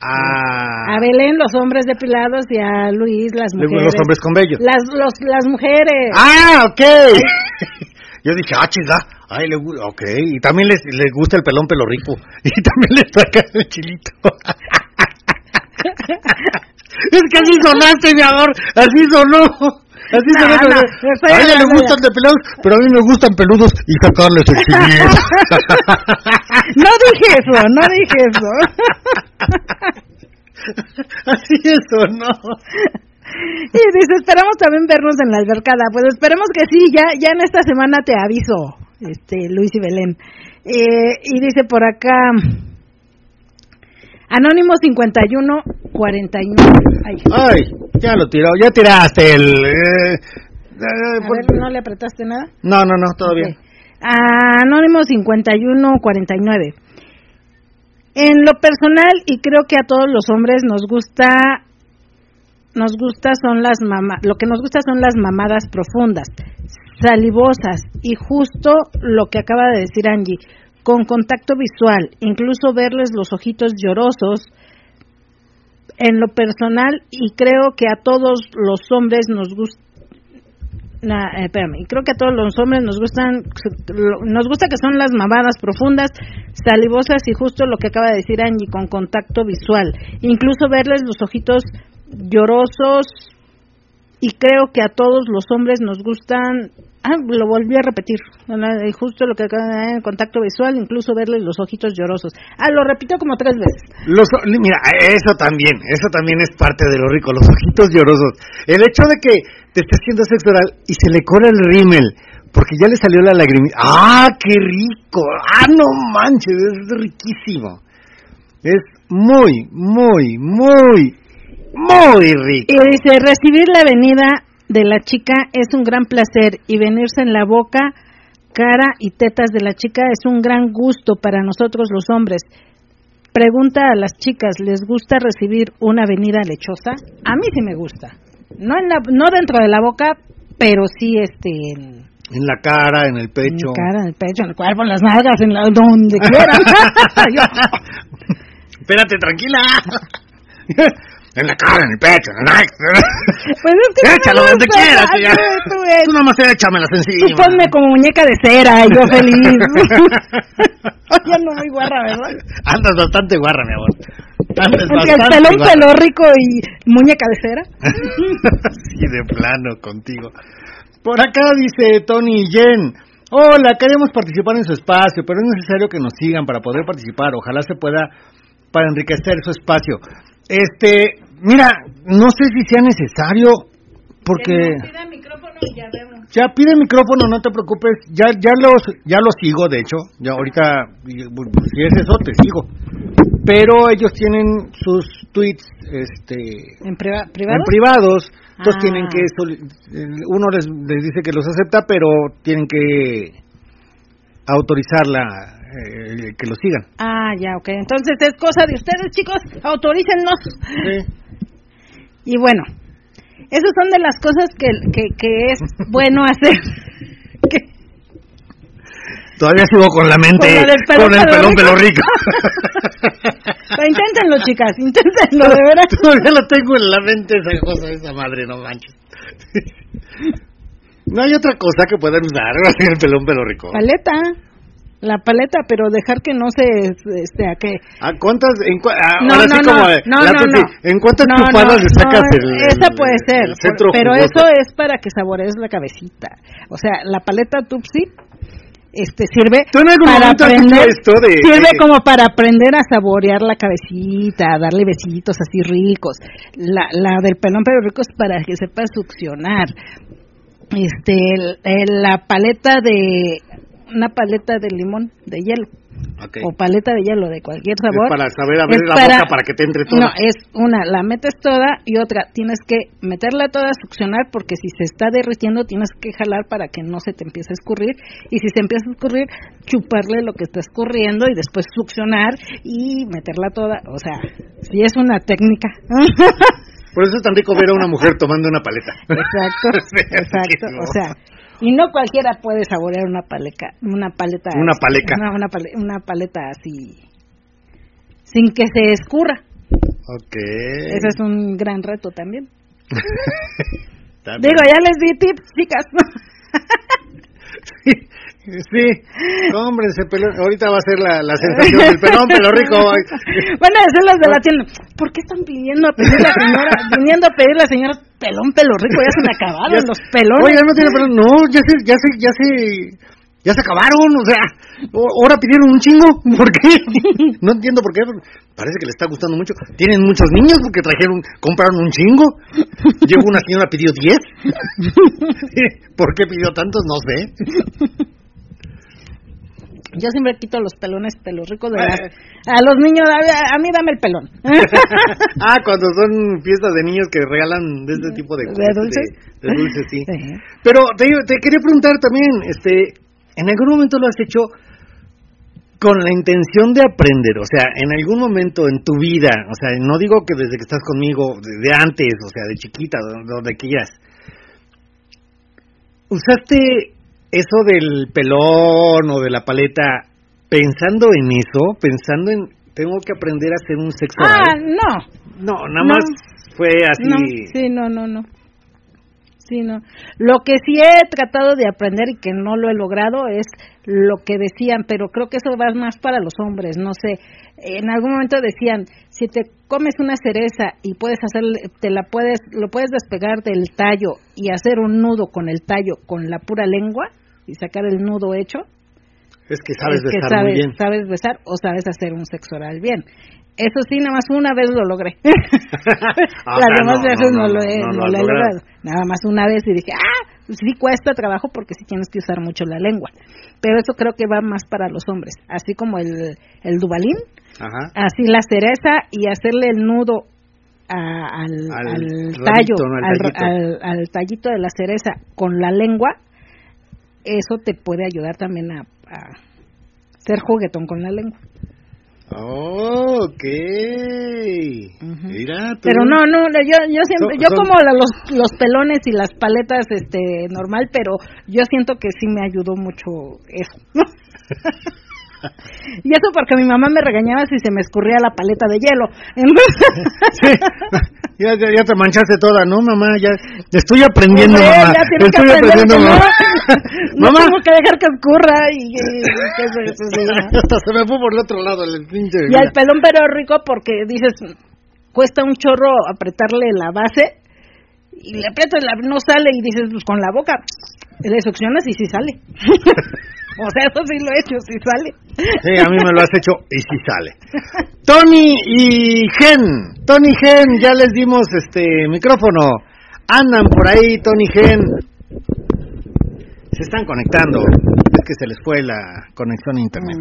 Ah. A Belén los hombres depilados y a Luis las mujeres. los hombres con vello. Las, los, las mujeres. Ah, ok. Yo dije, ah, chinga. Ay, le gusta. Ok. Y también les, les gusta el pelón pelo rico. Y también les saca el chilito. es que así sonaste, mi amor. Así sonó. Así No, sonó. no, a ella le gustan de pelados, pero a mí me gustan peludos y sacarles el chilito. No dije eso, no dije eso. así es sonó. Y dice, esperamos también vernos en la albercada. Pues esperemos que sí, ya, ya en esta semana te aviso, este, Luis y Belén. Eh, y dice por acá, Anónimo 51 49. Ay, Ay, ya lo tiró, ya tiraste el... eh, eh, a por- ver, ¿no le apretaste nada? No, no, no, todavía. Ok. Anónimo 51 49. En lo personal, y creo que a todos los hombres nos gusta, nos gusta son las lo que nos son las mamadas profundas, salivosas y justo lo que acaba de decir Angie, con contacto visual, incluso verles los ojitos llorosos. En lo personal, y creo que a todos los hombres nos gusta eh, creo que a todos los hombres nos gustan, nos gusta que son las mamadas profundas, salivosas y justo lo que acaba de decir Angie, con contacto visual. Incluso verles los ojitos llorosos y creo que a todos los hombres nos gustan, ah, lo volví a repetir, justo lo que acaba decir, contacto visual, incluso verles los ojitos llorosos. Ah, lo repito como tres veces. Los, mira, eso también, eso también es parte de lo rico, los ojitos llorosos. El hecho de que te esté haciendo sexo oral y se le corre el rímel, porque ya le salió la lagrimita. ¡Ah, qué rico! ¡Ah, no manches! Es riquísimo. Es muy, muy, muy, muy rico. Y dice, recibir la venida de la chica es un gran placer y venirse en la boca, cara y tetas de la chica es un gran gusto para nosotros los hombres. Pregunta a las chicas, ¿les gusta recibir una venida lechosa? A mí sí me gusta. No en la, no dentro de la boca, pero sí este en, En la cara, en el en pecho. la cara, en el pecho, en el cuerpo, en las nalgas, en la, donde quieran. Espérate, tranquila. en la cara, en el pecho, en el... pues es que Échalo donde quieras. ya. tú, tú, Tú nomás échamelas Tú encima. ponme como muñeca de cera y yo feliz. ya no muy guarra, ¿verdad? Andas bastante guarra, mi amor. Andas Entre el pelón rico y muñeca de cera. sí, de plano contigo. Por acá dice Tony Yen. Hola, queremos participar en su espacio, pero es necesario que nos sigan para poder participar. Ojalá se pueda para enriquecer su espacio. Este, mira, no sé si sea necesario porque ya pide micrófono, no te preocupes. Ya ya los ya los sigo, de hecho. Ya ahorita y, si es eso te sigo. Pero ellos tienen sus tweets este ¿En priva- privado? en privados, entonces Ah. tienen que, eh, uno les, les dice que los acepta, pero tienen que autorizarla, eh, que los sigan. Ah, ya, ok. Entonces es cosa de ustedes, chicos. Autorícennos. Y bueno, esas son de las cosas que, que, que es bueno hacer. Que- Todavía sigo con la mente, Con el pelón pelo rico. rico. Pero inténtenlo, chicas, inténtenlo, de veras. Todavía lo tengo en la mente esa cosa, esa madre, no manches. No hay otra cosa que puedan usar el pelón pelo rico. Paleta. La paleta, pero dejar que no se, este, a que... ¿A cuántas, en, cua- ah, No, ahora no, sí no, como de- no, la no. ¿en cuántas No, chupadas no, le sacas no, el, Esa puede ser, pero jugoso? eso es para que saborees la cabecita. O sea, la paleta Tupsi este sirve ¿Tú en algún para aprender esto de- sirve de- como para aprender a saborear la cabecita a darle besitos así ricos la, la del pelón pero rico es para que sepa succionar este el- el- la paleta de una paleta de limón de hielo Ok. o paleta de hielo de cualquier Es sabor para saber abrir la para- boca para que te entre todo. no, es una, la metes toda y otra, tienes que meterla toda, succionar, porque si se está derritiendo tienes que jalar para que no se te empiece a escurrir. Y si se empieza a escurrir, chuparle lo que está escurriendo y después succionar y meterla toda. O sea, sí es una técnica. Por eso es tan rico ver a una mujer tomando una paleta. exacto, exacto. O sea, y no cualquiera puede saborear una paleta, una paleta. Una paleca. Una, una, pale- una paleta así, sin que se escurra. Ok. Ese es un gran reto también. Bien. Digo, ya les di tips, chicas. Sí, hombre, ese pelón, ahorita va a ser la, la sensación del pelón, pelo rico. Van a decir los de la tienda, ¿por qué están pidiendo a pedir la señora, viniendo a pedir la señora pelón, pelo rico? Ya se me acabaron Ya- los pelones. Oye, no tiene pelón, no, ya se, ya se, ya se, ya se acabaron, o sea, ahora pidieron un chingo, ¿por qué? No entiendo por qué, parece que le está gustando mucho. Tienen muchos niños porque trajeron, compraron un chingo. Llegó una señora pidió 10. ¿Por qué pidió tantos? No sé. Yo siempre quito los pelones pelos ricos de las... A los niños, a, a mí dame el pelón. ah, cuando son fiestas de niños que regalan de este tipo de, ¿De dulces? De, de dulces, sí. Sí. Pero te, te quería preguntar también, este, ¿en algún momento lo has hecho con la intención de aprender? O sea, en algún momento en tu vida, o sea, no digo que desde que estás conmigo, de, de antes, o sea, de chiquita, donde quieras, ¿usaste eso del pelón o de la paleta pensando en eso? Pensando en, tengo que aprender a hacer un sexo ah, oral? no. No, nada no. más fue así. No, sí, no, no, no. Sí, no. Lo que sí he tratado de aprender y que no lo he logrado es lo que decían, pero creo que eso va más para los hombres, no sé. En algún momento decían, si te comes una cereza y puedes hacer, te la puedes, lo puedes despegar del tallo y hacer un nudo con el tallo con la pura lengua y sacar el nudo hecho, Es que sabes es que besar sabes, muy bien. sabes besar o sabes hacer un sexo oral bien. Eso sí, nada más una vez lo logré. Ah, Las demás no, veces no, no, no, lo he, lo he logrado. Nada más una vez y dije, ah, sí cuesta trabajo porque sí tienes que usar mucho la lengua. Pero eso creo que va más para los hombres. Así como el, el dubalín, Ajá. así la cereza y hacerle el nudo a- al, Al al tallo, al- al tallito de la cereza con la lengua, eso te puede ayudar también a, a ser juguetón con la lengua. Oh, ok. Mira, tú. Pero no, no, yo, yo siempre, yo son- como los, los pelones y las paletas, este, normal, pero yo siento que sí me ayudó mucho eso. y eso porque mi mamá me regañaba si se me escurría la paleta de hielo. Entonces, Sí. Ya, ya, ya te manchaste toda, ¿no, mamá? Ya estoy aprendiendo, mamá. ya que estoy aprendiendo, que no, mamá. no mamá. tengo que dejar que escurra y, y- y que eso- ¿no? Hasta se me fue por el otro lado el pinche. Y al pelón pero rico porque dices, cuesta un chorro apretarle la base y le aprietas la no sale y dices, pues con la boca le succionas y sí sale. o sea, eso sí lo he hecho, sí sale. Sí, a mí me lo has hecho y sí sale. Tony y Gen. Tony y Gen, ya les dimos este micrófono. Andan por ahí, Tony y Gen. Se están conectando. Es que se les fue la conexión a internet.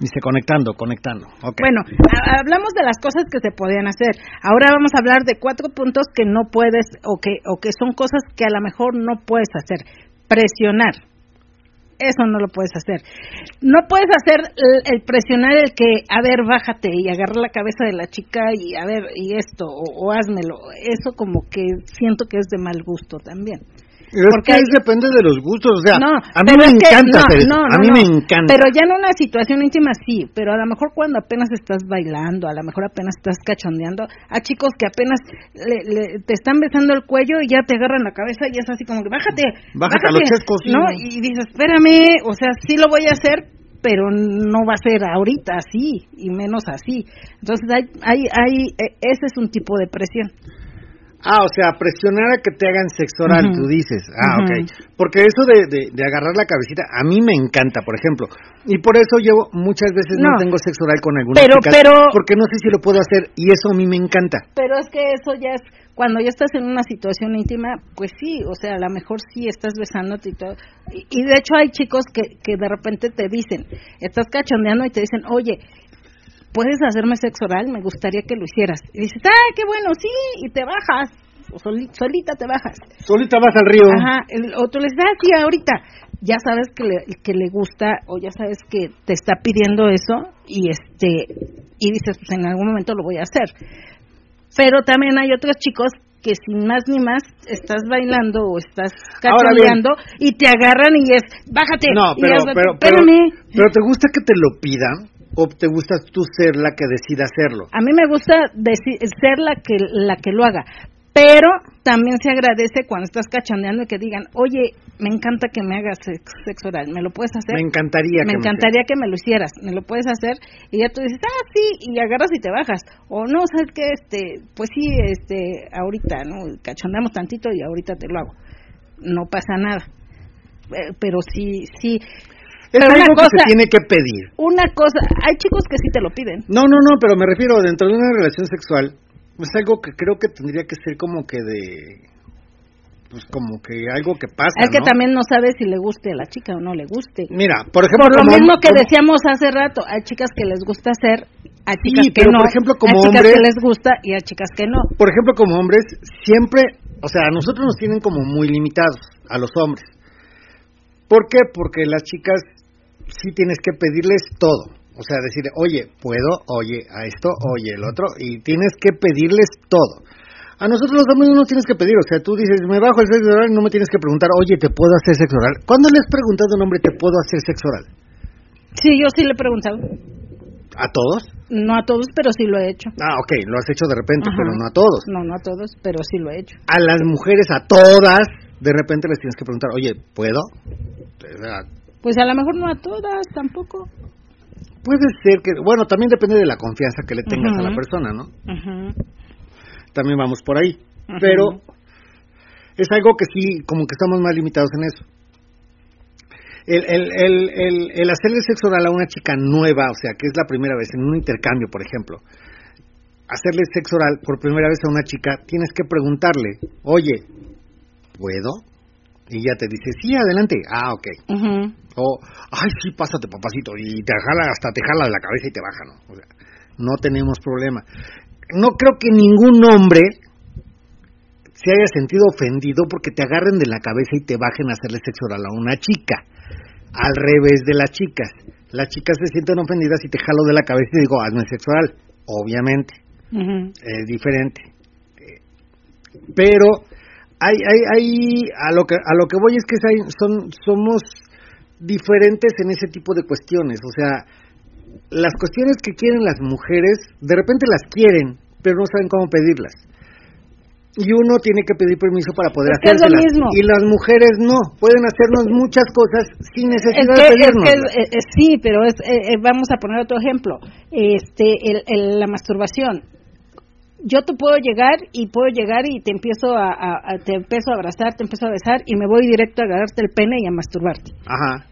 Dice conectando, conectando. Ok. Bueno, ha- hablamos de las cosas que se podían hacer. Ahora vamos a hablar de cuatro puntos que no puedes o que o que son cosas que a lo mejor no puedes hacer. Presionar. Eso no lo puedes hacer. No puedes hacer el, el presionar el que, a ver, bájate y agarrar la cabeza de la chica y a ver, y esto, o, o házmelo. Eso como que siento que es de mal gusto también. Es porque que es depende de los gustos, o sea, no, a mí me es que- encanta no, hacer eso, no, a no, mí no. me encanta. Pero ya en una situación íntima sí, pero a lo mejor cuando apenas estás bailando, a lo mejor apenas estás cachondeando, a chicos que apenas le- le- te están besando el cuello y ya te agarran la cabeza y es así como que bájate, Bájate a los chescos, no, y dices, espérame, o sea, sí lo voy a hacer, pero no va a ser ahorita así y menos así. Entonces hay, hay, hay, e- ese es un tipo de presión. Ah, o sea, presionar a que te hagan sexo oral, tú dices. Ah, ok. Porque eso de, de, agarrar la cabecita, a mí me encanta, por ejemplo. Y por eso yo muchas veces no, tengo sexo oral con algunas pero, pero, porque no sé si lo puedo hacer y eso a mí me encanta. Pero es que eso ya es, cuando ya estás en una situación íntima, pues sí, o sea, a lo mejor sí estás besándote y todo. Y, y de hecho hay chicos que, que de repente te dicen, estás cachondeando y te dicen, oye, ¿puedes hacerme sexo oral? Me gustaría que lo hicieras. Y dices, ¡ah, qué bueno! Sí, y te bajas. O solita te bajas. Solita vas al río. Ajá. El otro le dice, ah, sí, ahorita. Ya sabes que le, que le gusta o ya sabes que te está pidiendo eso y este y dices, pues en algún momento lo voy a hacer. Pero también hay otros chicos que sin más ni más estás bailando o estás cachondeando y te agarran y es, bájate. No, pero, pero, pero, pero, te gusta que te lo pidan o te gusta tú ser la que decida hacerlo? A mí me gusta ser la que la que lo haga, pero también se agradece cuando estás cachondeando y que digan, oye, me encanta que me hagas sexo oral, ¿me lo puedes hacer? Me encantaría. Me encantaría que me lo hicieras, ¿me lo puedes hacer? Y ya tú dices, ah, sí, y agarras y te bajas. O no, ¿sabes qué? Este, pues sí, este, ahorita, ¿no? Cachondeamos tantito y ahorita te lo hago. No pasa nada. Eh, pero sí, sí, es algo que se tiene que pedir. Una cosa, hay chicos que sí te lo piden. No, no, no, pero me refiero dentro de una relación sexual, es algo que creo que tendría que ser como que de pues como que algo que pasa. Es que también no sabe si le guste a la chica o no le guste. Mira, por ejemplo, por lo mismo que decíamos hace rato, hay chicas que les gusta hacer, a chicas que no, por ejemplo, como hay chicas que les gusta y a chicas que no. Por ejemplo, como hombres siempre, o sea, a nosotros nos tienen como muy limitados a los hombres. ¿Por qué? Porque las chicas sí tienes que pedirles todo. O sea, decir, oye, puedo, oye, a esto, oye, el otro, y tienes que pedirles todo. A nosotros los hombres no nos tienes que pedir, o sea, tú dices, me bajo el sexo oral y no me tienes que preguntar, oye, ¿te puedo hacer sexo oral? ¿Cuándo le has preguntado a un hombre, ¿te puedo hacer sexo oral? Sí, yo sí le he preguntado. ¿A todos? No a todos, pero sí lo he hecho. Ah, ok, lo has hecho de repente, pero no a todos. No, no a todos, pero sí lo he hecho. A las mujeres, a todas, de repente les tienes que preguntar, oye, ¿puedo? Pues a lo mejor no a todas tampoco. Puede ser que, bueno, también depende de la confianza que le tengas a la persona, ¿no? También vamos por ahí. Pero es algo que sí, como que estamos más limitados en eso. El, el, el, el, hacerle sexo oral a una chica nueva, o sea, que es la primera vez en un intercambio, por ejemplo, hacerle sexo oral por primera vez a una chica, tienes que preguntarle, oye, ¿puedo? Y ya te dice, sí, adelante. Ah, ok. O, ay, sí, pásate, papacito. Y te jala, hasta te jala de la cabeza y te baja, ¿no? O sea, no tenemos problema. No creo que ningún hombre se haya sentido ofendido porque te agarren de la cabeza y te bajen a hacerle sexo oral a una chica. Al revés de las chicas. Las chicas se sienten ofendidas y te jalo de la cabeza y digo, hazme sexo oral. Obviamente. Es diferente. Pero hay, hay, hay, a lo que a lo que voy es que son somos diferentes en ese tipo de cuestiones, o sea, las cuestiones que quieren las mujeres, de repente las quieren, pero no saben cómo pedirlas. Y uno tiene que pedir permiso para poder hacérselas. Y las mujeres no, pueden hacernos muchas cosas sin necesidad de pedirnos. Eh, eh, sí, pero es, eh, vamos a poner otro ejemplo. Este, el, la masturbación yo te puedo llegar y puedo llegar y te empiezo a, te empiezo a abrazar, te empiezo a besar y me voy directo a agarrarte el pene y a masturbarte. Ajá.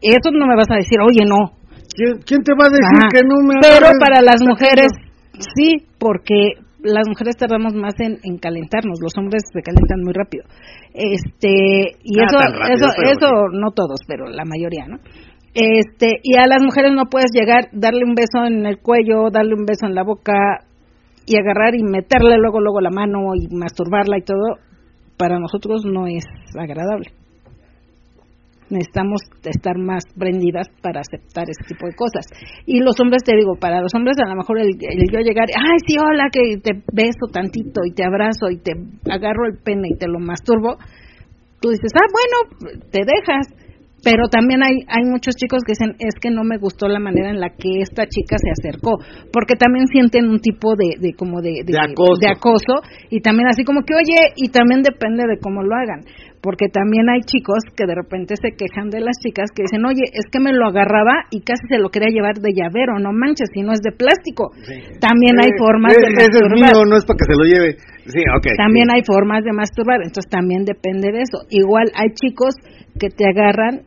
Eso no me vas a decir, oye, no. ¿Quién, te va a decir que no me Pero para las mujeres, sí, porque las mujeres tardamos más en, en, calentarnos, los hombres se calientan muy rápido. Este, y ah, eso, eso, eso, no todos, pero la mayoría, ¿no? Este, y a las mujeres no puedes llegar, darle un beso en el cuello, darle un beso en la boca, y agarrar y meterle luego luego la mano y masturbarla y todo para nosotros no es agradable necesitamos estar más prendidas para aceptar ese tipo de cosas. Y los hombres, te digo, para los hombres a lo mejor el, el, yo llegar, ay, sí, hola, que te beso tantito y te abrazo y te agarro el pene y te lo masturbo, tú dices, ah, bueno, te dejas pero también hay hay muchos chicos que dicen es que no me gustó la manera en la que esta chica se acercó porque también sienten un tipo de, de como de, de, acoso. de, acoso. y también así como que oye y también depende de cómo lo hagan porque también hay chicos que de repente se quejan de las chicas que dicen, oye, es que me lo agarraba y casi se lo quería llevar de llavero, no manches, si no es de plástico. También hay formas de masturbar. no es para que se lo lleve. Sí, okay, también hay formas de masturbar, entonces también depende de eso. Igual hay chicos que te agarran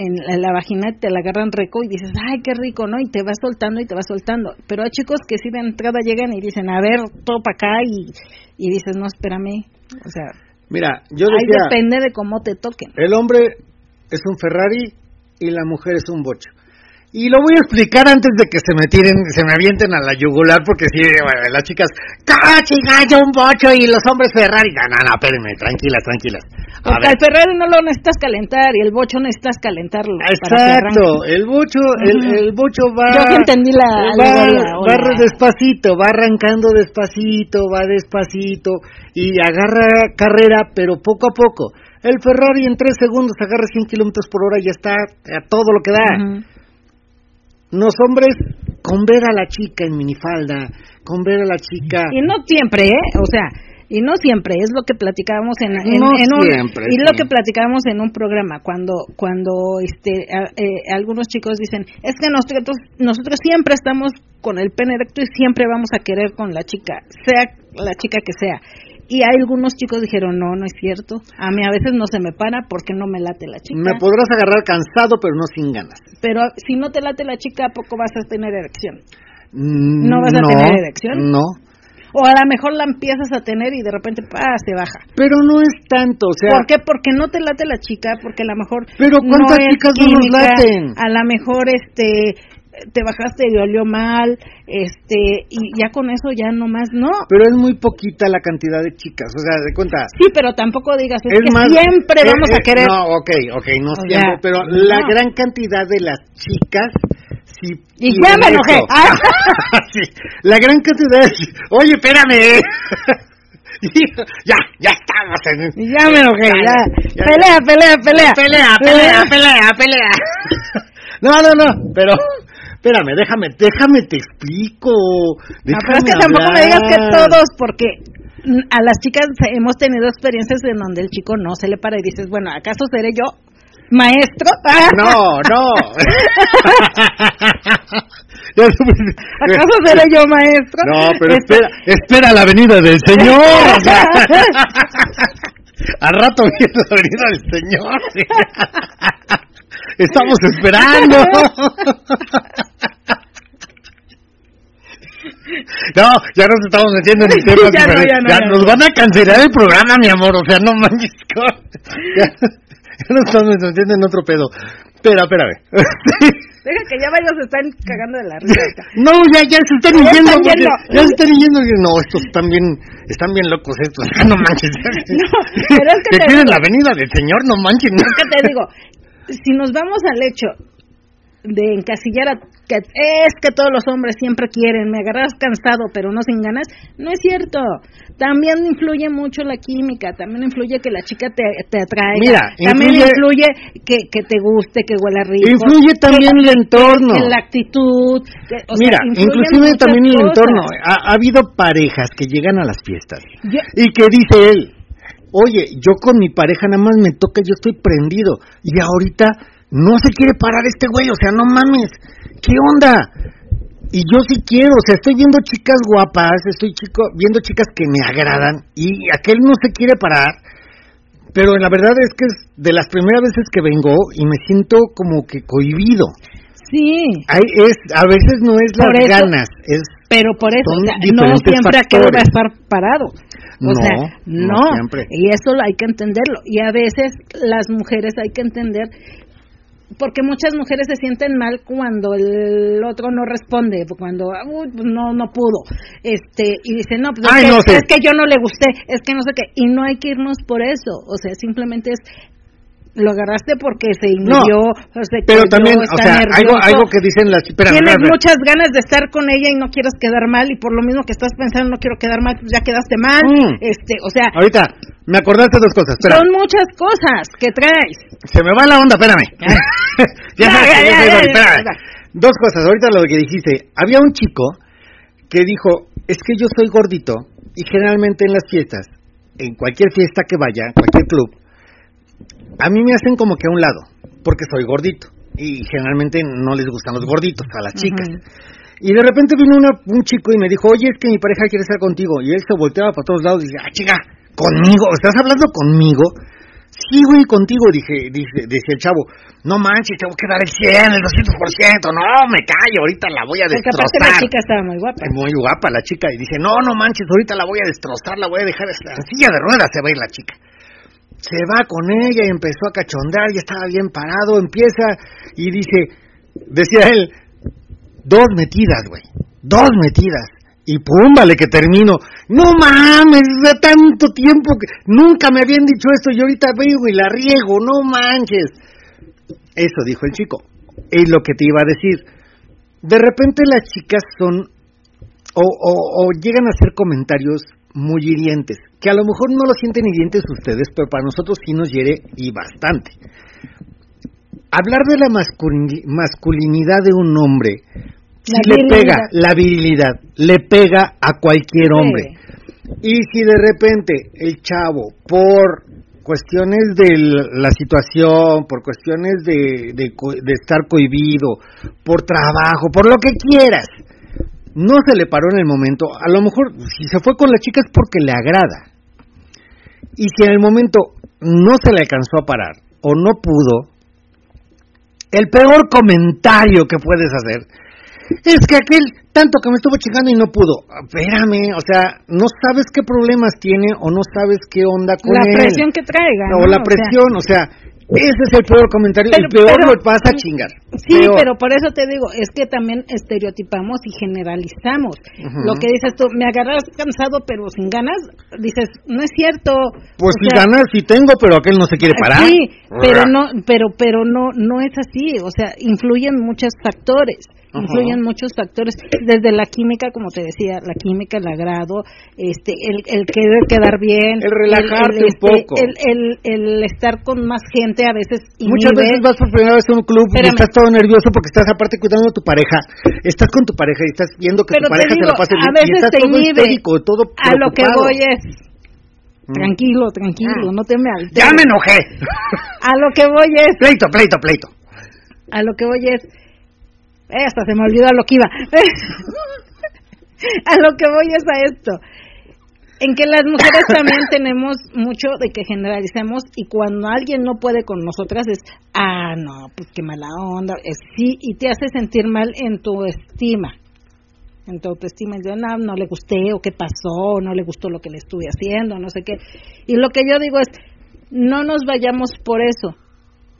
en la, vagina te la agarran rico y dices, ay, qué rico, ¿no? Y te vas soltando y te vas soltando. Pero hay chicos que sí de entrada llegan y dicen, a ver, todo para acá y, y dices, no, espérame. O sea, Mira, yo ahí depende de cómo te toquen. El hombre es un Ferrari y la mujer es un bocho. Y lo voy a explicar antes de que se me tiren, se me avienten a la yugular, porque si bueno, las chicas, yo un bocho y los hombres Ferrari! No, no, no, espérenme, tranquilas, tranquilas. Porque al Ferrari no lo necesitas calentar y el bocho necesitas calentarlo. Exacto, el bocho, el, el, bocho va. Yo entendí la. Va, va despacito, va arrancando despacito, va despacito y agarra carrera, pero poco a poco. El Ferrari en tres segundos agarra 100 kilómetros por hora y ya está a todo lo que da. Los hombres, con ver a la chica en minifalda, con ver a la chica... Y no siempre, ¿eh? O sea, y no siempre es lo que platicábamos en, en, un y lo que platicábamos en un programa cuando cuando este eh, algunos chicos dicen es que nosotros nosotros siempre estamos con el pene erecto y siempre vamos a querer con la chica sea la chica que sea y algunos chicos dijeron, no, no es cierto. A mí a veces no se me para porque no me late la chica. Me podrás agarrar cansado, pero no sin ganas. Pero si no te late la chica, ¿a poco vas a tener erección? Mm, ¿No vas a tener erección? No. O a lo mejor la empiezas a tener y de repente ¡pah! se baja. Pero no es tanto, o sea. ¿Por qué? Porque no te late la chica, porque a lo mejor. Pero ¿cuántas chicas no nos laten? A lo mejor este te bajaste y olió mal, este, y ya con eso ya nomás no. Pero es muy poquita la cantidad de chicas, o sea, de cuenta. Sí, pero tampoco digas, es, que siempre vamos a querer. No, ok, ok, no siempre, pero la gran cantidad de las chicas sí. Y ya me enojé. Ah. sí, la gran cantidad de... Oye, espérame. ya, ya estamos en... Ya me enojé, ya. Pelea, pelea, pelea. Pelea, pelea, pelea, pelea. no, no, no, pero espérame, déjame, déjame te explico. no, pero es que tampoco me digas que todos, porque a las chicas hemos tenido experiencias en donde el chico no se le para y dices, bueno, ¿acaso seré yo maestro? No, no. ¿Acaso seré yo maestro? No, pero espera, espera la venida del Señor. Al rato viene la venida del Señor. Estamos esperando. No, ya nos estamos metiendo en el tema. ya, no, ya, no, ya, nos van a cancelar el programa, mi amor. O sea, no manches. Ya, ya nos estamos metiendo en otro pedo. Espera, espérame. Deja que ya varios se están cagando de la risa. No, ya, ya se están yendo. Ya se están yendo. No, estos están bien, están bien locos estos. No manches. No, pero es que, que quieren la venida del Señor, no manches. Es que te digo, si nos vamos al hecho de encasillar a que es que todos los hombres siempre quieren, me agarras cansado pero no sin ganas, no es cierto. También influye mucho la química, también influye que la chica te, te atraiga, también influye, que, que, te guste, que huela rico. Influye también el entorno. la actitud. Mira, inclusive también el entorno. Ha, habido parejas que llegan a las fiestas y que dice él, oye, yo con mi pareja nada más me toca, yo estoy prendido. Y ahorita no se quiere parar este güey, o sea, no mames, ¿qué onda? Y yo sí quiero, o sea, estoy viendo chicas guapas, estoy chico, viendo chicas que me agradan y aquel no se quiere parar, pero la verdad es que es de las primeras veces que vengo y me siento como que cohibido. Sí. Hay, es, a veces no es las ganas, es pero por eso no siempre va a estar parado. O sea, no, y eso hay que entenderlo. Y a veces las mujeres hay que entender porque muchas mujeres se sienten mal cuando el otro no responde, cuando pues no no pudo, este y dicen no, pues es, que, yo no le gusté, es que no sé qué y no hay que irnos por eso, o sea simplemente es lo agarraste porque se inhibió, no, pero también, o sea, algo, algo que dicen las tienes muchas ganas de estar con ella y no quieres quedar mal y por lo mismo que estás pensando no quiero quedar mal, pues ya quedaste mal, mm. este, o sea, ahorita me acordaste dos cosas, espera. Son muchas cosas que traes. Se me va la onda, espérame. ya, Dos cosas, ahorita lo que dijiste, había un chico que dijo, es que yo soy gordito y generalmente en las fiestas, en cualquier fiesta que vaya, cualquier club, a mí me hacen como que a un lado, porque soy gordito. Y generalmente no les gustan los gorditos a las chicas. Y de repente vino un chico y me dijo, oye, es que mi pareja quiere estar contigo. Y él se volteaba para todos lados y dice, ah, chica, ¿conmigo? ¿Estás hablando conmigo? Sí, güey, contigo, dije, dice, decía el chavo. No manches, tengo que dar el 100, el 200%. No, me callo, ahorita la voy a destrozar. Porque la chica estaba muy guapa. Muy guapa la chica. Y dice, no, no manches, ahorita la voy a destrozar, la voy a dejar en silla de ruedas, se va a ir la chica. Se va con ella y empezó a cachondear, ya estaba bien parado, empieza y dice, decía él, dos metidas, güey, dos metidas y pum, vale que termino. No mames, de tanto tiempo que nunca me habían dicho esto y ahorita veo y la riego, no manches. Eso dijo el chico. Es lo que te iba a decir. De repente las chicas son o, o, llegan a hacer comentarios muy hirientes, que a lo mejor no lo sienten hirientes ustedes, pero para nosotros sí nos hiere y bastante. Hablar de la masculinidad de un hombre le pega la virilidad, le pega a cualquier hombre. Y si de repente el chavo, por cuestiones de la situación, por cuestiones de, de, estar cohibido, por trabajo, por lo que quieras, no se le paró en el momento, a lo mejor si se fue con la chica es porque le agrada. Y si en el momento no se le alcanzó a parar o no pudo, el peor comentario que puedes hacer es que aquel tanto que me estuvo chingando y no pudo. Espérame, o sea, no sabes qué problemas tiene o no sabes qué onda con la él. La presión que traiga. O la presión, o sea, ese es el peor comentario. el peor lo vas a chingar. Sí, pero por eso te digo, es que también estereotipamos y generalizamos. Lo que dices tú, me agarras cansado pero sin ganas, dices, no es cierto. Pues si ganas sí tengo, pero aquel no se quiere parar. Sí, pero no, pero, pero no, no es así. O sea, influyen muchos factores influyen muchos factores, desde la química, como te decía, la química, el agrado, este, el, el querer quedar bien, el relajarte un este, poco, el, el, estar con más gente a veces. Muchas veces vas por primera vez a un club y estás todo nervioso porque estás aparte cuidando a tu pareja, estás con tu pareja y estás viendo que tu pareja se la pasa bien a veces y estás te todo histérico, todo A lo que voy es mm. Tranquilo, tranquilo, ah. no te me alteres. Ya me enojé. A lo que voy es. Pleito, pleito, pleito. A lo que voy es hasta se me olvidó a lo que iba. a lo que voy es a esto. En que las mujeres también tenemos mucho de que generalicemos y cuando alguien no puede con nosotras es, ah, no, pues qué mala onda, es, sí, y te hace sentir mal en tu estima. En tu autoestima, yo no, no le gusté o qué pasó, no le gustó lo que le estuve haciendo, no sé qué. Y lo que yo digo es, no nos vayamos por eso.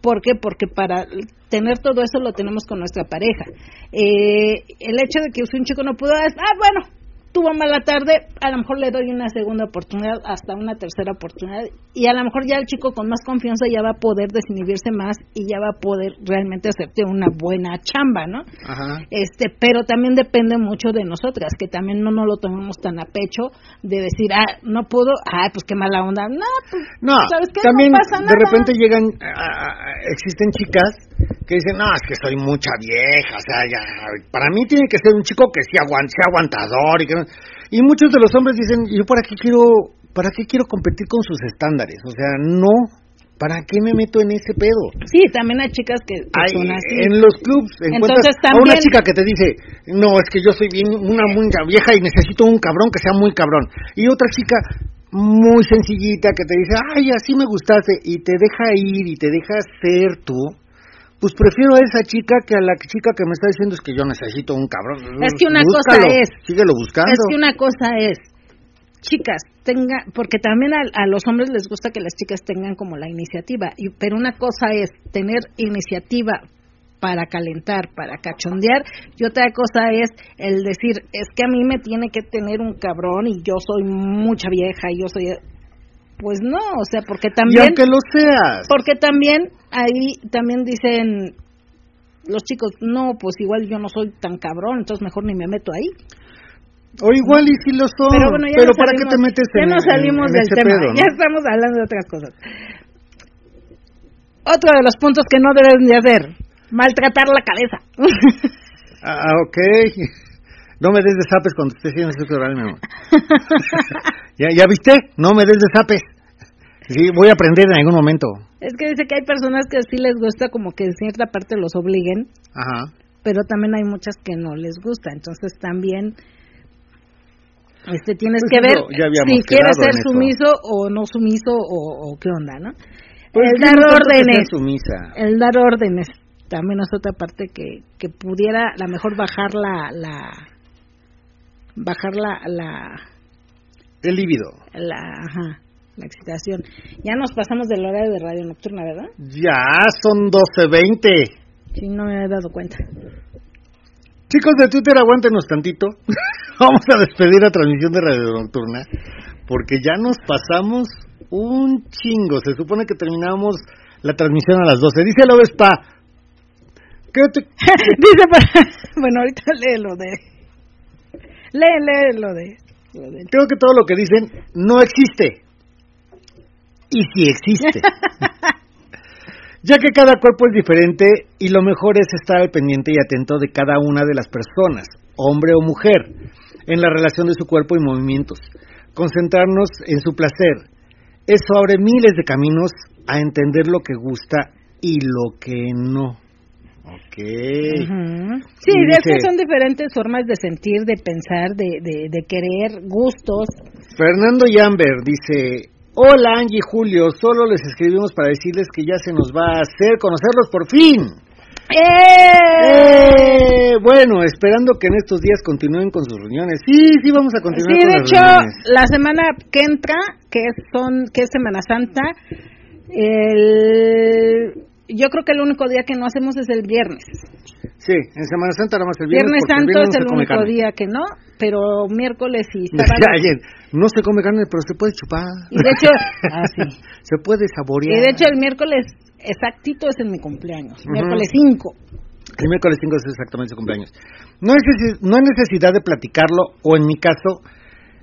¿Por qué? Porque para tener todo eso lo tenemos con nuestra pareja. Eh, el hecho de que un chico no pudo, ah, bueno, tuvo mala tarde, a lo mejor le doy una segunda oportunidad, hasta una tercera oportunidad, y a lo mejor ya el chico con más confianza ya va a poder desinhibirse más y ya va a poder realmente hacerte una buena chamba, ¿no? Ajá. Este, pero también depende mucho de nosotras, que también no nos lo tomemos tan a pecho de decir, ah, no pudo, ah, pues qué mala onda, no, pues, no, ¿sabes qué? También no pasa nada. de repente llegan, existen chicas que dicen, no, es que soy mucha vieja, o sea, ya, para mí tiene que ser un chico que sea, sea aguantador y que y muchos de los hombres dicen, ¿yo para qué quiero, para qué quiero competir con sus estándares? O sea, no, ¿para qué me meto en ese pedo? Sí, también hay chicas que, son así. En los clubs encuentras a una chica que te dice, no, es que yo soy bien una muy vieja y necesito un cabrón que sea muy cabrón. Y otra chica muy sencillita que te dice, ay, así me gustaste, y te deja ir y te deja ser tú pues prefiero a esa chica que a la chica que me está diciendo es que yo necesito un cabrón. Es que una cosa es. Síguelo buscando. Es que una cosa es. Chicas, tenga, porque también a, los hombres les gusta que las chicas tengan como la iniciativa, y, pero una cosa es tener iniciativa para calentar, para cachondear, y otra cosa es el decir, es que a mí me tiene que tener un cabrón y yo soy mucha vieja y yo soy pues no, o sea, porque también... Y aunque lo seas. Porque también ahí también dicen los chicos, no, pues igual yo no soy tan cabrón, entonces mejor ni me meto ahí. O igual y si lo son, pero, bueno, pero ¿para qué te metes ya en Ya no salimos del tema, ya estamos hablando de otras cosas. Otro de los puntos que no deben de hacer, maltratar la cabeza. ah, ok. No me des de zapes cuando estés haciendo sexo oral, mi amor. ¿Ya, ¿Ya viste? No me des de zapes. Sí, voy a aprender en algún momento. Es que dice que hay personas que sí les gusta como que en cierta parte los obliguen. Ajá. Pero también hay muchas que no les gusta. Entonces también este tienes Pues que ver si quieres ser sumiso o no sumiso o, o qué onda, ¿no? Pues el dar órdenes. sumisa. El dar órdenes también es otra parte que, que pudiera a lo mejor bajar la, la bajar la, la, El líbido. la, ajá, la excitación. Ya nos pasamos del horario de radio nocturna, ¿verdad? Ya son 12.20. Sí, no me he dado cuenta. Chicos de Twitter, aguántenos tantito. Vamos a despedir la transmisión de Radio Nocturna porque ya nos pasamos un chingo. Se supone que terminamos la transmisión a las 12. Dice la Vespa. ¿qué te- Dice, para- bueno, ahorita lee lo de... Lee, lee lo de... Creo que todo lo que dicen no existe. Y sí existe. ya que cada cuerpo es diferente y lo mejor es estar al pendiente y atento de cada una de las personas, hombre o mujer, en la relación de su cuerpo y movimientos. Concentrarnos en su placer. Eso abre miles de caminos a entender lo que gusta y lo que no. Ok. Sí, que dice- son diferentes formas de sentir, de pensar, de, de, de querer, gustos. Fernando Yamber dice, hola Angie y Julio, solo les escribimos para decirles que ya se nos va a hacer conocerlos por fin. ¡Eh! Eh, bueno, esperando que en estos días continúen con sus reuniones. Sí, sí, vamos a continuar Sí, con de las hecho, reuniones. la semana que entra, que son que es Semana Santa, el, yo creo que el único día que no hacemos es el viernes. Sí, en Semana Santa nada más el viernes. Viernes Santo viernes es no se el único carne. día que no, pero miércoles y sábado. ayer, no se come carne, pero se puede chupar. Y de hecho, ah, sí. Se puede saborear. Y de hecho el miércoles exactito es en mi cumpleaños, miércoles 5. El miércoles 5 es exactamente su cumpleaños. No necesi- no hay necesidad de platicarlo, o en mi caso,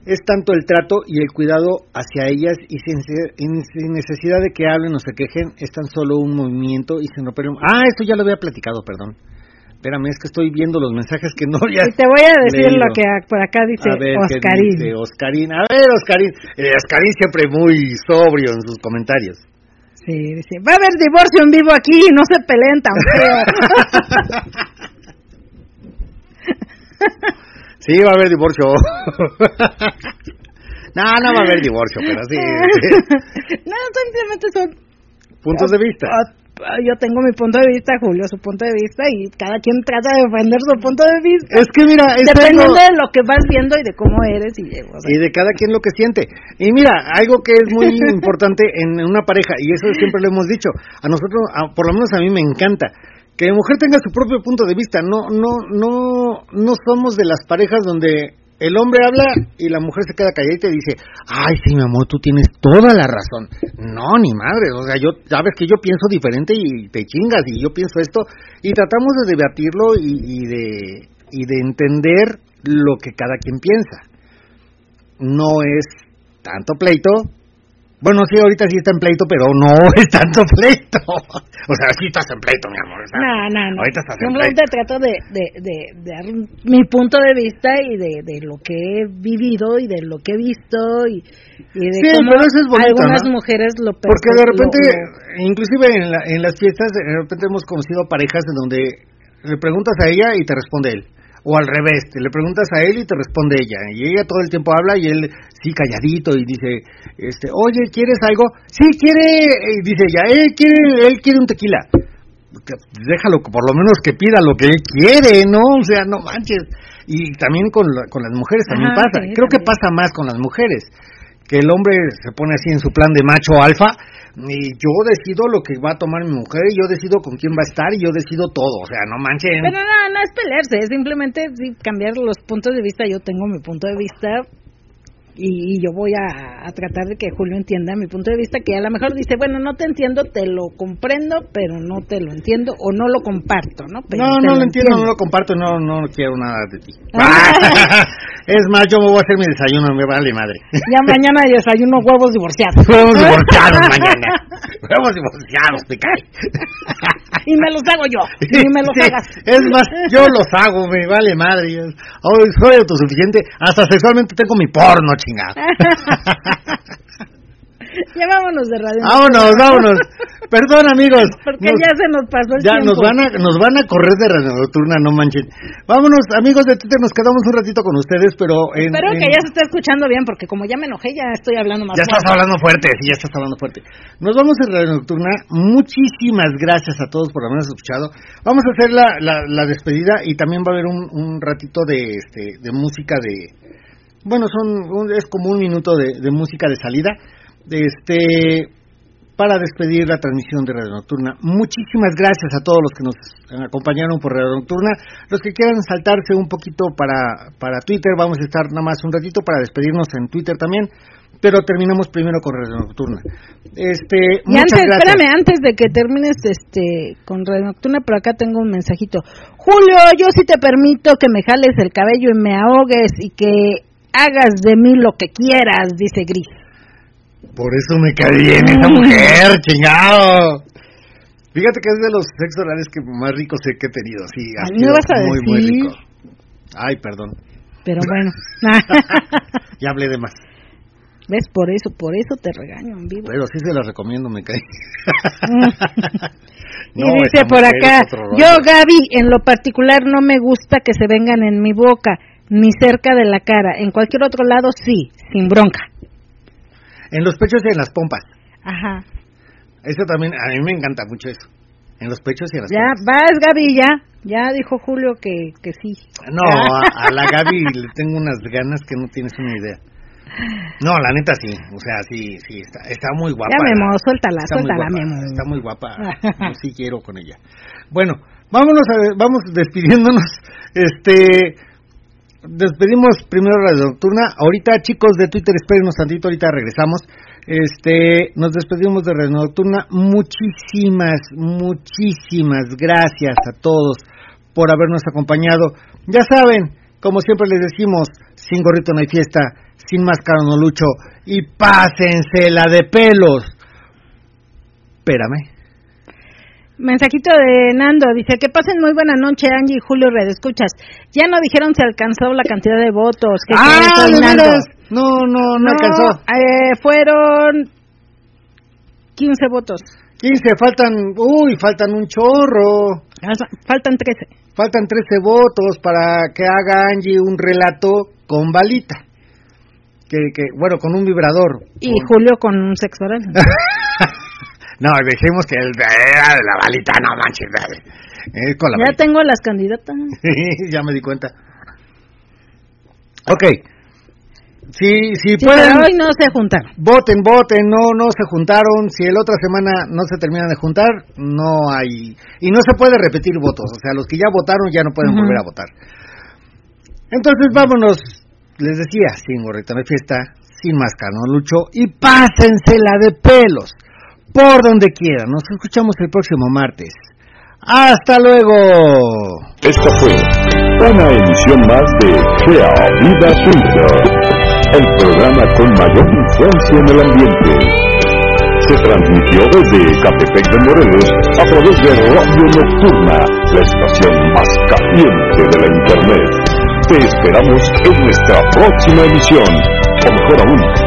es tanto el trato y el cuidado hacia ellas y sin, sin necesidad de que hablen o se quejen, es tan solo un movimiento y se no pero Ah, esto ya lo había platicado, perdón. Espérame, es que estoy viendo los mensajes que no ya Y te voy a decir leído. lo que por acá dice A ver, ¿qué Oscarín. dice Oscarín? A ver, Oscarín. Eh, Oscarín siempre muy sobrio en sus comentarios. Sí, dice, va a haber divorcio en vivo aquí, no se peleen tan feo. Sí, va a haber divorcio. no, no va a haber divorcio, pero sí. sí. no, simplemente son Puntos de vista. Ah, ah, Yo tengo mi punto de vista, Julio su punto de vista y cada quien trata de defender su punto de vista. Es que mira, es Dependiendo algo- de lo que vas viendo y de cómo eres y, o sea, y de cada quien lo que siente. Y mira, algo que es muy importante en una pareja, y eso siempre lo hemos dicho, a nosotros, a- por lo menos a mí me encanta, que la mujer tenga su propio punto de vista. No, no, no, no somos de las parejas donde el hombre habla y la mujer se queda calladita y dice, ay, sí, mi amor, tú tienes toda la razón. No, ni madre, o sea, yo, sabes que yo pienso diferente y te chingas y yo pienso esto, y tratamos de debatirlo y, y de, y de entender lo que cada quien piensa no es tanto pleito. Bueno, sí, ahorita sí está en pleito, pero no es tanto pleito. O sea, sí estás en pleito, mi amor. no, no, no. Ahorita estás en Simplemente pleito. trato de, de, de, de dar mi punto de vista y de, de lo que he vivido y de lo que he visto y, y de Sí, cómo pero eso es bonito, algunas ¿no? mujeres lo Porque de repente, lo- lo- inclusive en, la- en las fiestas, de repente hemos conocido parejas en donde le preguntas a ella y te responde él. O al revés, te le preguntas a él y te responde ella. Y ella todo el tiempo habla y él, sí, calladito, y dice, este, oye, ¿quieres algo? Sí, quiere, y dice ella, él quiere, él quiere un tequila. Déjalo, por lo menos que pida lo que él quiere, ¿no? O sea, no manches. Y también con, la- con las mujeres también Ajá, pasa. sí, Creo que pasa más con las mujeres que el hombre se pone así en su plan de macho alfa y yo decido lo que va a tomar mi mujer y yo decido con quién va a estar y yo decido todo, o sea, no manchen. Pero no, no es pelearse, es simplemente cambiar los puntos de vista. Yo tengo mi punto de vista y, y yo voy a, a tratar de que Julio entienda mi punto de vista, que a lo mejor dice, bueno, no te entiendo, te lo comprendo, pero no te lo entiendo o no lo comparto, ¿no? Pero no, no lo entiendo, no lo comparto, no no quiero nada de ti. Ah. es más, yo me voy a hacer mi desayuno, me vale madre. Ya mañana desayuno huevos divorciados. Huevos divorciados mañana. Huevos divorciados, te cae. y me los hago yo, y me los Sí, hagas. Es más, yo los hago, me vale madre. Hoy soy autosuficiente, hasta sexualmente tengo mi porno, chingado. Ya vámonos de radio. Vámonos, vámonos. Perdón, amigos. Porque ya se nos pasó el ya tiempo. nos van a nos van a correr de radio nocturna, no manchen. Vámonos, amigos de Twitter, nos quedamos un ratito con ustedes, pero en, Espero que ya se esté escuchando bien, porque como ya me enojé, ya estoy hablando más Ya estás hablando fuerte, sí, ya estás hablando fuerte. Nos vamos en Radio Nocturna. Muchísimas gracias a todos por habernos escuchado. Vamos a hacer la, la, la despedida y también va a haber un, un ratito de, este, de música de... Bueno, son un- es como un minuto de, de música de salida. Este para despedir la transmisión de Radio Nocturna. Muchísimas gracias a todos los que nos acompañaron por Radio Nocturna. Los que quieran saltarse un poquito para, para Twitter, vamos a estar nada más un ratito para despedirnos en Twitter también, pero terminamos primero con Radio Nocturna. Este, Y muchas antes, gracias. espérame, antes de que termines este con Radio Nocturna, por acá tengo un mensajito. Julio, yo sí te permito que me jales el cabello y me ahogues y que hagas de mí lo que quieras, dice Gris. Por eso me cae bien esa mujer, chingado. Fíjate que es de los sexos orales que más ricos he que he tenido, sí, ha Ay, sido ¿me vas a muy, muy decir? rico. Ay, perdón, Pero bueno. ya hablé de más. ¿Ves? Por eso, por eso te regaño en vivo. Pero sí se las recomiendo, me cae. y No, dice por acá, yo Gaby, en lo particular no me gusta que se vengan en mi boca, ni cerca de la cara. En cualquier otro lado sí, sin bronca. En los pechos y en las pompas. Ajá. Eso también, a mí me encanta mucho eso. En los pechos y en las Ya, pompas. vas Gaby, ya. Ya dijo Julio que, que sí. No, a, a la Gaby le tengo unas ganas que no tienes una idea. No, la neta sí, o sea, sí, sí, está, está muy guapa. Ya, la- Memo, suéltala, está muy suéltala, guapa, Memo. Está muy guapa, sí quiero con ella. Bueno, vámonos, a, vamos despidiéndonos. Este, despedimos primero Radio Nocturna. Ahorita, chicos de Twitter, espérenos tantito, ahorita regresamos. Este, nos despedimos de Radio Nocturna. Muchísimas, muchísimas gracias a todos por habernos acompañado. Ya saben, como siempre les decimos, sin gorrito no hay fiesta, sin máscara no lucho y pásense la de pelos. Espérame. Mensajito de Nando, dice que pasen muy buena noche Angie y Julio Red, escuchas. Ya no dijeron si alcanzó la cantidad de votos. ¿Qué ¡Ah, de Nando? veras! No, no, no, alcanzó. eh, fueron 15 votos. 15, faltan, uy, faltan un chorro. Ah, Faltan 13. Faltan 13 votos para que haga Angie un relato con balita. Que, que bueno, con un vibrador. Y Julio con un sexo oral. No, dejemos que el era de la balita, no manches. Es con la ya balita. tengo las candidatas. ya me di cuenta. Ok. Si, si Sí, pueden, pero hoy no se juntaron. voten, voten, no, no se juntaron. Si el otra semana no se terminan de juntar, no hay. Y no se puede repetir votos. O sea, los que ya votaron ya no pueden volver a votar. Entonces, vámonos. Les decía, sin gorrita de fiesta, sin máscara, no lucho. Y pásensela de pelos. Por donde quieran. Nos escuchamos el próximo martes. ¡Hasta luego! Esta fue una emisión más de Gea Vida Swinger, el programa con mayor influencia en el ambiente. Se transmitió desde Catepec de Morelos a través de Radio Nocturna, la estación más caliente de la Internet. Te esperamos en nuestra próxima emisión, o mejor aún,